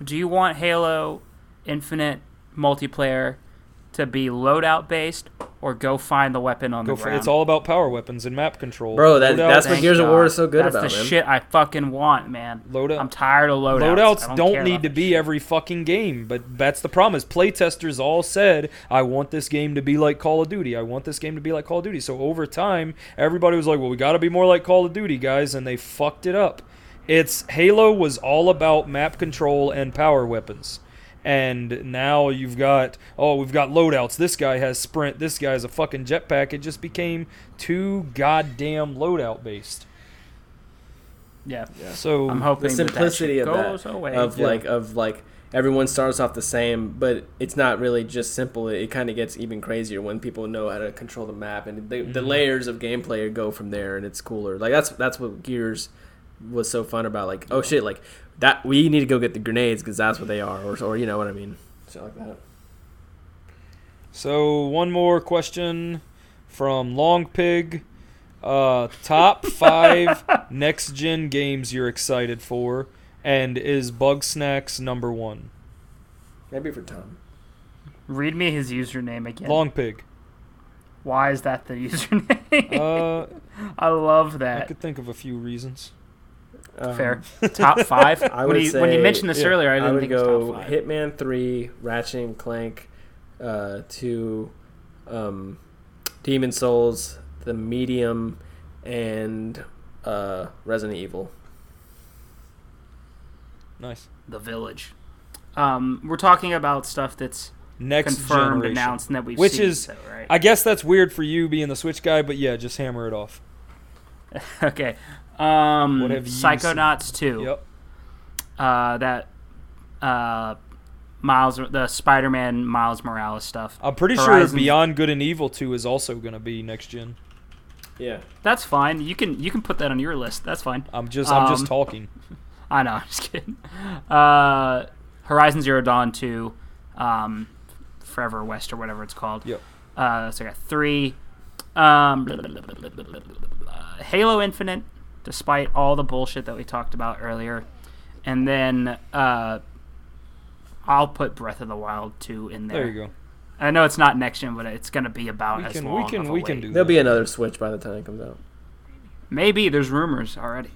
do you want Halo Infinite multiplayer to be loadout based or go find the weapon on Go the for, ground? it's all about power weapons and map control. Bro, that- that's what Thank Gears of War is so good That's about, the man. shit I fucking want, man. loadout. I'm tired of loadouts. I Loadouts don't, don't, need to be shit. every fucking game, but that's the problem. Is playtesters all said, "I want this game to be like Call of Duty. I want this game to be like Call of Duty." So over time, everybody was like, "Well, we got to be more like Call of Duty, guys," and they fucked it up. It's Halo was all about map control and power weapons. And now you've got oh we've got loadouts. This guy has sprint. This guy has a fucking jetpack. It just became too goddamn loadout based. Yeah. So I'm hoping The that that simplicity of goes that, away. of Yeah. like of like everyone starts off the same, but it's not really just simple. It, kind of gets even crazier when people know how to control the map, and the, the Mhm. layers of gameplay go from there, and it's cooler. Like that's that's what Gears was so fun about. Like oh shit, like that we need to go get the grenades because that's what they are, or or you know what I mean, shit like that. So one more question from Long Pig. Uh, top five next gen games you're excited for, and is Bug Snacks number one? Maybe for Tom. Read me his username again. Long Pig. Why is that the username? Uh, I love that. I could think of a few reasons. Um, Fair. Top five. I when, would you, say, when you mentioned this yeah, earlier, I I, didn't would think it was go top five. Hitman Three, Ratchet and Clank, uh, two, um, Demon Souls, The Medium, and uh, Resident Evil. Nice. The Village. Um, we're talking about stuff that's Next confirmed, generation. announced, and that we've Which seen. is- so, right? I guess that's weird for you being the Switch guy, but yeah, just hammer it off. okay. Um, what have you Psychonauts seen? 2. Yep. Uh, that uh, Miles, the Spider-Man Miles Morales stuff. I'm pretty Horizon. sure Beyond Good and Evil 2 is also going to be next gen. Yeah. That's fine. You can you can put that on your list. That's fine. I'm just I'm um, just talking. I know. I'm just kidding. Uh, Horizon Zero Dawn 2, um, Forever West or whatever it's called. Yep. Uh, so I got three. Um, Halo Infinite, despite all the bullshit that we talked about earlier, and then uh, I'll put Breath of the Wild two in there. There you go. I know it's not next gen, but it's gonna be about We as can long we can of a we can wait. do There'll that. be another Switch by the time it comes out. Maybe there's rumors already.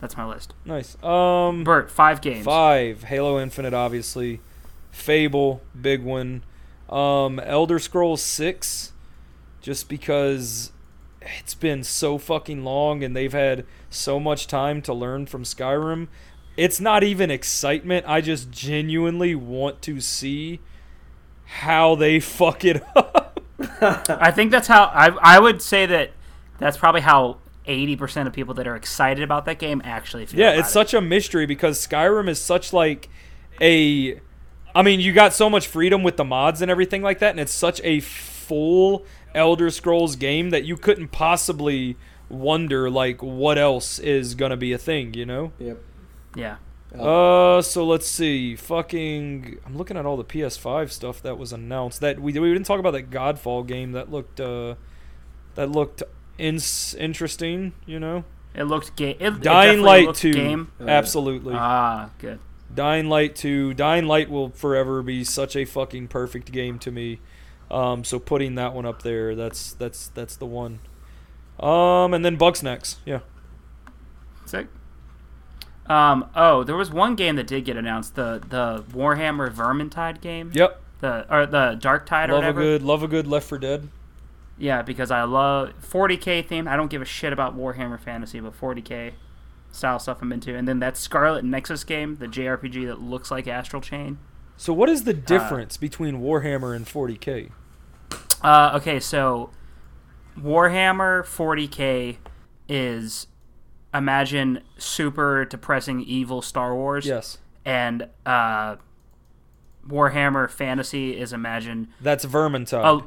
That's my list. nice. Um, Bert, five games. Five. Halo Infinite, obviously. Fable, big one. Um, Elder Scrolls Six, just because it's been so fucking long and they've had so much time to learn from Skyrim. It's not even excitement. I just genuinely want to see how they fuck it up. I think that's how I I would say that that's probably how eighty percent of people that are excited about that game actually feel. Yeah, it's it. such a mystery because Skyrim is such like a I mean, you got so much freedom with the mods and everything like that and it's such a full Elder Scrolls game that you couldn't possibly wonder like what else is going to be a thing, you know? Yep. yeah. Uh so let's see. Fucking I'm looking at all the PS5 stuff that was announced. That we we didn't talk about that Godfall game that looked uh that looked ins- interesting, you know? It looked ga- it, it Dying definitely Light 2. game. Absolutely. Ah, good. Dying Light 2. Dying Light will forever be such a fucking perfect game to me. Um, so putting that one up there, that's that's that's the one. Um, and then Bugsnax. Yeah. Sick. Um. Oh, there was one game that did get announced. The the Warhammer Vermintide game. Yep. The or the Dark Tide or Love a good love a good Left 4 Dead. Yeah, because I love 40k theme. I don't give a shit about Warhammer Fantasy, but 40k style stuff I'm into. And then that Scarlet Nexus game, the JRPG that looks like Astral Chain. So what is the difference between Warhammer and 40K? Uh, okay, so Warhammer 40k is imagine super depressing evil Star Wars. Yes. And uh, Warhammer Fantasy is imagine That's Vermintide. Oh,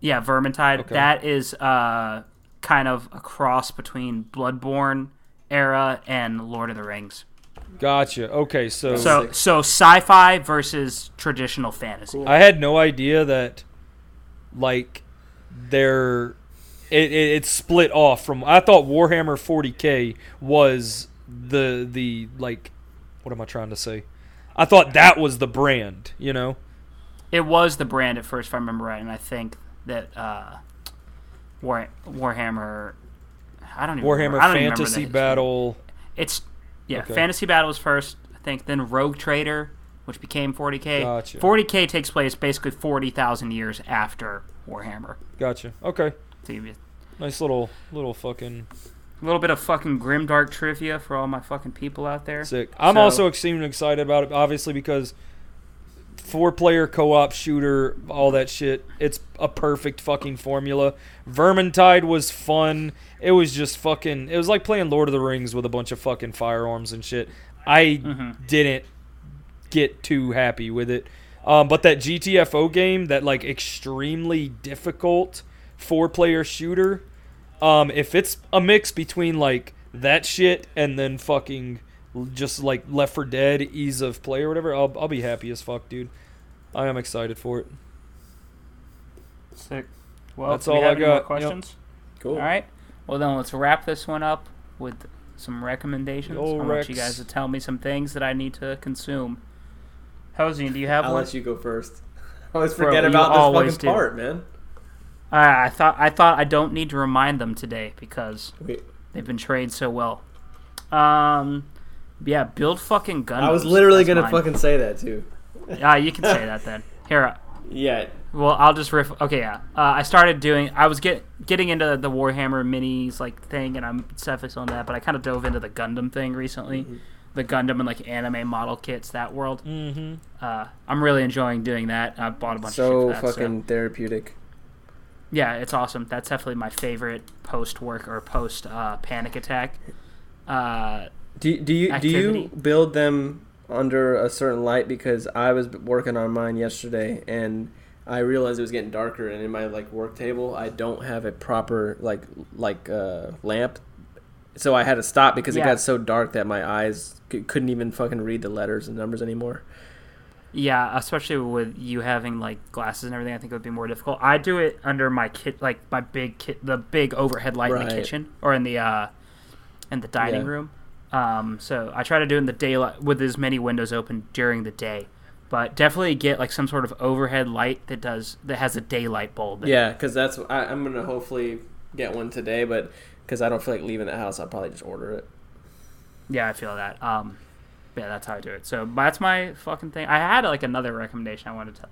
yeah, Vermintide. Okay. That is uh, kind of a cross between Bloodborne era and Lord of the Rings. Gotcha. Okay, so, So, so sci-fi versus traditional fantasy. Cool. I had no idea that like they're it, it, it's split off from I thought Warhammer 40K was the the like what am I trying to say? I thought that was the brand, you know? It was the brand at first, if I remember right, and I think that uh, War Warhammer. I don't even Warhammer remember. I don't even remember Fantasy Battle. It's yeah, Okay. Fantasy Battle was first, I think. Then Rogue Trader, which became 40k. Gotcha. 40k takes place basically 40,000 years after Warhammer. Gotcha. Okay. Nice little little fucking a little bit of fucking grimdark trivia for all my fucking people out there. sick. I'm So- also extremely excited about it obviously because four player co-op shooter all that shit. It's a perfect fucking formula. Vermintide was fun. It was just fucking it was like playing lord of the rings with a bunch of fucking firearms and shit. I Mhm. didn't get too happy with it. Um, but that gtfo game that like extremely difficult four player shooter um, if it's a mix between like that shit and then fucking just like Left 4 Dead, ease of play or whatever, I'll I'll be happy as fuck, dude. I am excited for it. Sick. Well, That's do we all I have any more got. Yep. questions? Cool. All right. Well, then let's wrap this one up with some recommendations. Yo, I want you guys to tell me some things that I need to consume. Hosey, do you have I'll one? let you go first. I always forget you about this fucking do. part, man. Uh, I thought I thought I don't need to remind them today because Wait, they've been trained so well. Um, yeah, build fucking guns. I was literally gonna fucking say that too. Yeah, you can say that then. Here, Yeah. Well, I'll just riff. Okay, yeah. Uh, I started doing. I was get getting into the Warhammer minis like thing, and I'm still on that. But I kind of dove into the Gundam thing recently, Mm-hmm. the Gundam and like anime model kits, that world. Mm-hmm. Uh, I'm really enjoying doing that. I bought a bunch So of shit that. fucking So. therapeutic. Yeah, it's awesome. That's definitely my favorite post work or post uh, panic attack. Uh, Do do you do you build them under a certain light? Because I was working on mine yesterday and I realized it was getting darker, and in my like work table, I don't have a proper like like uh, lamp so I had to stop because it got so dark that my eyes c- couldn't even fucking read the letters and numbers anymore. Yeah, especially with you having like glasses and everything, I think it would be more difficult. I do it under my kit, like my big kit, the big overhead light in the kitchen or in the uh, in the dining Yeah. room. Um, so I try to do it in the daylight with as many windows open during the day. But definitely get like some sort of overhead light that does that has a daylight bulb. Yeah, because that's I, I'm gonna hopefully get one today, but because I don't feel like leaving the house, I'll probably just order it. Yeah, I feel that. Um, yeah, that's how I do it. So that's my fucking thing. I had like another recommendation I wanted to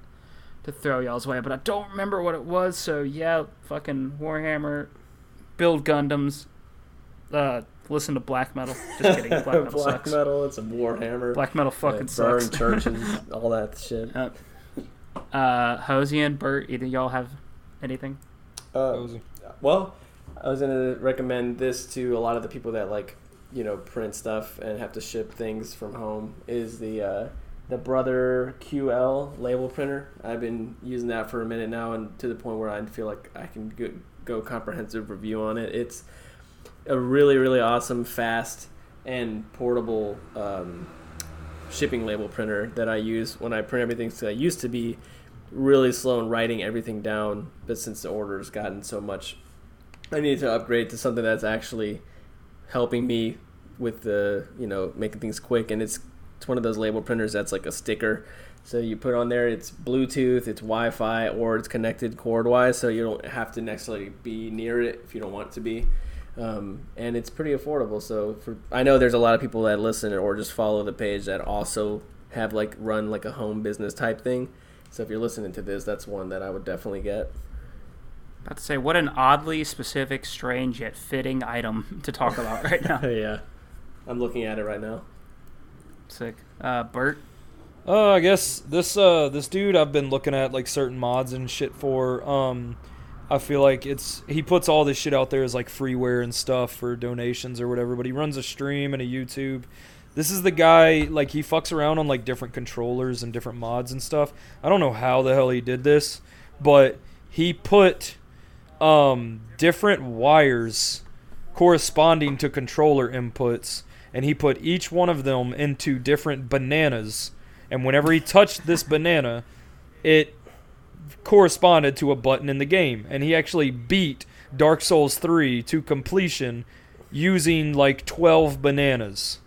to throw y'all's way, but I don't remember what it was. So yeah, fucking Warhammer, build Gundams, uh, listen to black metal. Just kidding, black metal Black sucks. metal, it's a Warhammer. Black metal fucking uh, burn sucks. churches, all that shit. uh, Hosey and Bert, either y'all have anything? Uh, well, I was gonna recommend this to a lot of the people that like, you know, print stuff and have to ship things from home. Is the uh, the Brother QL label printer? I've been using that for a minute now, and to the point where I feel like I can go, go comprehensive review on it. It's a really really awesome, fast, and portable um, shipping label printer that I use when I print everything. So I used to be really slow in writing everything down, but since the order's gotten so much, I need to upgrade to something that's actually helping me with the you know making things quick. And it's it's one of those label printers that's like a sticker. So you put on there, it's Bluetooth, it's Wi-Fi, or it's connected cord-wise, so you don't have to necessarily be near it if you don't want to be. Um, and it's pretty affordable. So for I know there's a lot of people that listen or just follow the page that also have like run like a home business type thing. So if you're listening to this, that's one that I would definitely get. About to say, what an oddly specific, strange yet fitting item to talk about right now. yeah, I'm looking at it right now. Sick. Uh, Bert. Uh, I guess this uh this dude I've been looking at like certain mods and shit for. Um, I feel like it's he puts all this shit out there as like freeware and stuff for donations or whatever. But he runs a stream and a YouTube. This is the guy like he fucks around on like different controllers and different mods and stuff. I don't know how the hell he did this, but he put um different wires corresponding to controller inputs and he put each one of them into different bananas and whenever he touched this banana it corresponded to a button in the game and he actually beat Dark Souls 3 to completion using like 12 bananas.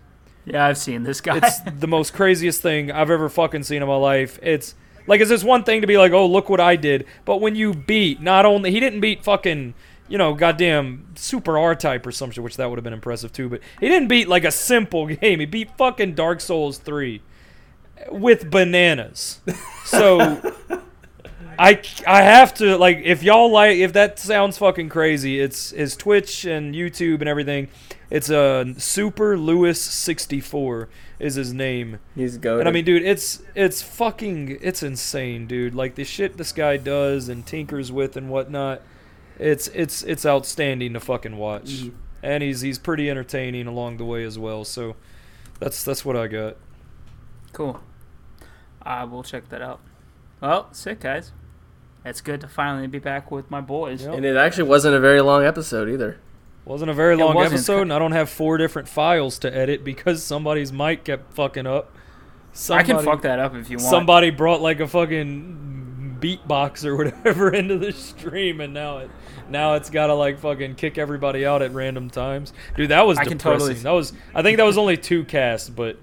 Yeah, I've seen this guy. It's the most craziest thing I've ever fucking seen in my life. It's like it's this one thing to be like, "Oh, look what I did." But when you beat not only he didn't beat fucking you know, goddamn Super R type or some shit, which that would have been impressive too. But he didn't beat like a simple game. He beat fucking Dark Souls three with bananas. So I I have to like if y'all like if that sounds fucking crazy, it's his Twitch and YouTube and everything. It's a uh, Super Louis sixty four is his name. He's go. And I mean, dude, it's it's fucking it's insane, dude. Like the shit this guy does and tinkers with and whatnot. It's it's it's outstanding to fucking watch. Mhm. And he's he's pretty entertaining along the way as well. So that's that's what I got. Cool. I will check that out. Well, sick guys. It's good to finally be back with my boys. Yep. and it actually wasn't a very long episode either. Wasn't a very It long episode, and I don't have four different files to edit because somebody's mic kept fucking up. I can Somebody- fuck that up if you want. Somebody brought like a fucking beatbox or whatever into the stream, and now it now it's got to like fucking kick everybody out at random times. Dude, that was I can depressing. totally- That was I think that was only two casts, but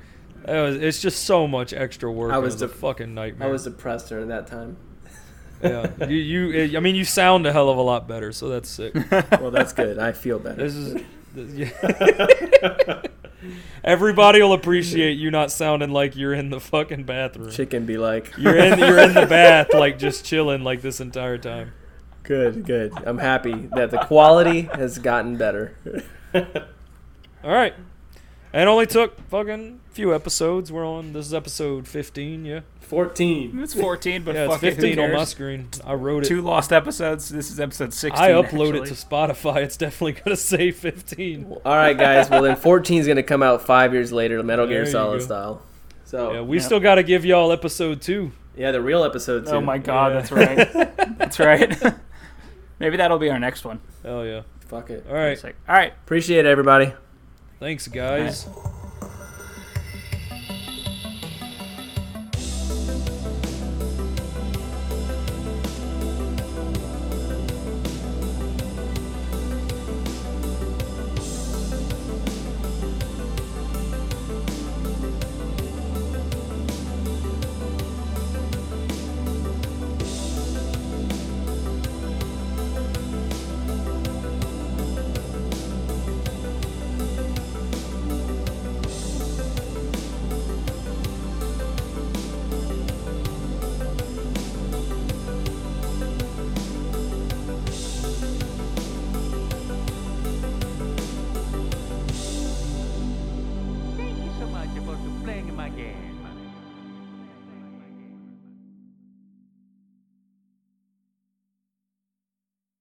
it was, it's just so much extra work. I I was was a dep- fucking nightmare. I was depressed during that time. Yeah. You you I mean you sound a hell of a lot better, so that's sick. Well, that's good. I feel better. This is. this- yeah. Everybody will appreciate you not sounding like you're in the fucking bathroom. Chicken be like, You're in you're in the bath like just chilling like this entire time. good, good. I'm happy that the quality has gotten better. All right. And only took fucking few episodes. We're on this is episode 15, yeah. 14. It's 14, but yeah, it's fuck it, who 15 on my screen. I wrote it. Two lost episodes. This is episode 16. I upload actually. it to Spotify. It's definitely going to say 15. All right, guys. Well, then 14 is gonna come out five years later, Metal Gear Solid go. style. So Yeah, yeah, we Yep. still got to give y'all episode 2. Yeah, the real episode too. Oh my god, Yeah. that's right. that's right. Maybe that'll be our next one. Hell yeah. Fuck it. All right. All right. Appreciate it, everybody. Thanks, guys.